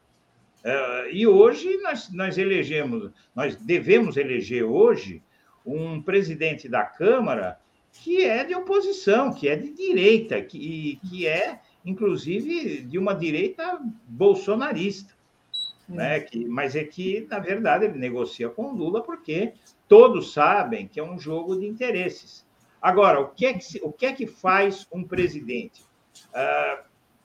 Uh, e hoje nós, nós elegemos, nós devemos eleger hoje um presidente da Câmara que é de oposição, que é de direita, que, que é, inclusive, de uma direita bolsonarista. Né? Que, mas é que, na verdade, ele negocia com Lula porque todos sabem que é um jogo de interesses. Agora, o que é que, o que, é que faz um presidente? Uh,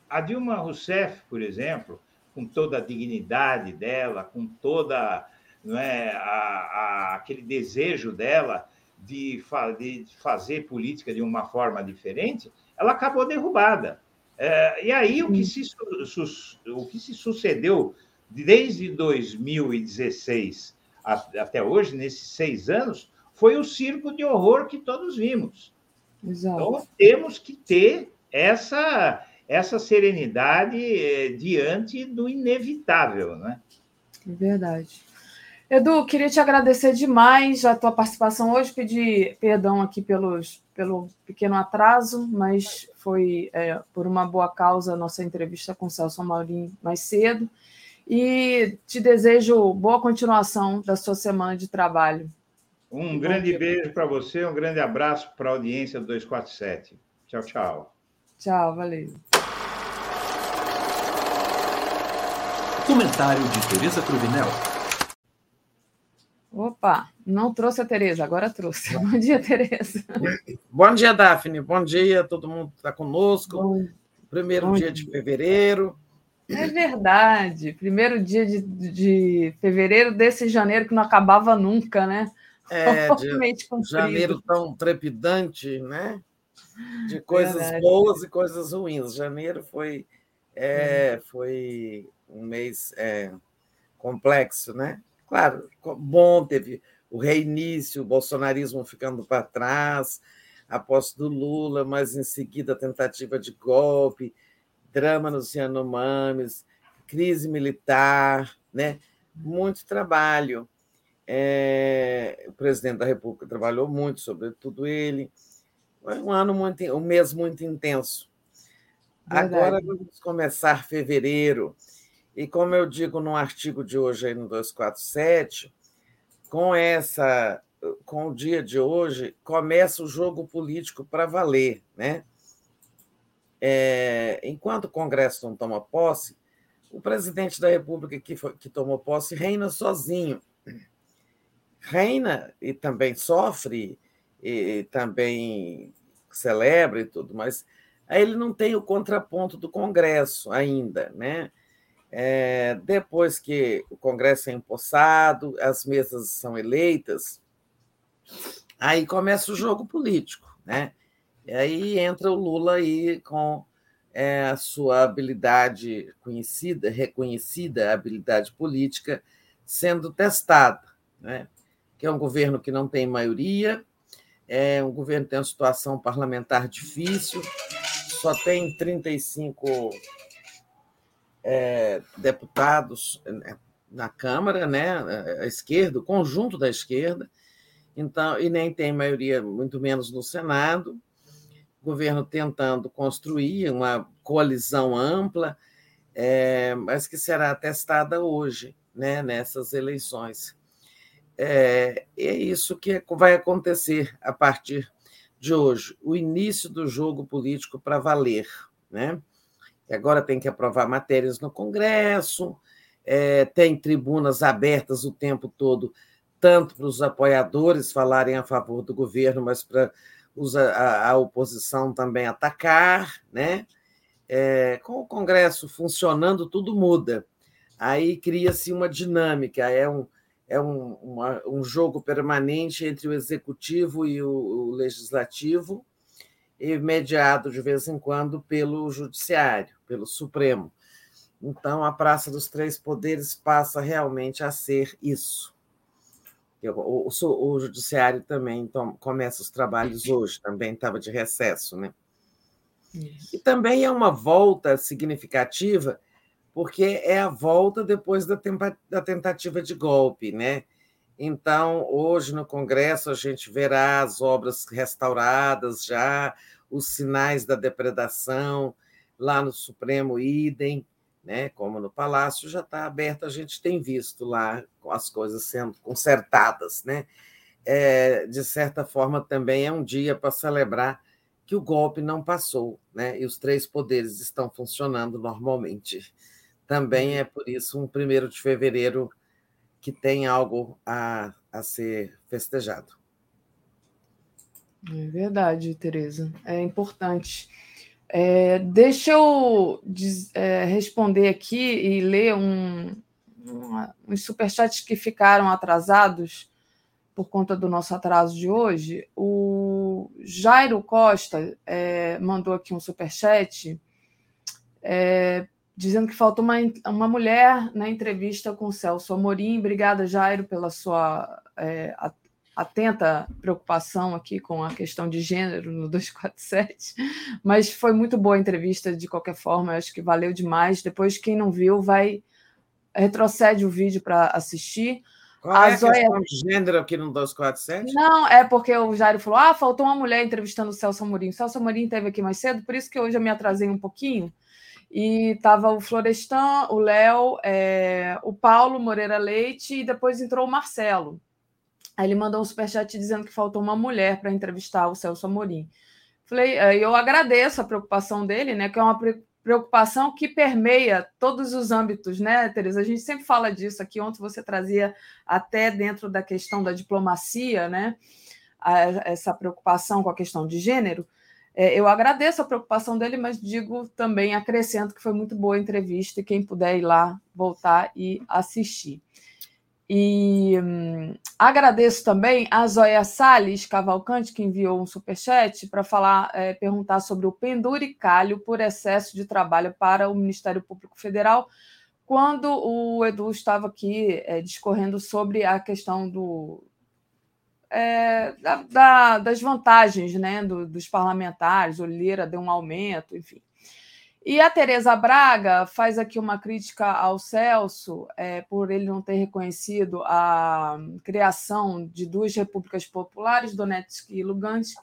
a Dilma Rousseff, por exemplo, com toda a dignidade dela, com toda não é, a, a, aquele desejo dela de, fa de, fazer política de uma forma diferente, ela acabou derrubada. É, e aí o que, se, o que se sucedeu desde 2016 até hoje, nesses seis anos, foi o circo de horror que todos vimos. Exato. Então temos que ter essa, essa serenidade eh, diante do inevitável, né? É verdade. Edu, queria te agradecer demais a tua participação hoje, pedir perdão aqui pelos, pelo pequeno atraso, mas foi é, por uma boa causa a nossa entrevista com o Celso Maurinho mais cedo. E te desejo boa continuação da sua semana de trabalho. Um grande beijo para você, um grande abraço para a audiência do 247. Tchau, tchau. Tchau, valeu. Comentário de Tereza Cruvinel. Opa, não trouxe a Tereza, agora trouxe. Bom dia, Tereza. Bom dia, Daphne. Bom dia, todo mundo que está conosco. Bom, Primeiro bom dia, dia de fevereiro. É verdade. Primeiro dia de, de fevereiro desse janeiro que não acabava nunca, né? É, de janeiro tão trepidante, né? De coisas verdade. boas e coisas ruins. Janeiro foi, é, foi um mês é, complexo, né? Claro, bom, teve o reinício, o bolsonarismo ficando para trás, a posse do Lula, mas em seguida a tentativa de golpe, drama nos Yanomamis, crise militar, né? muito trabalho. É, o presidente da República trabalhou muito, sobretudo ele. Foi um ano muito, um mês muito intenso. Verdade. Agora vamos começar fevereiro. E como eu digo no artigo de hoje aí no 247, com essa com o dia de hoje começa o jogo político para valer, né? É, enquanto o Congresso não toma posse, o presidente da República que, foi, que tomou posse reina sozinho. Reina e também sofre, e também celebra e tudo, mas aí ele não tem o contraponto do Congresso ainda, né? É, depois que o Congresso é empossado, as mesas são eleitas, aí começa o jogo político, né? Aí entra o Lula aí com é, a sua habilidade conhecida, reconhecida habilidade política sendo testada, né? Que é um governo que não tem maioria, é um governo que tem uma situação parlamentar difícil, só tem 35 é, deputados né, na Câmara, né, a esquerda, o conjunto da esquerda, então, e nem tem maioria, muito menos no Senado. Governo tentando construir uma coalizão ampla, é, mas que será testada hoje, né, nessas eleições. É, é isso que vai acontecer a partir de hoje, o início do jogo político para valer, né? E agora tem que aprovar matérias no Congresso, é, tem tribunas abertas o tempo todo, tanto para os apoiadores falarem a favor do governo, mas para a, a oposição também atacar, né? É, com o Congresso funcionando, tudo muda. Aí cria-se uma dinâmica, é um, é um, uma, um jogo permanente entre o executivo e o, o legislativo, e mediado de vez em quando pelo judiciário, pelo Supremo. Então, a Praça dos Três Poderes passa realmente a ser isso. O, o, o judiciário também então, começa os trabalhos hoje, também estava de recesso, né? Isso. E também é uma volta significativa, porque é a volta depois da, da tentativa de golpe, né? Então, hoje no Congresso, a gente verá as obras restauradas já, os sinais da depredação, lá no Supremo, idem, né? como no Palácio, já está aberto, a gente tem visto lá as coisas sendo consertadas. Né? É, de certa forma, também é um dia para celebrar que o golpe não passou, né? e os três poderes estão funcionando normalmente. Também é por isso um primeiro de fevereiro que tem algo a, a ser festejado. É verdade, Tereza. É importante. É, deixa eu é, responder aqui e ler um, um, uns superchats que ficaram atrasados por conta do nosso atraso de hoje. O Jairo Costa é, mandou aqui um superchat é, dizendo que faltou uma, uma mulher na entrevista com o Celso Amorim. Obrigada, Jairo, pela sua é, atenta preocupação aqui com a questão de gênero no 247. Mas foi muito boa a entrevista, de qualquer forma, acho que valeu demais. Depois, quem não viu, vai retrocede o vídeo para assistir. Qual a é a Zoya... questão de gênero aqui no 247? Não, é porque o Jairo falou: ah, faltou uma mulher entrevistando o Celso Amorim. O Celso Amorim esteve aqui mais cedo, por isso que hoje eu me atrasei um pouquinho e estava o Florestan, o Léo, é, o Paulo Moreira Leite e depois entrou o Marcelo. Aí ele mandou um superchat dizendo que faltou uma mulher para entrevistar o Celso Amorim. Falei, eu agradeço a preocupação dele, né? Que é uma preocupação que permeia todos os âmbitos, né, Tereza? A gente sempre fala disso aqui. Ontem você trazia até dentro da questão da diplomacia, né? Essa preocupação com a questão de gênero. É, eu agradeço a preocupação dele, mas digo também, acrescento que foi muito boa a entrevista e quem puder ir lá, voltar e assistir. E hum, agradeço também a Zóia Salles Cavalcante, que enviou um superchat para falar, é, perguntar sobre o penduricalho por excesso de trabalho para o Ministério Público Federal, quando o Edu estava aqui é, discorrendo sobre a questão do, é, da, da, das vantagens né, do, dos parlamentares, o Lira deu um aumento, enfim. E a Tereza Braga faz aqui uma crítica ao Celso é, por ele não ter reconhecido a criação de duas repúblicas populares, Donetsk e Lugansk,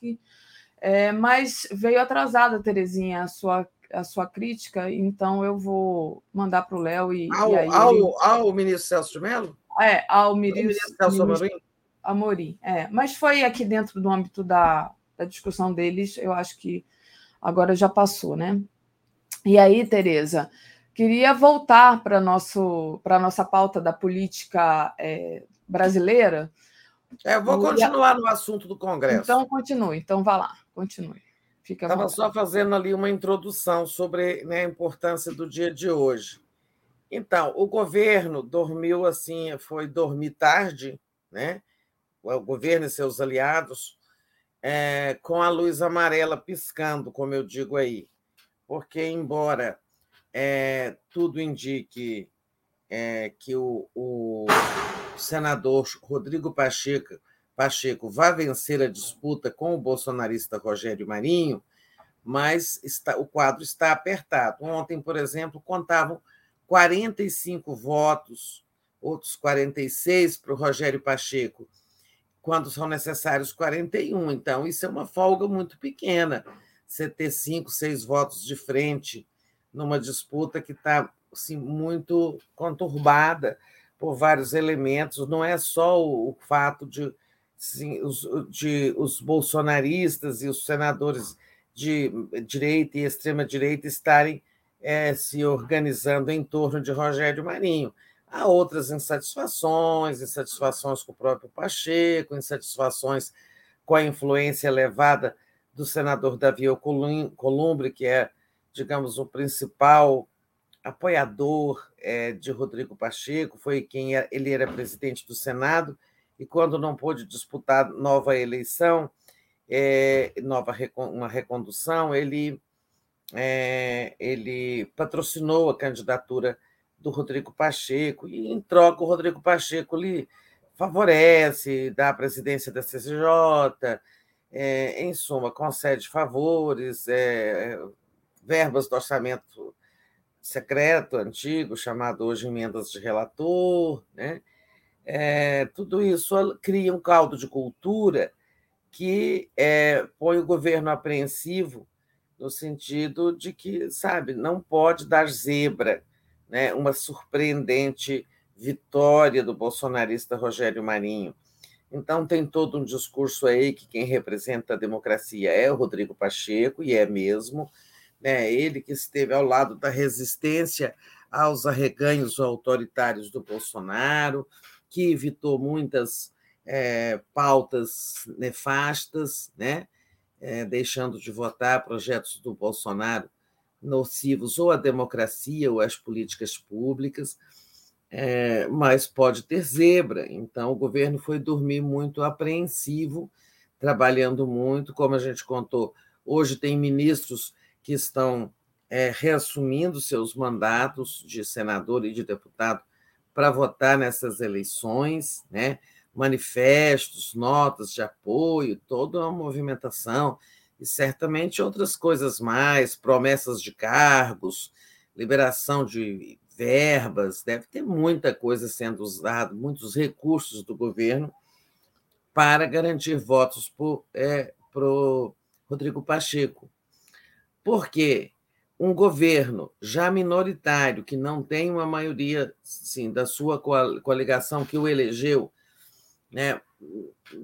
é, mas veio atrasada, Terezinha, a sua, a sua crítica, então eu vou mandar para o Léo e, ao, e aí ao, ao ministro Celso de Mello? É, ao ministro, ministro Celso ministro, Amorim, é. Mas foi aqui dentro do âmbito da, da discussão deles, eu acho que agora já passou, né? E aí, Tereza, queria voltar para a nossa pauta da política é, brasileira. É, eu vou continuar no assunto do Congresso. Então, continue. Então, vá lá, continue. Estava só fazendo ali uma introdução sobre né, a importância do dia de hoje. Então, o governo dormiu assim, foi dormir tarde, né? o governo e seus aliados, é, com a luz amarela piscando, como eu digo aí, porque, embora é, tudo indique é, que o, o, senador Rodrigo Pacheco, Pacheco vá vencer a disputa com o bolsonarista Rogério Marinho, mas está, o quadro está apertado. Ontem, por exemplo, contavam 45 votos, outros 46 para o Rogério Pacheco quando são necessários 41. Então, isso é uma folga muito pequena, você ter cinco, seis votos de frente numa disputa que está assim, muito conturbada por vários elementos. Não é só o, fato de, assim, os, de os bolsonaristas e os senadores de direita e extrema-direita estarem é, se organizando em torno de Rogério Marinho. Há outras insatisfações, insatisfações com o próprio Pacheco, insatisfações com a influência elevada do senador Davi Alcolumbre, que é, digamos, o principal apoiador é, de Rodrigo Pacheco, foi quem é, ele era presidente do Senado, e quando não pôde disputar nova eleição, é, nova uma recondução, ele, ele patrocinou a candidatura do Rodrigo Pacheco, e em troca o Rodrigo Pacheco lhe favorece, dá a presidência da CCJ, é, em suma, concede favores, é, verbas do orçamento secreto, antigo, chamado hoje emendas de relator, né? É, tudo isso cria um caldo de cultura que é, põe o governo apreensivo no sentido de que, sabe, não pode dar zebra, né? uma surpreendente vitória do bolsonarista Rogério Marinho. Então, tem todo um discurso aí que quem representa a democracia é o Rodrigo Pacheco, e é mesmo, né? ele que esteve ao lado da resistência aos arreganhos autoritários do Bolsonaro, que evitou muitas é, pautas nefastas, né? É, deixando de votar projetos do Bolsonaro nocivos ou à democracia ou às políticas públicas, é, mas pode ter zebra. Então, o governo foi dormir muito apreensivo, trabalhando muito, como a gente contou. Hoje, tem ministros que estão é, reassumindo seus mandatos de senador e de deputado para votar nessas eleições, né? manifestos, notas de apoio, toda uma movimentação, e certamente outras coisas mais, promessas de cargos, liberação de verbas, deve ter muita coisa sendo usada, muitos recursos do governo para garantir votos para é, o Rodrigo Pacheco. Porque um governo já minoritário, que não tem uma maioria sim, da sua coligação que o elegeu, né,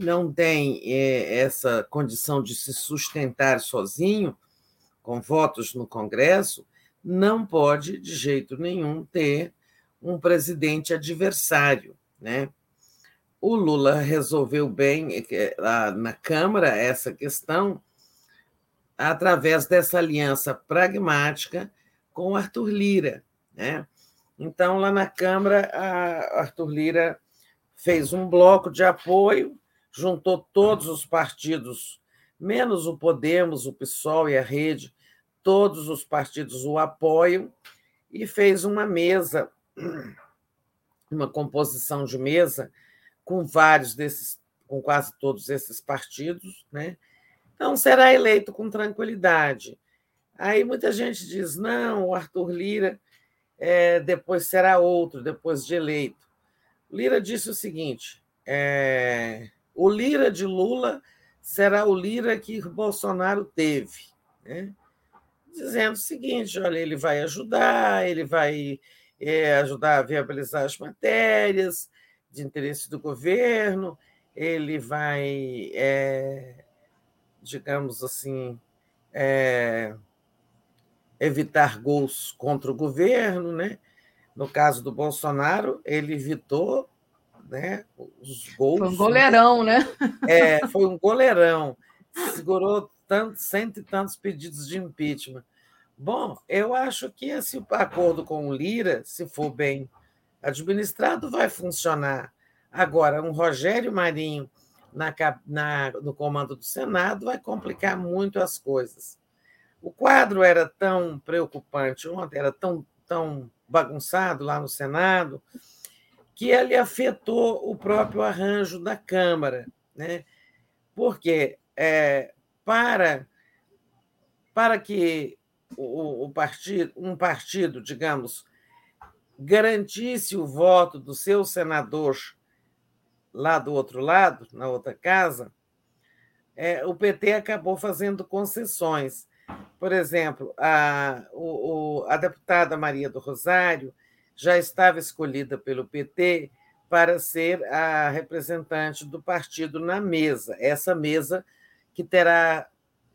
não tem é, essa condição de se sustentar sozinho, com votos no Congresso, não pode, de jeito nenhum, ter um presidente adversário. Né? O Lula resolveu bem é, lá na Câmara essa questão através dessa aliança pragmática com Arthur Lira. Né? Então, lá na Câmara, Arthur Lira fez um bloco de apoio, juntou todos os partidos, menos o Podemos, o PSOL e a Rede, todos os partidos o apoiam, e fez uma mesa, uma composição de mesa com vários desses, com quase todos esses partidos, né? Então será eleito com tranquilidade. Aí muita gente diz: não, o Arthur Lira é, depois será outro, depois de eleito. Lira disse o seguinte: é, o Lira de Lula será o Lira que Bolsonaro teve. Né? Dizendo o seguinte: olha, ele vai ajudar, ele vai é, ajudar a viabilizar as matérias de interesse do governo, ele vai, é, digamos assim, é, evitar gols contra o governo, né? No caso do Bolsonaro, ele evitou né, os gols. Foi um goleirão, né? É, foi um goleirão. Segurou tanto, cento e tantos pedidos de impeachment. Bom, eu acho que esse acordo com o Lira, se for bem administrado, vai funcionar. Agora, um Rogério Marinho na, na, no comando do Senado vai complicar muito as coisas. O quadro era tão preocupante ontem, era tão, tão bagunçado lá no Senado, que ele afetou o próprio arranjo da Câmara, né? porque é, para, para que o, o partido, um partido, digamos, garantisse o voto do seu senador lá do outro lado, na outra casa, é, o PT acabou fazendo concessões. Por exemplo, a, o, a deputada Maria do Rosário já estava escolhida pelo PT para ser a representante do partido na mesa, essa mesa que terá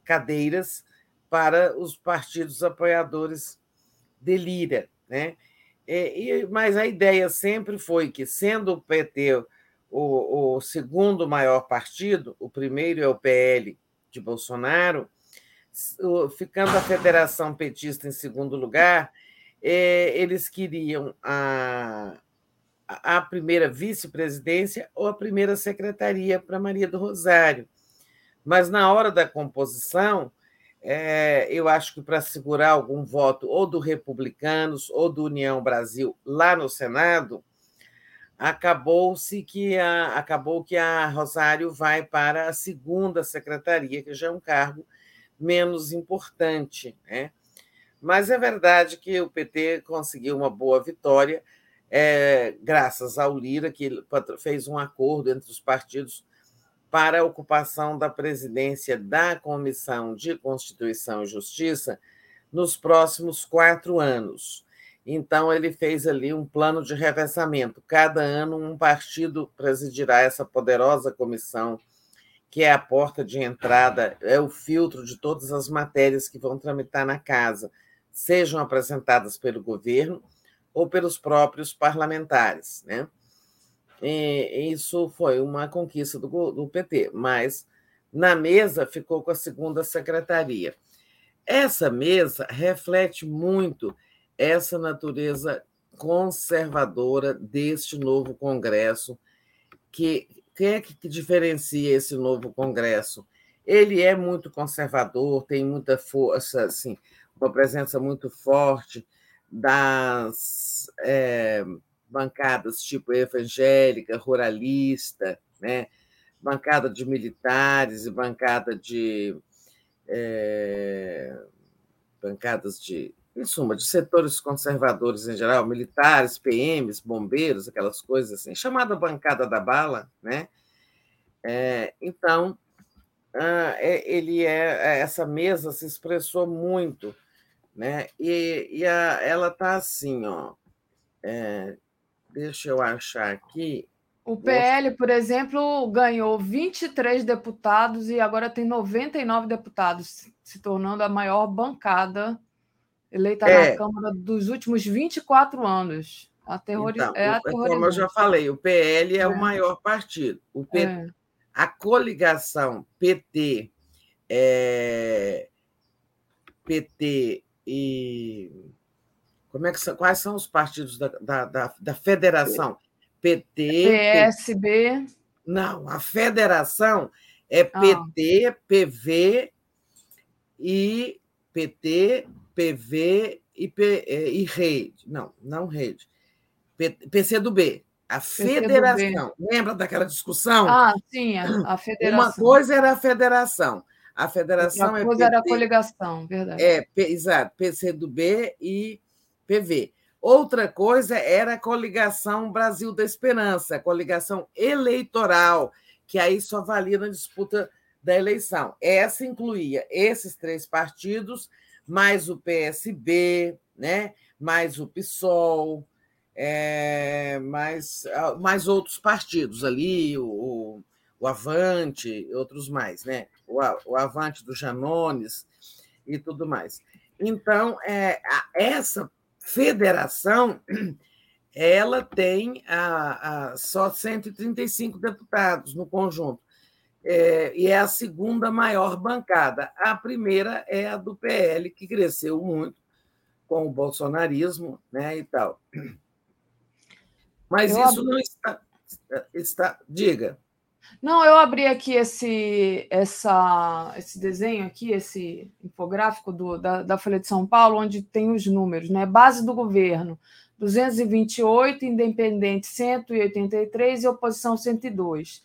cadeiras para os partidos apoiadores de Lira. Né? E, e, mas a ideia sempre foi que, sendo o PT o, o segundo maior partido, o primeiro é o PL de Bolsonaro, ficando a Federação Petista em segundo lugar, é, eles queriam a, a primeira vice-presidência ou a primeira secretaria para Maria do Rosário. Mas na hora da composição, é, eu acho que para segurar algum voto ou do Republicanos ou do União Brasil lá no Senado, acabou-se que a, acabou que a Rosário vai para a segunda secretaria, que já é um cargo menos importante, né? Mas é verdade que o PT conseguiu uma boa vitória, é, graças ao Lira, que fez um acordo entre os partidos para a ocupação da presidência da Comissão de Constituição e Justiça nos próximos quatro anos. Então, ele fez ali um plano de reversamento. Cada ano, um partido presidirá essa poderosa comissão, que é a porta de entrada, é o filtro de todas as matérias que vão tramitar na casa, sejam apresentadas pelo governo ou pelos próprios parlamentares. Né? E isso foi uma conquista do, do PT, mas na mesa ficou com a segunda secretaria. Essa mesa reflete muito essa natureza conservadora deste novo Congresso, que quem é que diferencia esse novo Congresso? Ele é muito conservador, tem muita força, assim, uma presença muito forte das é, bancadas tipo evangélica, ruralista, né? bancada de militares e bancada de é, bancadas de, em suma, de setores conservadores em geral, militares, PMs, bombeiros, aquelas coisas assim, chamada bancada da bala, né? É, então, ah, é, ele é essa mesa se expressou muito, né? E, e a, ela está assim, ó. É, Deixa eu achar aqui. O PL, por exemplo, ganhou 23 deputados e agora tem 99 deputados, se tornando a maior bancada eleita é. na Câmara dos últimos 24 anos. Aterrori... Então, é como eu já falei, o PL é, é. o maior partido. O P... É. A coligação PT, é... PT e como é que são, quais são os partidos da, da, da, da federação? PT. PSB. Não, a federação é PT, ah. PV e PT, PV e, P, é, e rede. Não, não rede. PCdoB. A federação. Lembra daquela discussão? Ah, sim, a, a federação. Uma coisa era a federação. A federação Outra é. Uma coisa PT, era a coligação, verdade. É, exato, PCdoB e PV. Outra coisa era a coligação Brasil da Esperança, coligação eleitoral, que aí só valia na disputa da eleição. Essa incluía esses três partidos, mais o PSB, né? mais o PSOL, é, mais, mais outros partidos ali, o, o Avante, outros mais, né? o, o Avante do Janones e tudo mais. Então, é, essa federação ela tem a, a, só 135 deputados no conjunto. É, e é a segunda maior bancada. A primeira é a do PL, que cresceu muito com o bolsonarismo né, e tal. Mas Eu isso abri... não está, está. Diga. Não, eu abri aqui esse, essa, esse desenho aqui, esse infográfico do, da, da Folha de São Paulo, onde tem os números, né? Base do governo, 228, independente 183 e oposição 102.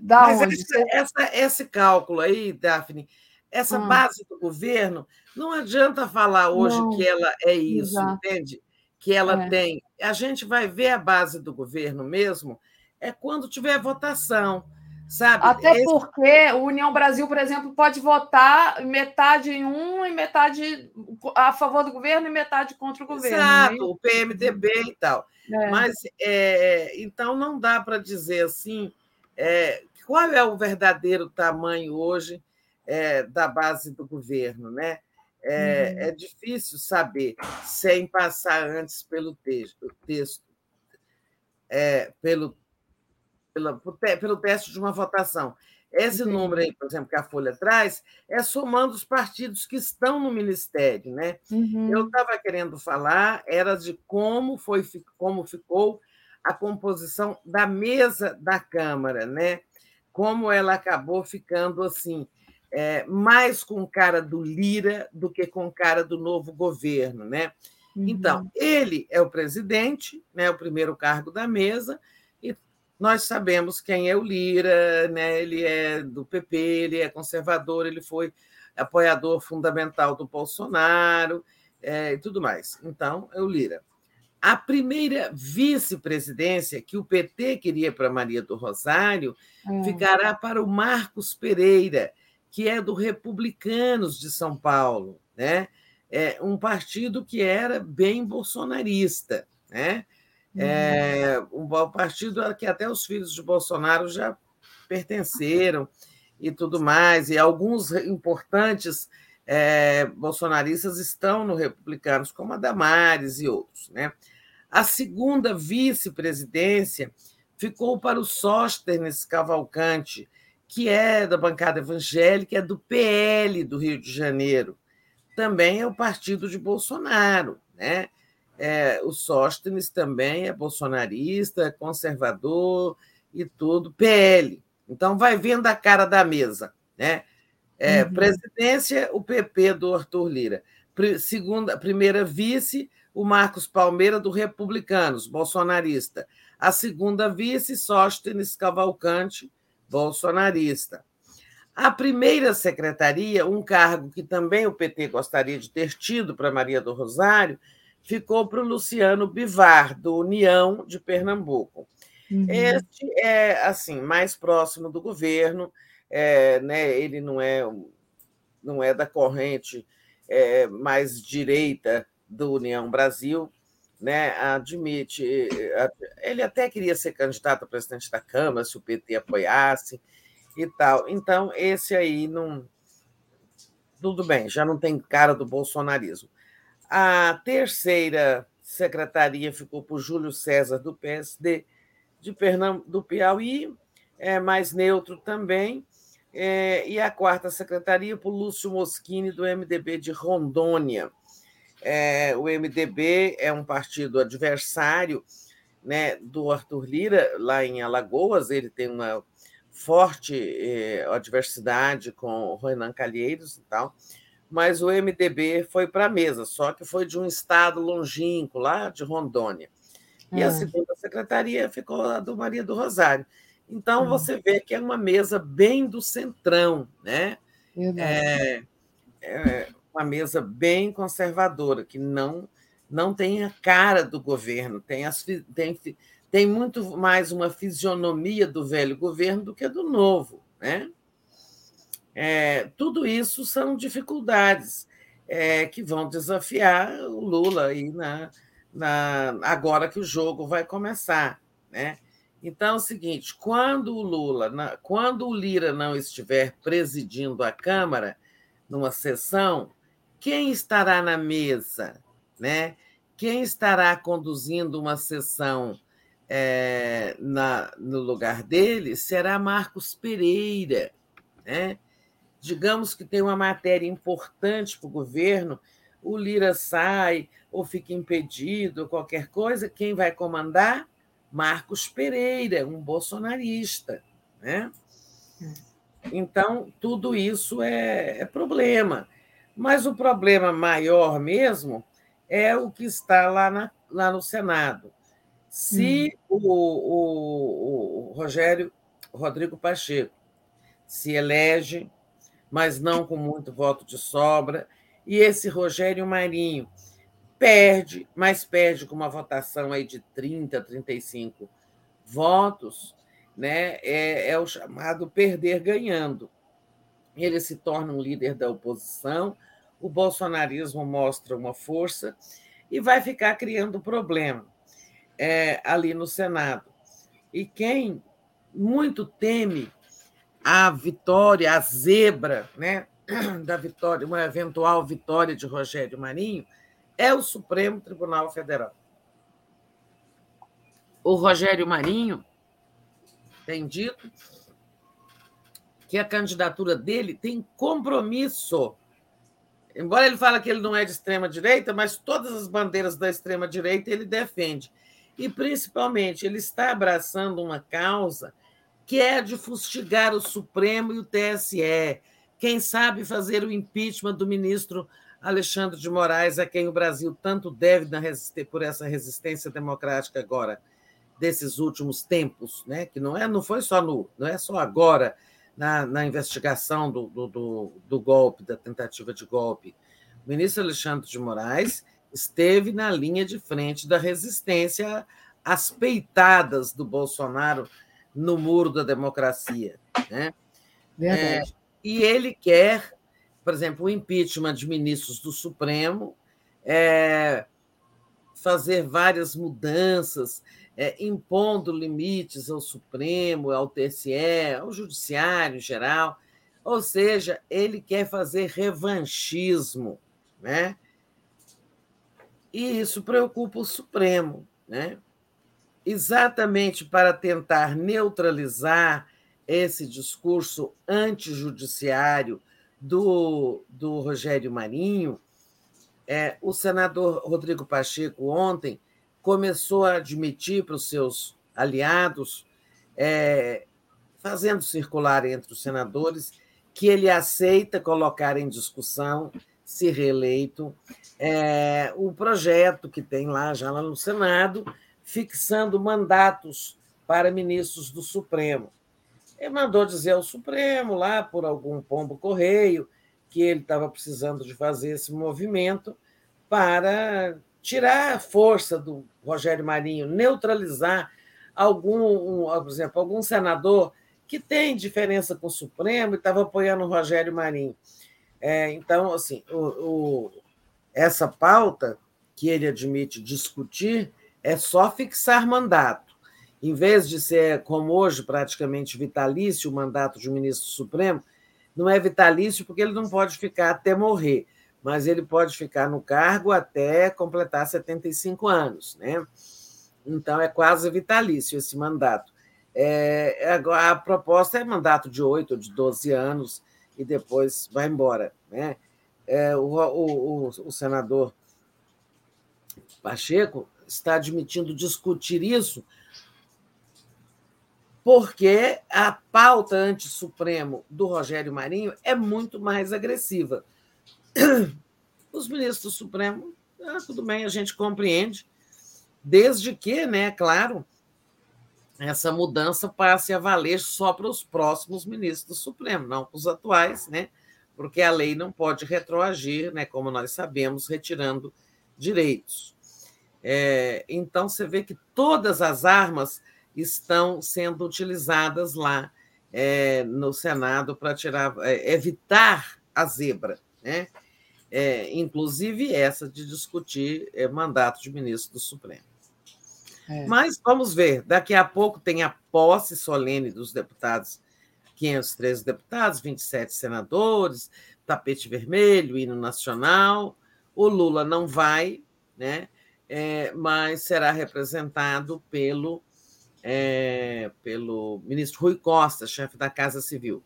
Da Mas onde? Essa, essa, esse cálculo aí, Daphne, essa ah. base do governo, não adianta falar hoje não. que ela é isso, Exato. entende? Que ela é. tem. A gente vai ver a base do governo mesmo é quando tiver votação. Sabe? Até Esse... porque o União Brasil, por exemplo, pode votar metade em um e metade a favor do governo e metade contra o governo. Né? Exato, né? o PMDB e tal. É. Mas é, então não dá para dizer assim é, qual é o verdadeiro tamanho hoje é, da base do governo, né? É, uhum. é difícil saber sem passar antes pelo texto, texto é, pelo, pela, pelo teste de uma votação. Esse Entendi. número aí, por exemplo, que a Folha traz, é somando os partidos que estão no Ministério. Né? Uhum. Eu estava querendo falar, era de como, foi, como ficou a composição da mesa da Câmara, né? como ela acabou ficando assim, é, mais com cara do Lira do que com cara do novo governo. Né? Então, uhum. ele é o presidente, né, o primeiro cargo da mesa, nós sabemos quem é o Lira, né? ele é do PP, ele é conservador, ele foi apoiador fundamental do Bolsonaro é, e tudo mais. Então, é o Lira. A primeira vice-presidência que o PT queria para Maria do Rosário é. ficará para o Marcos Pereira, que é do Republicanos de São Paulo, né? É um partido que era bem bolsonarista, né? É, um partido que até os filhos de Bolsonaro já pertenceram e tudo mais, e alguns importantes é, bolsonaristas estão no Republicanos, como a Damares e outros. Né? A segunda vice-presidência ficou para o Sóstenes Cavalcante, que é da bancada evangélica, é do PL do Rio de Janeiro. Também é o partido de Bolsonaro. Né? É, o Sóstenes também é bolsonarista, é conservador e tudo, PL. Então, vai vendo a cara da mesa. Né? É, uhum. Presidência, o PP do Arthur Lira. Segunda, primeira vice, o Marcos Palmeira, do Republicanos, bolsonarista. A segunda vice, Sóstenes Cavalcante, bolsonarista. A primeira secretaria, um cargo que também o PT gostaria de ter tido para Maria do Rosário, ficou para o Luciano Bivar, do União de Pernambuco. Uhum. Este é assim mais próximo do governo, é, né, ele não é, não é da corrente é, mais direita do União Brasil, né, admite. Ele até queria ser candidato a presidente da Câmara, se o PT apoiasse e tal. Então, esse aí não. Tudo bem, já não tem cara do bolsonarismo. A terceira secretaria ficou por Júlio César, do PSD, de Pernambuco, do Piauí, é mais neutro também. É, e a quarta secretaria por Lúcio Moschini, do MDB de Rondônia. É, o MDB é um partido adversário né, do Arthur Lira, lá em Alagoas, ele tem uma forte eh, adversidade com o Renan Calheiros e tal mas o MDB foi para a mesa, só que foi de um estado longínquo, lá de Rondônia. E a é. segunda secretaria ficou a do Maria do Rosário. Então, uhum. você vê que é uma mesa bem do centrão, né? É, é, uma mesa bem conservadora, que não, não tem a cara do governo, tem, as, tem, tem muito mais uma fisionomia do velho governo do que do novo, né? É, tudo isso são dificuldades é, que vão desafiar o Lula aí na, na, agora que o jogo vai começar. Né? Então é o seguinte: quando o Lula, quando o Lira não estiver presidindo a Câmara numa sessão, quem estará na mesa? Né? Quem estará conduzindo uma sessão é, na, no lugar dele será Marcos Pereira. Né? Digamos que tem uma matéria importante para o governo, o Lira sai ou fica impedido, qualquer coisa, quem vai comandar? Marcos Pereira, um bolsonarista. Né? Então, tudo isso é, é problema. Mas o problema maior mesmo é o que está lá, na, lá no Senado. Se hum. o, o, o Rogério Rodrigo Pacheco se elege mas não com muito voto de sobra. E esse Rogério Marinho perde, mas perde com uma votação aí de 30, 35 votos, né? é, é o chamado perder ganhando. Ele se torna um líder da oposição, o bolsonarismo mostra uma força e vai ficar criando problema é, ali no Senado. E quem muito teme a vitória, a zebra, né? da vitória, uma eventual vitória de Rogério Marinho, é o Supremo Tribunal Federal. O Rogério Marinho tem dito que a candidatura dele tem compromisso. Embora ele fale que ele não é de extrema direita, mas todas as bandeiras da extrema direita ele defende. E principalmente ele está abraçando uma causa que é de fustigar o Supremo e o TSE. Quem sabe fazer o impeachment do ministro Alexandre de Moraes, a quem o Brasil tanto deve por essa resistência democrática agora desses últimos tempos, né? que não é, não foi só no, não é só agora na, na investigação do, do, do, do golpe, da tentativa de golpe. O ministro Alexandre de Moraes esteve na linha de frente da resistência às peitadas do Bolsonaro no muro da democracia. Né? É, e ele quer por exemplo, o impeachment de ministros do Supremo, é, fazer várias mudanças, é, impondo limites ao Supremo, ao TSE, ao Judiciário em geral. Ou seja, ele quer fazer revanchismo, né? E isso preocupa o Supremo, né? Exatamente para tentar neutralizar esse discurso antijudiciário do, do Rogério Marinho, é, o senador Rodrigo Pacheco ontem começou a admitir para os seus aliados, é, fazendo circular entre os senadores, que ele aceita colocar em discussão, se reeleito, é, o projeto que tem lá já lá no Senado, fixando mandatos para ministros do Supremo. Ele mandou dizer ao Supremo, lá por algum pombo correio, que ele estava precisando de fazer esse movimento para tirar a força do Rogério Marinho, neutralizar algum, por exemplo, algum senador que tem diferença com o Supremo e estava apoiando o Rogério Marinho. É, então, assim, o, o, essa pauta que ele admite discutir é só fixar mandato em vez de ser, como hoje, praticamente vitalício o mandato de ministro supremo, não é vitalício porque ele não pode ficar até morrer, mas ele pode ficar no cargo até completar 75 anos. Né? Então, é quase vitalício esse mandato. É, a, a proposta é mandato de 8 ou de 12 anos e depois vai embora. Né? É, o, o, o senador Pacheco está admitindo discutir isso porque a pauta anti-supremo do Rogério Marinho é muito mais agressiva. Os ministros do Supremo, ah, tudo bem, a gente compreende, desde que, né, claro, essa mudança passe a valer só para os próximos ministros do Supremo, não para os atuais, né? Porque a lei não pode retroagir, né, como nós sabemos, retirando direitos. É, então, você vê que todas as armas estão sendo utilizadas lá é, no Senado para tirar, é, evitar a zebra, né? É, inclusive essa de discutir é, mandato de ministro do Supremo. É. Mas vamos ver, daqui a pouco tem a posse solene dos deputados, 513 deputados, 27 senadores, tapete vermelho, hino nacional. O Lula não vai, né? É, mas será representado pelo é, pelo ministro Rui Costa, chefe da Casa Civil.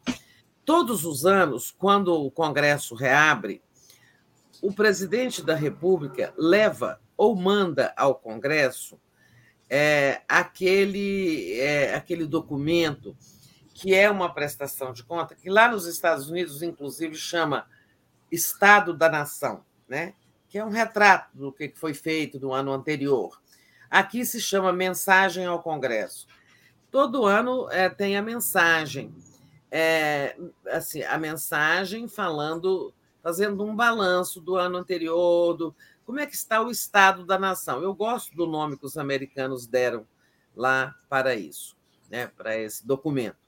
Todos os anos, quando o Congresso reabre, o presidente da República leva ou manda ao Congresso é, aquele, é, aquele documento que é uma prestação de conta, que lá nos Estados Unidos, inclusive, chama Estado da Nação, né? Que é um retrato do que foi feito no ano anterior. Aqui se chama Mensagem ao Congresso. Todo ano é, tem a mensagem, é, assim, a mensagem falando, fazendo um balanço do ano anterior, do, como é que está o estado da nação. Eu gosto do nome que os americanos deram lá para isso, né, para esse documento.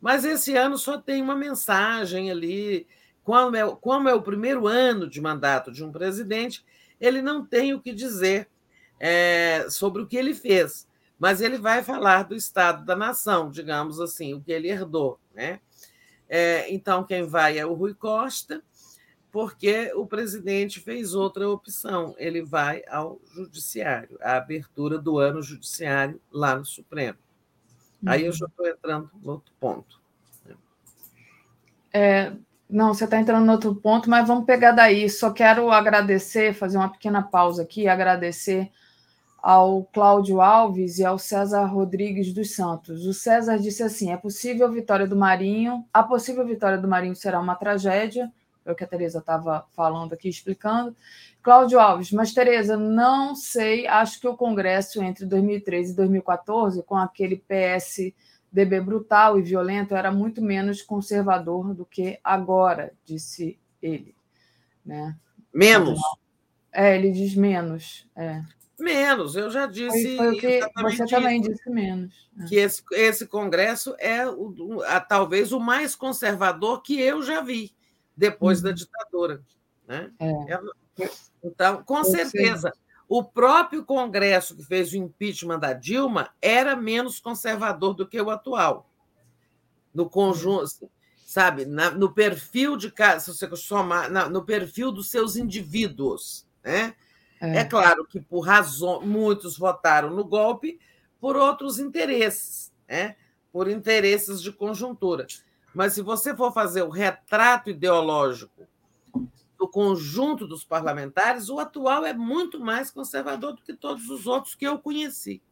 Mas esse ano só tem uma mensagem ali. Como é, como é o primeiro ano de mandato de um presidente, ele não tem o que dizer é, sobre o que ele fez, mas ele vai falar do estado da nação, digamos assim, o que ele herdou. Né? É, então, quem vai é o Rui Costa, porque o presidente fez outra opção. Ele vai ao judiciário, a abertura do ano judiciário lá no Supremo. Aí eu já estou entrando no outro ponto. É, não, você está entrando no outro ponto, mas vamos pegar daí. Só quero agradecer, fazer uma pequena pausa aqui, agradecer ao Cláudio Alves e ao César Rodrigues dos Santos. O César disse assim: é possível vitória do Marinho, a possível vitória do Marinho será uma tragédia, é o que a Tereza estava falando aqui, explicando. Cláudio Alves, mas Tereza, não sei, acho que o Congresso entre 2013 e 2014, com aquele PSDB brutal e violento, era muito menos conservador do que agora, disse ele. Né? Menos? É, ele diz menos. É. Menos, eu já disse. Foi, foi que você também disse menos. É. Que esse, esse Congresso é o, a, talvez o mais conservador que eu já vi depois da uhum. ditadura. Né? É. então, com certeza, o próprio Congresso que fez o impeachment da Dilma era menos conservador do que o atual. No conjunto, sabe, na, no perfil de se você somar, na, no perfil dos seus indivíduos, né? É. é claro que por razão muitos votaram no golpe por outros interesses, né? por interesses de conjuntura. Mas se você for fazer o retrato ideológico do conjunto dos parlamentares, o atual é muito mais conservador do que todos os outros que eu conheci.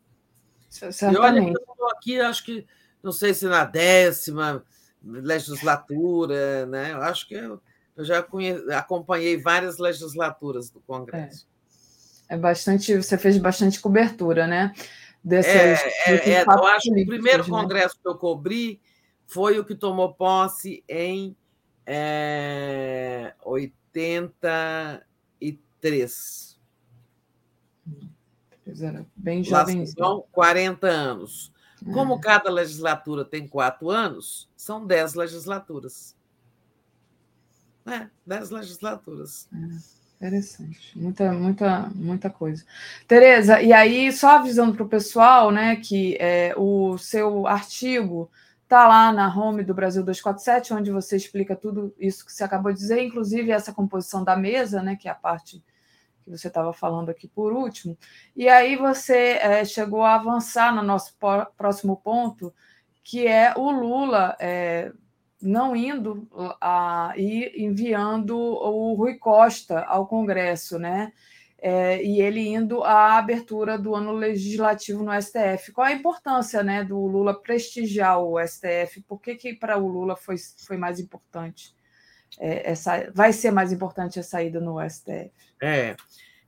Certamente. E olha, eu estou aqui, acho que, não sei se na décima legislatura, né? eu acho que eu, eu já conhe... acompanhei várias legislaturas do Congresso. É. É bastante, você fez bastante cobertura, né? Dessas, é, é, é eu acho que o primeiro né? congresso que eu cobri foi o que tomou posse em é, 83. Era bem jovem. São 40 anos. Como é. cada legislatura tem quatro anos, são dez legislaturas. É, dez legislaturas. É. Interessante, muita, muita, muita coisa. Tereza, e aí, só avisando para o pessoal, né, que é, o seu artigo está lá na home do Brasil 247, onde você explica tudo isso que você acabou de dizer, inclusive essa composição da mesa, né, que é a parte que você estava falando aqui por último. E aí você é, chegou a avançar no nosso próximo ponto, que é o Lula é, não indo a, e enviando o Rui Costa ao Congresso, né? É, e ele indo à abertura do ano legislativo no STF. Qual a importância né, do Lula prestigiar o STF? Por que, que para o Lula foi, foi mais importante? É, essa, vai ser mais importante a saída no STF? É,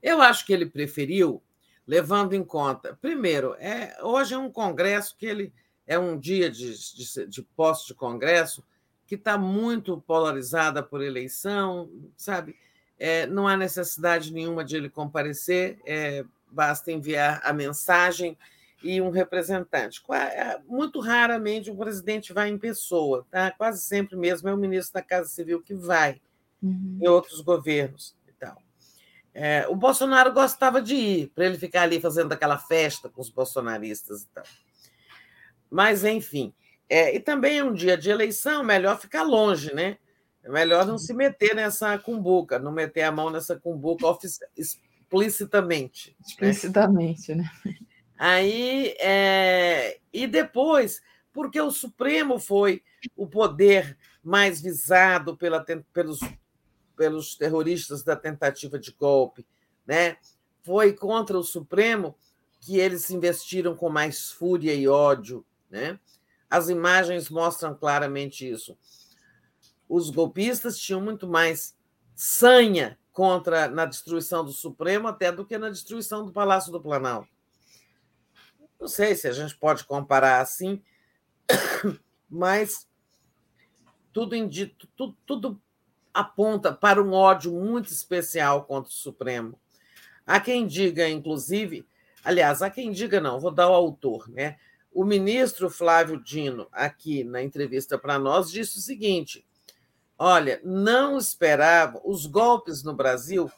eu acho que ele preferiu, levando em conta, primeiro, é, hoje é um congresso que ele é um dia de, de, de posse de congresso que está muito polarizada por eleição, sabe? É, não há necessidade nenhuma de ele comparecer, é, basta enviar a mensagem e um representante. É, muito raramente o presidente vai em pessoa, tá? quase sempre mesmo é o ministro da Casa Civil que vai, uhum. em outros governos. Então. É, o Bolsonaro gostava de ir, para ele ficar ali fazendo aquela festa com os bolsonaristas e tal. Mas, enfim, é, e também é um dia de eleição, melhor ficar longe, né? É melhor não se meter nessa cumbuca, não meter a mão nessa cumbuca explicitamente. Né? Explicitamente, né? né? Aí, é... e depois, porque o Supremo foi o poder mais visado pela, pelos, pelos terroristas da tentativa de golpe, né? Foi contra o Supremo que eles investiram com mais fúria e ódio, né? As imagens mostram claramente isso. Os golpistas tinham muito mais sanha contra na destruição do Supremo até do que na destruição do Palácio do Planalto. Não sei se a gente pode comparar assim, mas tudo, indito, tudo, tudo aponta para um ódio muito especial contra o Supremo. Há quem diga, inclusive, aliás, há quem diga não, vou dar o autor, né? O ministro Flávio Dino, aqui na entrevista para nós, disse o seguinte: olha, não esperava, os golpes no Brasil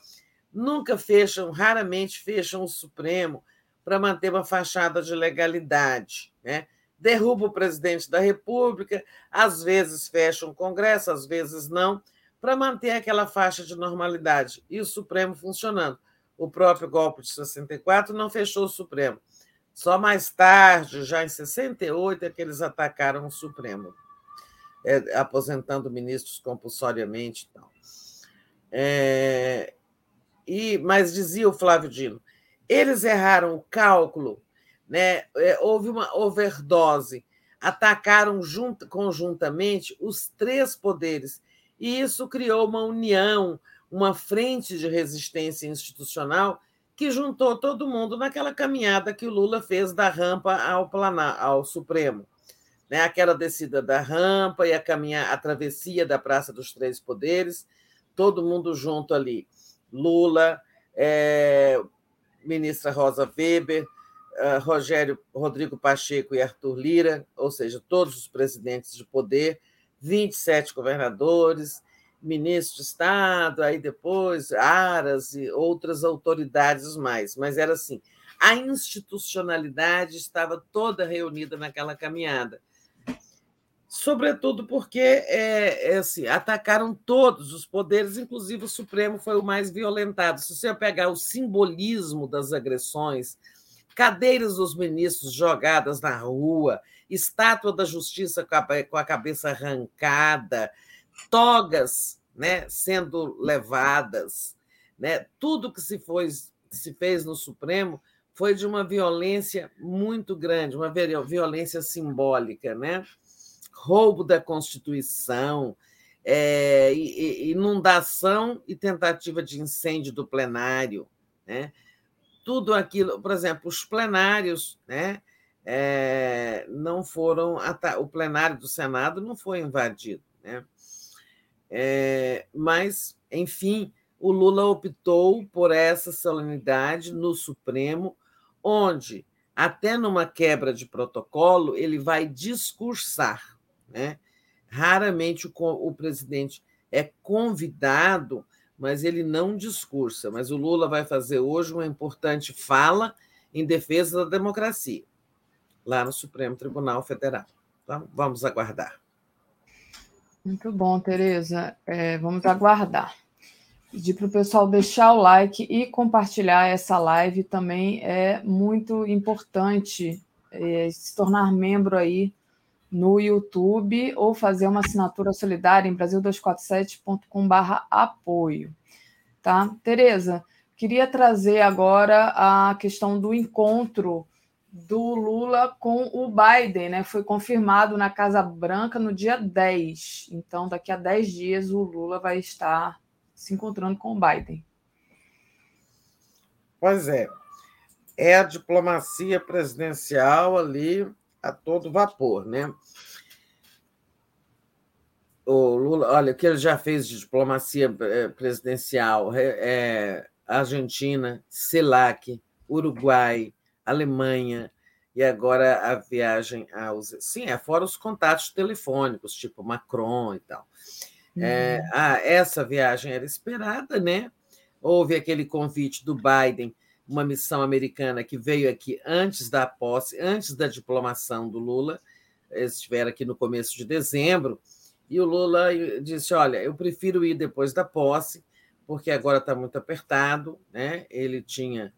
nunca fecham, raramente fecham o Supremo para manter uma fachada de legalidade. Né? derruba o presidente da República, às vezes fecha um Congresso, às vezes não, para manter aquela faixa de normalidade e o Supremo funcionando. O próprio golpe de 64 não fechou o Supremo. Só mais tarde, já em 68, é que eles atacaram o Supremo, é, aposentando ministros compulsoriamente e tal. É, e, mas dizia o Flávio Dino, eles erraram o cálculo, né? É, houve uma overdose, atacaram conjuntamente os três poderes, e isso criou uma união, uma frente de resistência institucional que juntou todo mundo naquela caminhada que o Lula fez da rampa ao, plana, ao Supremo. Né? Aquela descida da rampa e a, caminha, a travessia da Praça dos Três Poderes, todo mundo junto ali. Lula, é, ministra Rosa Weber, uh, Rogério Rodrigo Pacheco e Arthur Lira, ou seja, todos os presidentes de poder, 27 governadores, ministros de Estado, aí depois Aras e outras autoridades mais. Mas era assim: a institucionalidade estava toda reunida naquela caminhada sobretudo porque é, é assim, atacaram todos os poderes, inclusive o Supremo foi o mais violentado. Se você pegar o simbolismo das agressões, cadeiras dos ministros jogadas na rua, estátua da justiça com a cabeça arrancada, togas né, sendo levadas, né, tudo que se, foi, se fez no Supremo foi de uma violência muito grande, uma violência simbólica, né? Roubo da Constituição, é, inundação e tentativa de incêndio do plenário. Né? Tudo aquilo, por exemplo, os plenários né, é, não foram. O plenário do Senado não foi invadido. Né? É, mas, enfim, o Lula optou por essa solenidade no Supremo, onde, até numa quebra de protocolo, ele vai discursar né? Raramente o, o presidente é convidado, mas ele não discursa. Mas o Lula vai fazer hoje uma importante fala em defesa da democracia, lá no Supremo Tribunal Federal. Então, vamos aguardar. Muito bom, Tereza. É, vamos aguardar. Pedir para o pessoal deixar o like e compartilhar essa live também é muito importante é, se tornar membro aí no YouTube ou fazer uma assinatura solidária em brasil247.com.br apoio. Tá? Tereza, queria trazer agora a questão do encontro do Lula com o Biden, né? Foi confirmado na Casa Branca no dia 10. Então, daqui a 10 dias, o Lula vai estar se encontrando com o Biden. Pois é. É a diplomacia presidencial ali a todo vapor, né? O Lula, olha, o que ele já fez de diplomacia eh, presidencial, é, Argentina, CELAC, Uruguai, Alemanha, e agora a viagem aos. Sim, é fora os contatos telefônicos, tipo Macron e tal. Uhum. É, ah, essa viagem era esperada, né? Houve aquele convite do Biden uma missão americana que veio aqui antes da posse, antes da diplomação do Lula. Estiveram aqui no começo de dezembro, e o Lula disse: Olha, eu prefiro ir depois da posse, porque agora está muito apertado. Né? Ele tinha,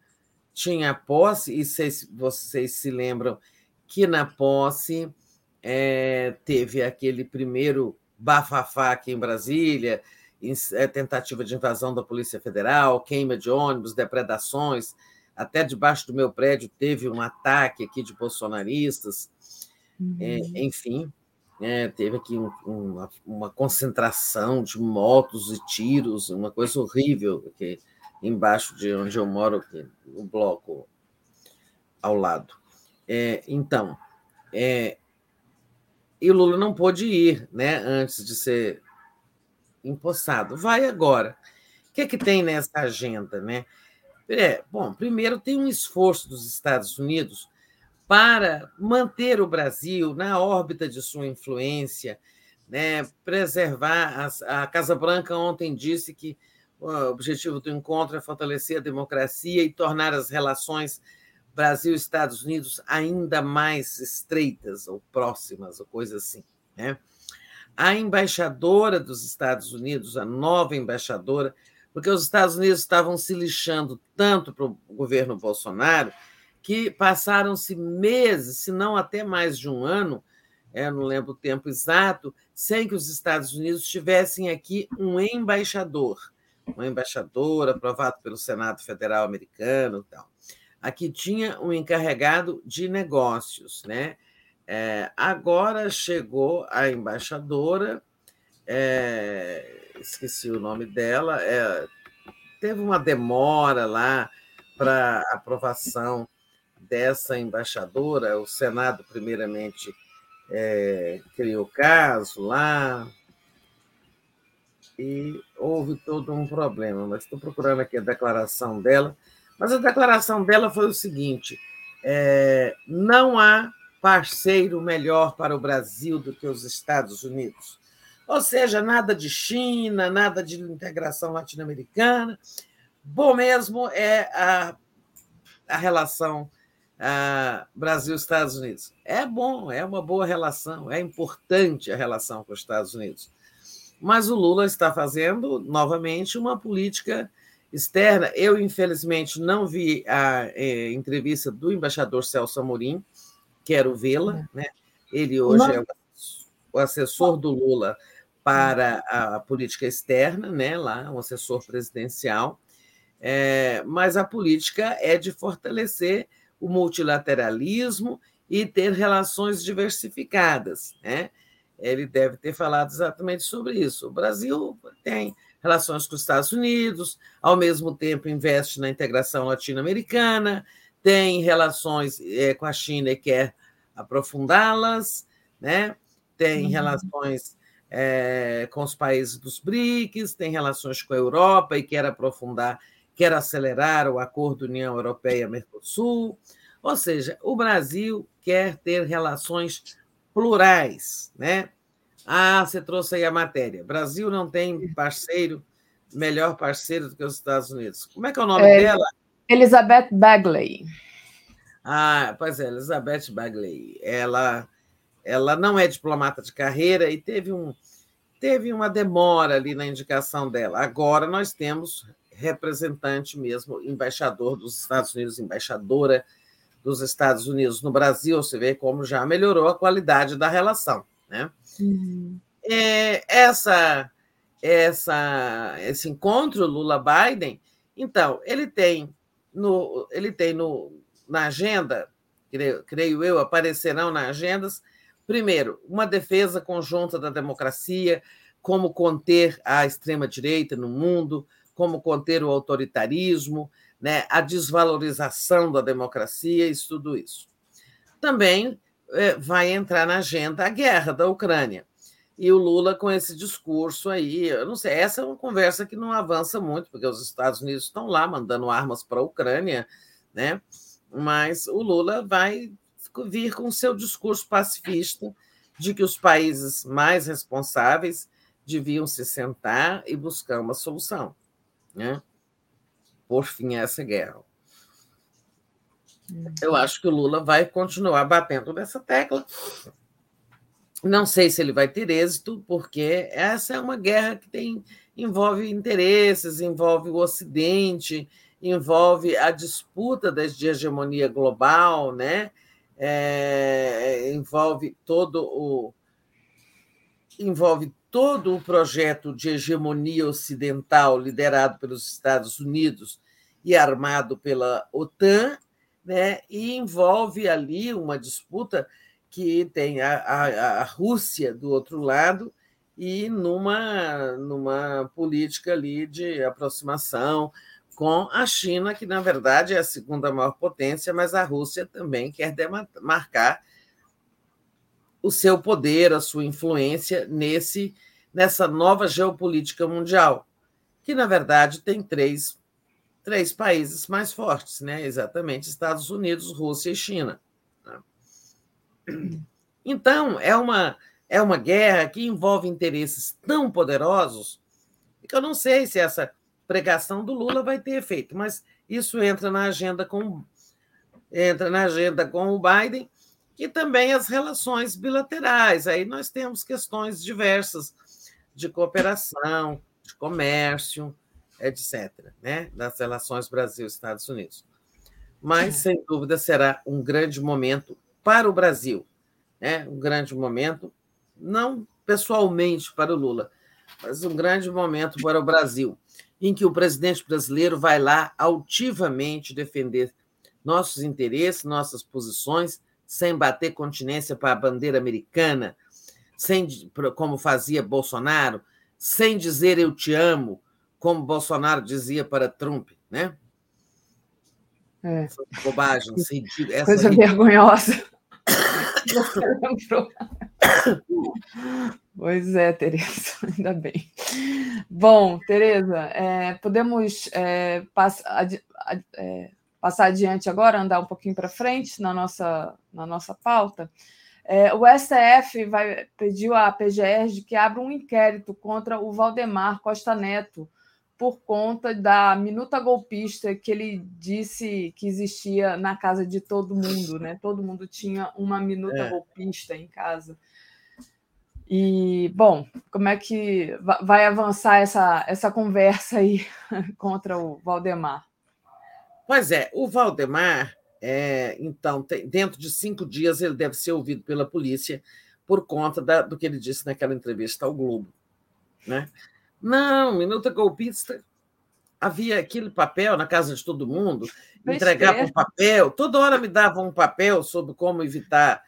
tinha a posse, e vocês, vocês se lembram que na posse é, teve aquele primeiro bafafá aqui em Brasília, tentativa de invasão da Polícia Federal, queima de ônibus, depredações. Até debaixo do meu prédio teve um ataque aqui de bolsonaristas. É, uhum. É, enfim, é, teve aqui um, uma, uma, concentração de motos e tiros, uma coisa horrível aqui embaixo de onde eu moro, aqui, no bloco ao lado. É, então, é, e Lula não pôde ir né, antes de ser empossado. Vai agora. O que, é que tem nessa agenda? Né? É, bom, primeiro tem um esforço dos Estados Unidos para manter o Brasil na órbita de sua influência, né, preservar. A, a Casa Branca ontem disse que o objetivo do encontro é fortalecer a democracia e tornar as relações Brasil e Estados Unidos ainda mais estreitas ou próximas, ou coisa assim. Né? A embaixadora dos Estados Unidos, a nova embaixadora, porque os Estados Unidos estavam se lixando tanto para o governo Bolsonaro que passaram-se meses, se não até mais de um ano, é, não lembro o tempo exato, sem que os Estados Unidos tivessem aqui um embaixador, um embaixador aprovado pelo Senado Federal Americano, tal. Aqui tinha um encarregado de negócios, né? É, agora chegou a embaixadora, é, esqueci o nome dela, é, teve uma demora lá para aprovação dessa embaixadora, o Senado, primeiramente, é, criou caso lá, e houve todo um problema, mas estou procurando aqui a declaração dela. Mas a declaração dela foi o seguinte: é, não há parceiro melhor para o Brasil do que os Estados Unidos. Ou seja, nada de China, nada de integração latino-americana. Bom mesmo é a, a relação Brasil-Estados Unidos. É bom, é uma boa relação, é importante a relação com os Estados Unidos. Mas o Lula está fazendo, novamente, uma política externa. Eu, infelizmente, não vi a é, entrevista do embaixador Celso Amorim, quero vê-la. Né? Ele hoje não. é o assessor do Lula para a política externa, né? lá, um assessor presidencial. É, mas a política é de fortalecer o multilateralismo e ter relações diversificadas. Né? Ele deve ter falado exatamente sobre isso. O Brasil tem relações com os Estados Unidos, ao mesmo tempo investe na integração latino-americana, tem relações é, com a China e quer aprofundá-las, né? tem uhum. relações é, com os países dos BRICS, tem relações com a Europa e quer aprofundar quer acelerar o acordo União Europeia-Mercosul. Ou seja, o Brasil quer ter relações plurais. Né? Ah, você trouxe aí a matéria. Brasil não tem parceiro, melhor parceiro do que os Estados Unidos. Como é que é o nome é, dela? Elizabeth Bagley. Ah, pois é, Elizabeth Bagley. Ela, ela não é diplomata de carreira e teve, um, teve uma demora ali na indicação dela. Agora nós temos representante mesmo, embaixador dos Estados Unidos, embaixadora dos Estados Unidos no Brasil, você vê como já melhorou a qualidade da relação. Né? Uhum. É, essa, essa, esse encontro Lula-Biden, então, ele tem, no, ele tem no, na agenda, creio, creio eu, aparecerão nas agendas, primeiro, uma defesa conjunta da democracia, como conter a extrema-direita no mundo, como conter o autoritarismo, né, a desvalorização da democracia, isso tudo isso. Também é, vai entrar na agenda a guerra da Ucrânia. E o Lula, com esse discurso aí, eu não sei, essa é uma conversa que não avança muito, porque os Estados Unidos estão lá mandando armas para a Ucrânia, né? mas o Lula vai vir com seu discurso pacifista de que os países mais responsáveis deviam se sentar e buscar uma solução né? por fim a essa guerra. Eu acho que o Lula vai continuar batendo nessa tecla. Não sei se ele vai ter êxito, porque essa é uma guerra que tem envolve interesses, envolve o Ocidente, envolve a disputa de hegemonia global, né? É, envolve todo o envolve todo o projeto de hegemonia ocidental liderado pelos Estados Unidos e armado pela OTAN, né, e envolve ali uma disputa que tem a, a, a Rússia do outro lado e numa, numa política ali de aproximação com a China, que na verdade é a segunda maior potência, mas a Rússia também quer demarcar o seu poder, a sua influência nesse nessa nova geopolítica mundial, que na verdade tem três, três países mais fortes, né? Exatamente, Estados Unidos, Rússia e China. Então é uma é uma guerra que envolve interesses tão poderosos que eu não sei se essa pregação do Lula vai ter efeito, mas isso entra na agenda com entra na agenda com o Biden, e também as relações bilaterais. Aí nós temos questões diversas de cooperação, de comércio, etc., né? das relações Brasil-Estados Unidos. Mas, sem dúvida, será um grande momento para o Brasil, né? um grande momento, não pessoalmente para o Lula, mas um grande momento para o Brasil, em que o presidente brasileiro vai lá altivamente defender nossos interesses, nossas posições, sem bater continência para a bandeira americana, sem como fazia Bolsonaro, sem dizer eu te amo, como Bolsonaro dizia para Trump, né? É. Bobagem, Coisa vergonhosa. Pois é, Tereza, ainda bem. Bom, Tereza, é, podemos é, pass ad, ad, é, passar adiante agora, andar um pouquinho para frente na nossa, na nossa pauta. É, o STF vai, pediu à PGR que abra um inquérito contra o Valdemar Costa Neto por conta da minuta golpista que ele disse que existia na casa de todo mundo, né? Todo mundo tinha uma minuta é. golpista em casa. E, bom, como é que vai avançar essa, essa conversa aí contra o Valdemar? Pois é, o Valdemar, é, então, tem, dentro de cinco dias, ele deve ser ouvido pela polícia por conta da, do que ele disse naquela entrevista ao Globo. Né? Não, minuta golpista. Havia aquele papel na casa de todo mundo, entregar um papel, toda hora me davam um papel sobre como evitar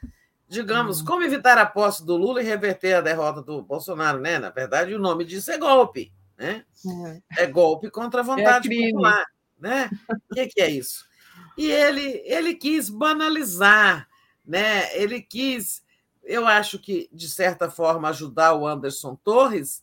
digamos, uhum. como evitar a posse do Lula e reverter a derrota do Bolsonaro, né? Na verdade, o nome disso é golpe, né? Uhum. É golpe contra a vontade é popular, né? O que, que, é isso? E ele, ele quis banalizar, né? Ele quis, eu acho que, de certa forma, ajudar o Anderson Torres,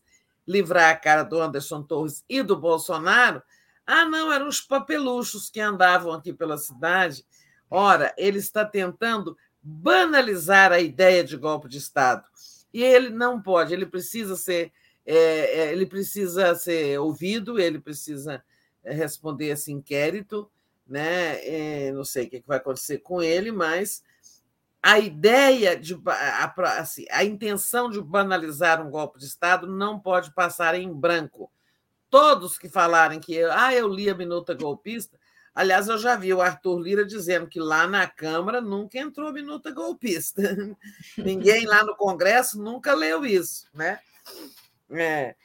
livrar a cara do Anderson Torres e do Bolsonaro. Ah, não, eram os papeluchos que andavam aqui pela cidade. Ora, ele está tentando banalizar a ideia de golpe de Estado. E ele não pode, ele precisa ser, é, é, ele precisa ser ouvido, ele precisa é, responder esse inquérito, né? É, não sei o que vai acontecer com ele, mas a ideia de a, assim, a intenção de banalizar um golpe de Estado não pode passar em branco. Todos que falarem que ah, eu li a minuta golpista, Aliás, eu já vi o Arthur Lira dizendo que lá na Câmara nunca entrou minuta golpista. Ninguém lá no Congresso nunca leu isso, né? É,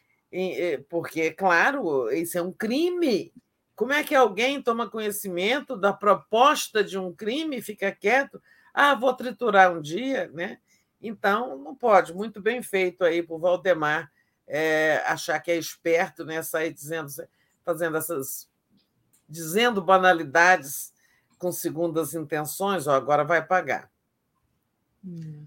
porque, claro, isso é um crime. Como é que alguém toma conhecimento da proposta de um crime e fica quieto? Ah, vou triturar um dia, né? Então, não pode. Muito bem feito aí por Valdemar é, achar que é esperto, né? Sair dizendo, fazendo essas dizendo banalidades com segundas intenções, ó, agora vai pagar. Hum.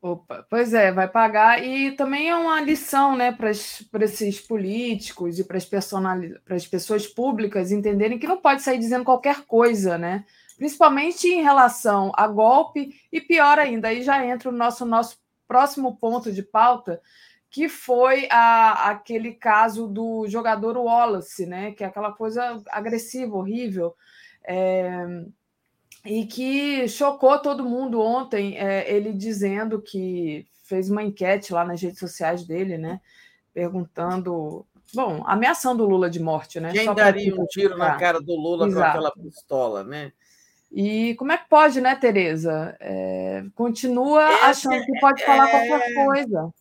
Opa, pois é, vai pagar. E também é uma lição né, para esses políticos e para as, para as pessoas públicas entenderem que não pode sair dizendo qualquer coisa, né? Principalmente em relação a golpe, e pior ainda, aí já entra o nosso, nosso próximo ponto de pauta, que foi a, aquele caso do jogador Wallace, né? Que é aquela coisa agressiva, horrível, é, e que chocou todo mundo ontem, é, ele dizendo que fez uma enquete lá nas redes sociais dele, né? Perguntando, bom, ameaçando o Lula de morte, né? Quem daria um tiro na cara do Lula Exato. com aquela pistola, né? E como é que pode, né, Tereza? É, continua achando que pode falar qualquer é, coisa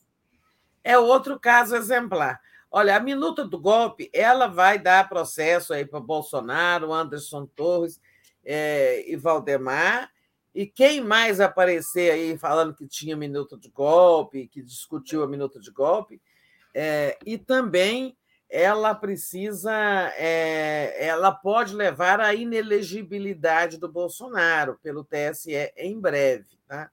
é outro caso exemplar. Olha, a minuta do golpe, ela vai dar processo aí para Bolsonaro, Anderson Torres é, e Valdemar, e quem mais aparecer aí falando que tinha minuta de golpe, que discutiu a minuta de golpe, é, e também ela precisa, é, ela pode levar à inelegibilidade do Bolsonaro pelo TSE em breve, tá?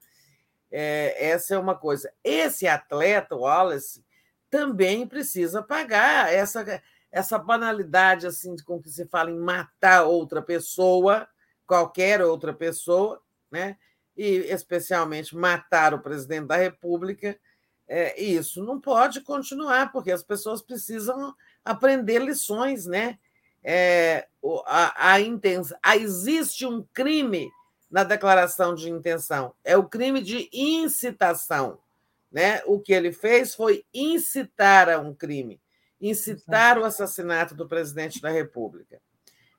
É, essa é uma coisa. Esse atleta, Wallace, também precisa pagar essa, essa banalidade assim com que se fala em matar outra pessoa, qualquer outra pessoa, né? e especialmente matar o presidente da República. É, isso não pode continuar, porque as pessoas precisam aprender lições, né? é, a, a intenção. existe um crime na declaração de intenção, é o crime de incitação. Né? O que ele fez foi incitar a um crime, incitar o assassinato do presidente da República.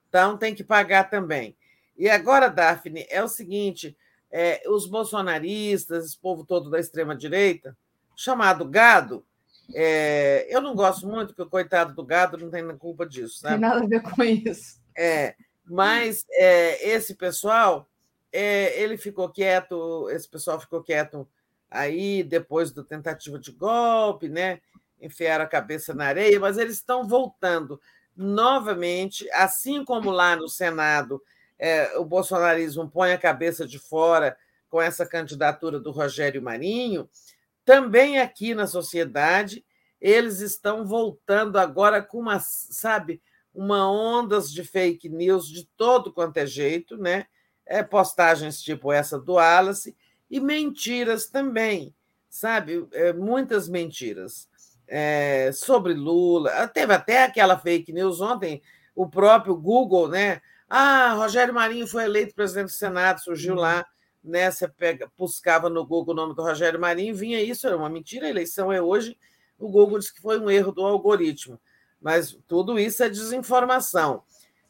Então, tem que pagar também. E agora, Daphne, é o seguinte: é, os bolsonaristas, esse povo todo da extrema-direita, chamado gado, é, eu não gosto muito, porque o coitado do gado não tem culpa disso. Né? Tem nada a ver com isso. É, mas é, esse pessoal, é, ele ficou quieto, esse pessoal ficou quieto aí depois da tentativa de golpe, né? enfiaram a cabeça na areia, mas eles estão voltando novamente, assim como lá no Senado é, o bolsonarismo põe a cabeça de fora com essa candidatura do Rogério Marinho, também aqui na sociedade, eles estão voltando agora com uma, sabe, uma ondas de fake news de todo quanto é jeito, né? É, postagens tipo essa do Wallace e mentiras também, sabe? É, muitas mentiras é, sobre Lula. Teve até aquela fake news ontem, o próprio Google, né? Ah, Rogério Marinho foi eleito presidente do Senado, surgiu lá né? Você pega, buscava no Google o nome do Rogério Marinho, vinha isso, era uma mentira, a eleição é hoje. O Google disse que foi um erro do algoritmo. Mas tudo isso é desinformação.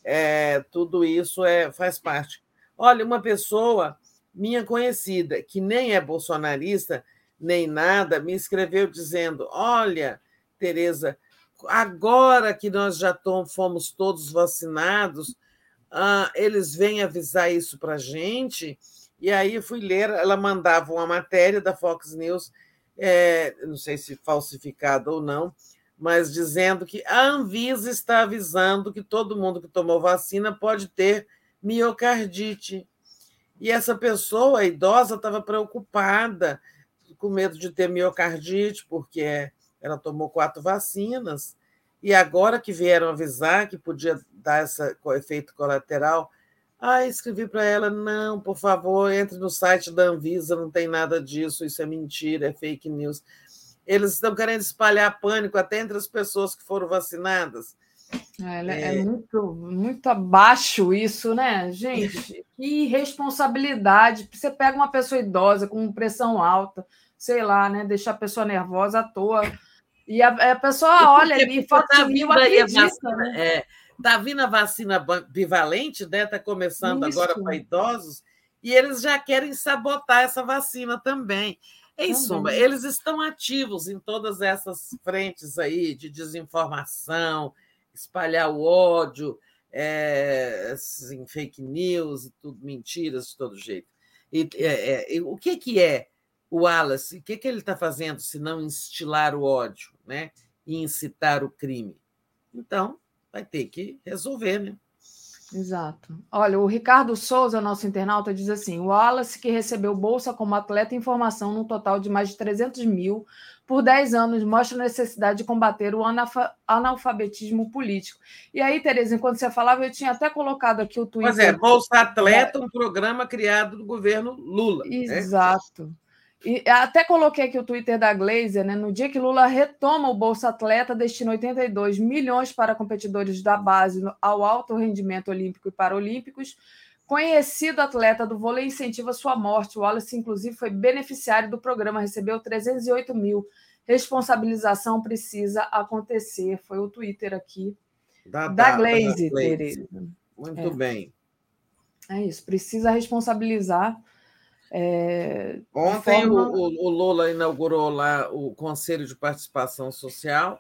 É, tudo isso é, faz parte. Olha, uma pessoa minha conhecida, que nem é bolsonarista, nem nada, me escreveu dizendo: Olha, Tereza, agora que nós já fomos todos vacinados, ah, eles vêm avisar isso para a gente e aí fui ler, ela mandava uma matéria da Fox News, é, não sei se falsificada ou não, mas dizendo que a Anvisa está avisando que todo mundo que tomou vacina pode ter miocardite. E essa pessoa, idosa, estava preocupada, com medo de ter miocardite, porque ela tomou quatro vacinas, e agora que vieram avisar que podia dar esse efeito colateral, ah, escrevi para ela: não, por favor, entre no site da Anvisa, não tem nada disso, isso é mentira, é fake news. Eles estão querendo espalhar pânico até entre as pessoas que foram vacinadas. É, é, é muito, muito abaixo isso, né, gente? Que irresponsabilidade. Você pega uma pessoa idosa com pressão alta, sei lá, né? Deixar a pessoa nervosa à toa. E a, a pessoa olha ali, Fox News, acredita, né? É, Está vindo a vacina bivalente, né? Está começando Isso. agora para idosos, e eles já querem sabotar essa vacina também. Em suma, eles estão ativos em todas essas frentes aí de desinformação, espalhar o ódio, é, assim, fake news e tudo, mentiras de todo jeito. E, é, é, o que, que é o Wallace? O que, que ele está fazendo se não instilar o ódio né? e incitar o crime? Então, vai ter que resolver, né? Exato. Olha, o Ricardo Souza, nosso internauta, diz assim: o Wallace, que recebeu bolsa como atleta em formação no total de mais de 300 mil por 10 anos, mostra a necessidade de combater o analfabetismo político. E aí, Tereza, enquanto você falava, eu tinha até colocado aqui o Twitter. Pois é, Bolsa Atleta, um programa criado do governo Lula. Né? Exato. Né? E até coloquei aqui o Twitter da Glazer, né? No dia que Lula retoma o Bolsa Atleta, destina 82 milhões para competidores da base ao alto rendimento olímpico e paralímpicos. Conhecido atleta do vôlei incentiva sua morte. O Wallace, inclusive, foi beneficiário do programa, recebeu 308 mil. Responsabilização precisa acontecer. Foi o Twitter aqui da, da, da Glaze, Tereza. Muito é. bem. É isso, precisa responsabilizar é, Ontem forma... o, o, Lula inaugurou lá o Conselho de Participação Social,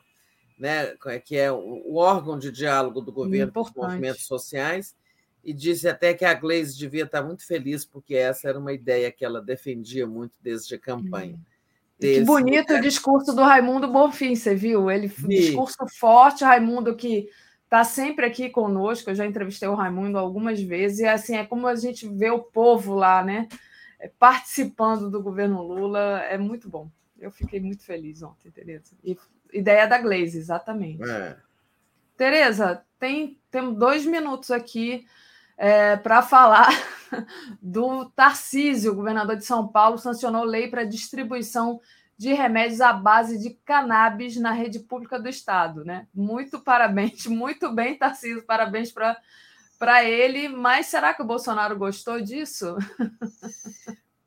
né, que é o, órgão de diálogo do governo com os movimentos sociais, e disse até que a Gleisi devia estar muito feliz, porque essa era uma ideia que ela defendia muito desde a campanha. Hum. Que bonito o discurso do Raimundo Bonfim, você viu? Ele discurso forte, Raimundo que está sempre aqui conosco. Eu já entrevistei o Raimundo algumas vezes e assim é como a gente vê o povo lá, né? Participando do governo Lula é muito bom. Eu fiquei muito feliz ontem, Tereza. E ideia da Glaze, exatamente. É. Tereza, tem, temos dois minutos aqui é, para falar do Tarcísio, governador de São Paulo, sancionou lei para distribuição de remédios à base de cannabis na rede pública do Estado. Né? Muito parabéns, muito bem, Tarcísio, parabéns para ele. Mas será que o Bolsonaro gostou disso?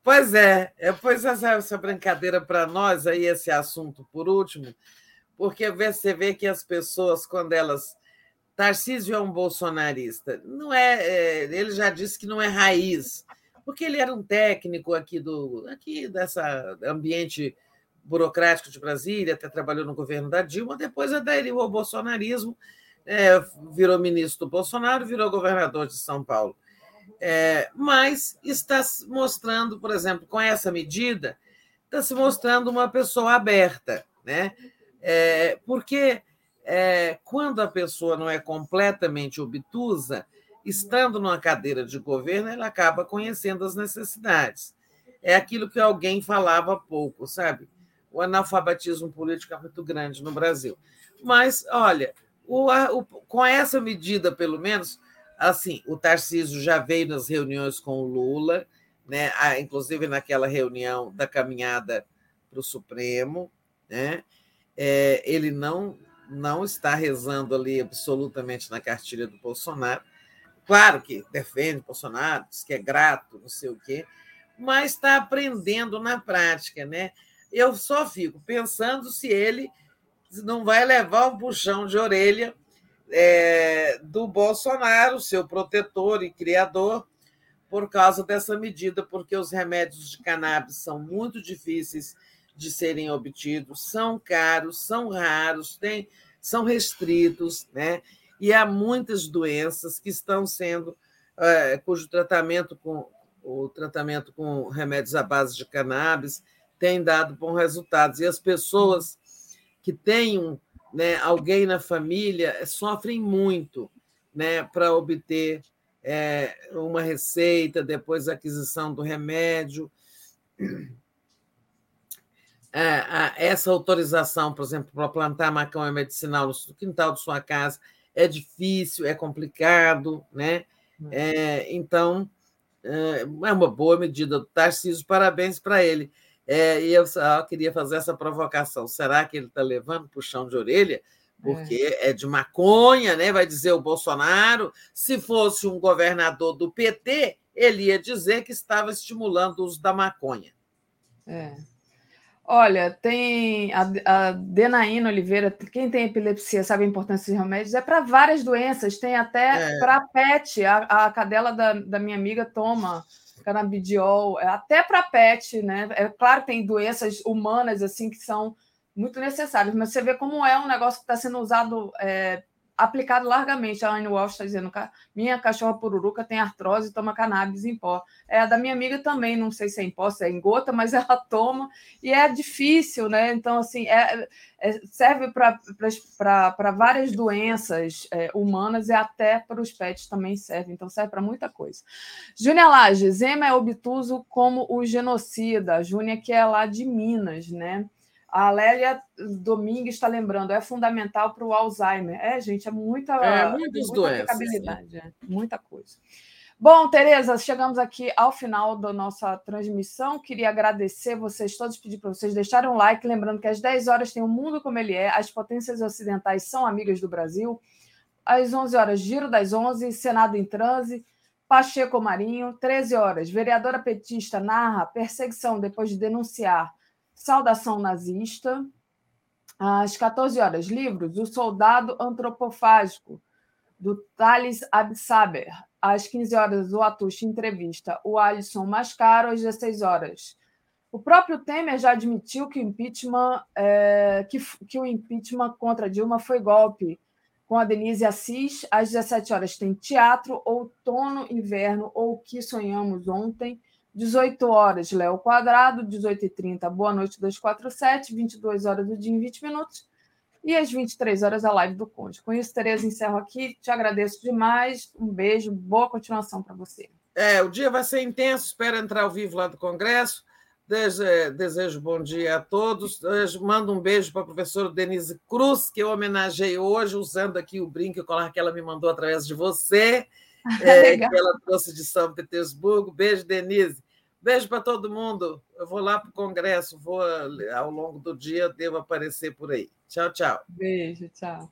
Pois é, é pois essa, essa brincadeira para nós, aí esse assunto por último, porque você vê que as pessoas, quando elas. Tarcísio é um bolsonarista, não é, é, ele já disse que não é raiz, porque ele era um técnico aqui do aqui dessa ambiente burocrático de Brasília, até trabalhou no governo da Dilma, depois aderiu ao bolsonarismo, é, virou ministro do Bolsonaro, virou governador de São Paulo. É, mas está se mostrando, por exemplo, com essa medida, está se mostrando uma pessoa aberta, né? É, porque é, quando a pessoa não é completamente obtusa, estando numa cadeira de governo, ela acaba conhecendo as necessidades. É aquilo que alguém falava há pouco, sabe? O analfabetismo político é muito grande no Brasil. Mas, olha, o, o, com essa medida, pelo menos, assim, o Tarcísio já veio nas reuniões com o Lula, né? Ah, inclusive naquela reunião da caminhada para o Supremo, né? É, ele não não está rezando ali absolutamente na cartilha do Bolsonaro. Claro que defende Bolsonaro, diz que é grato, não sei o quê, mas está aprendendo na prática, né? Eu só fico pensando se ele não vai levar um puxão de orelha é, do Bolsonaro, seu protetor e criador, por causa dessa medida, porque os remédios de cannabis são muito difíceis de serem obtidos, são caros, são raros, tem, são restritos, né? E há muitas doenças que estão sendo, é, cujo tratamento com o tratamento com remédios à base de cannabis tem dado bons resultados. E as pessoas que um né, alguém na família sofrem muito né, para obter é, uma receita, depois a aquisição do remédio. É, essa autorização, por exemplo, para plantar maconha medicinal no quintal de sua casa é difícil, é complicado, né? Hum. É, então, é, é uma boa medida do Tarcísio, parabéns para ele. É, e eu só queria fazer essa provocação. Será que ele está levando puxão de orelha? Porque é. é de maconha, né? Vai dizer o Bolsonaro. Se fosse um governador do PT, ele ia dizer que estava estimulando o uso da maconha. É. Olha, tem a, a Denaína Oliveira, quem tem epilepsia sabe a importância de remédios, é para várias doenças, tem até é. para PET, a, a cadela da, da minha amiga toma canabidiol, é, até para pet, né? É claro que tem doenças humanas assim que são muito necessárias, mas você vê como é um negócio que está sendo usado é, aplicado largamente. A Anne Walsh está dizendo minha cachorra pururuca tem artrose e toma cannabis em pó. É a da minha amiga também, não sei se é em pó, se é em gota, mas ela toma e é difícil, né? Então, assim, é, é serve para várias doenças é, humanas e até para os pets também serve. Então, serve para muita coisa. Júnia Lage, Zema é obtuso como o genocida. Júnia, que é lá de Minas, né? A Lélia Domingues está lembrando, é fundamental para o Alzheimer. É, gente, é muita, é, muitas muita doenças. É, muita coisa. Bom, Tereza, chegamos aqui ao final da nossa transmissão. Queria agradecer vocês todos, pedir para vocês deixarem um like, lembrando que às 10 horas tem o Mundo Como Ele É, as potências ocidentais são amigas do Brasil. Às 11 horas, Giro das 11, Senado em transe, Pacheco Marinho. 13 horas, vereadora petista narra perseguição depois de denunciar Saudação Nazista. Às 14 horas, livros O Soldado Antropofágico, do Thales Absaber. Às 15 horas, o Atush entrevista o Alisson Mascaro. Às 16 horas, o próprio Temer já admitiu que o impeachment, é, que, que o impeachment contra Dilma foi golpe. Com a Denise Assis, às 17 horas tem teatro, outono, inverno ou o que sonhamos ontem. 18 horas, Léo Quadrado, 18h30, Boa Noite 247, 22 horas do dia em 20 minutos, e às 23 horas a live do Conde. Com isso, Tereza, encerro aqui. Te agradeço demais. Um beijo, boa continuação para você. É, o dia vai ser intenso, espero entrar ao vivo lá do Congresso. Desejo, desejo bom dia a todos. Mando um beijo para a professora Denise Cruz, que eu homenageei hoje, usando aqui o brinco e colar que ela me mandou através de você. é, que ela trouxe de São Petersburgo. Beijo, Denise. Beijo para todo mundo. Eu vou lá para o Congresso, vou ao longo do dia, devo aparecer por aí. Tchau, tchau. Beijo, tchau.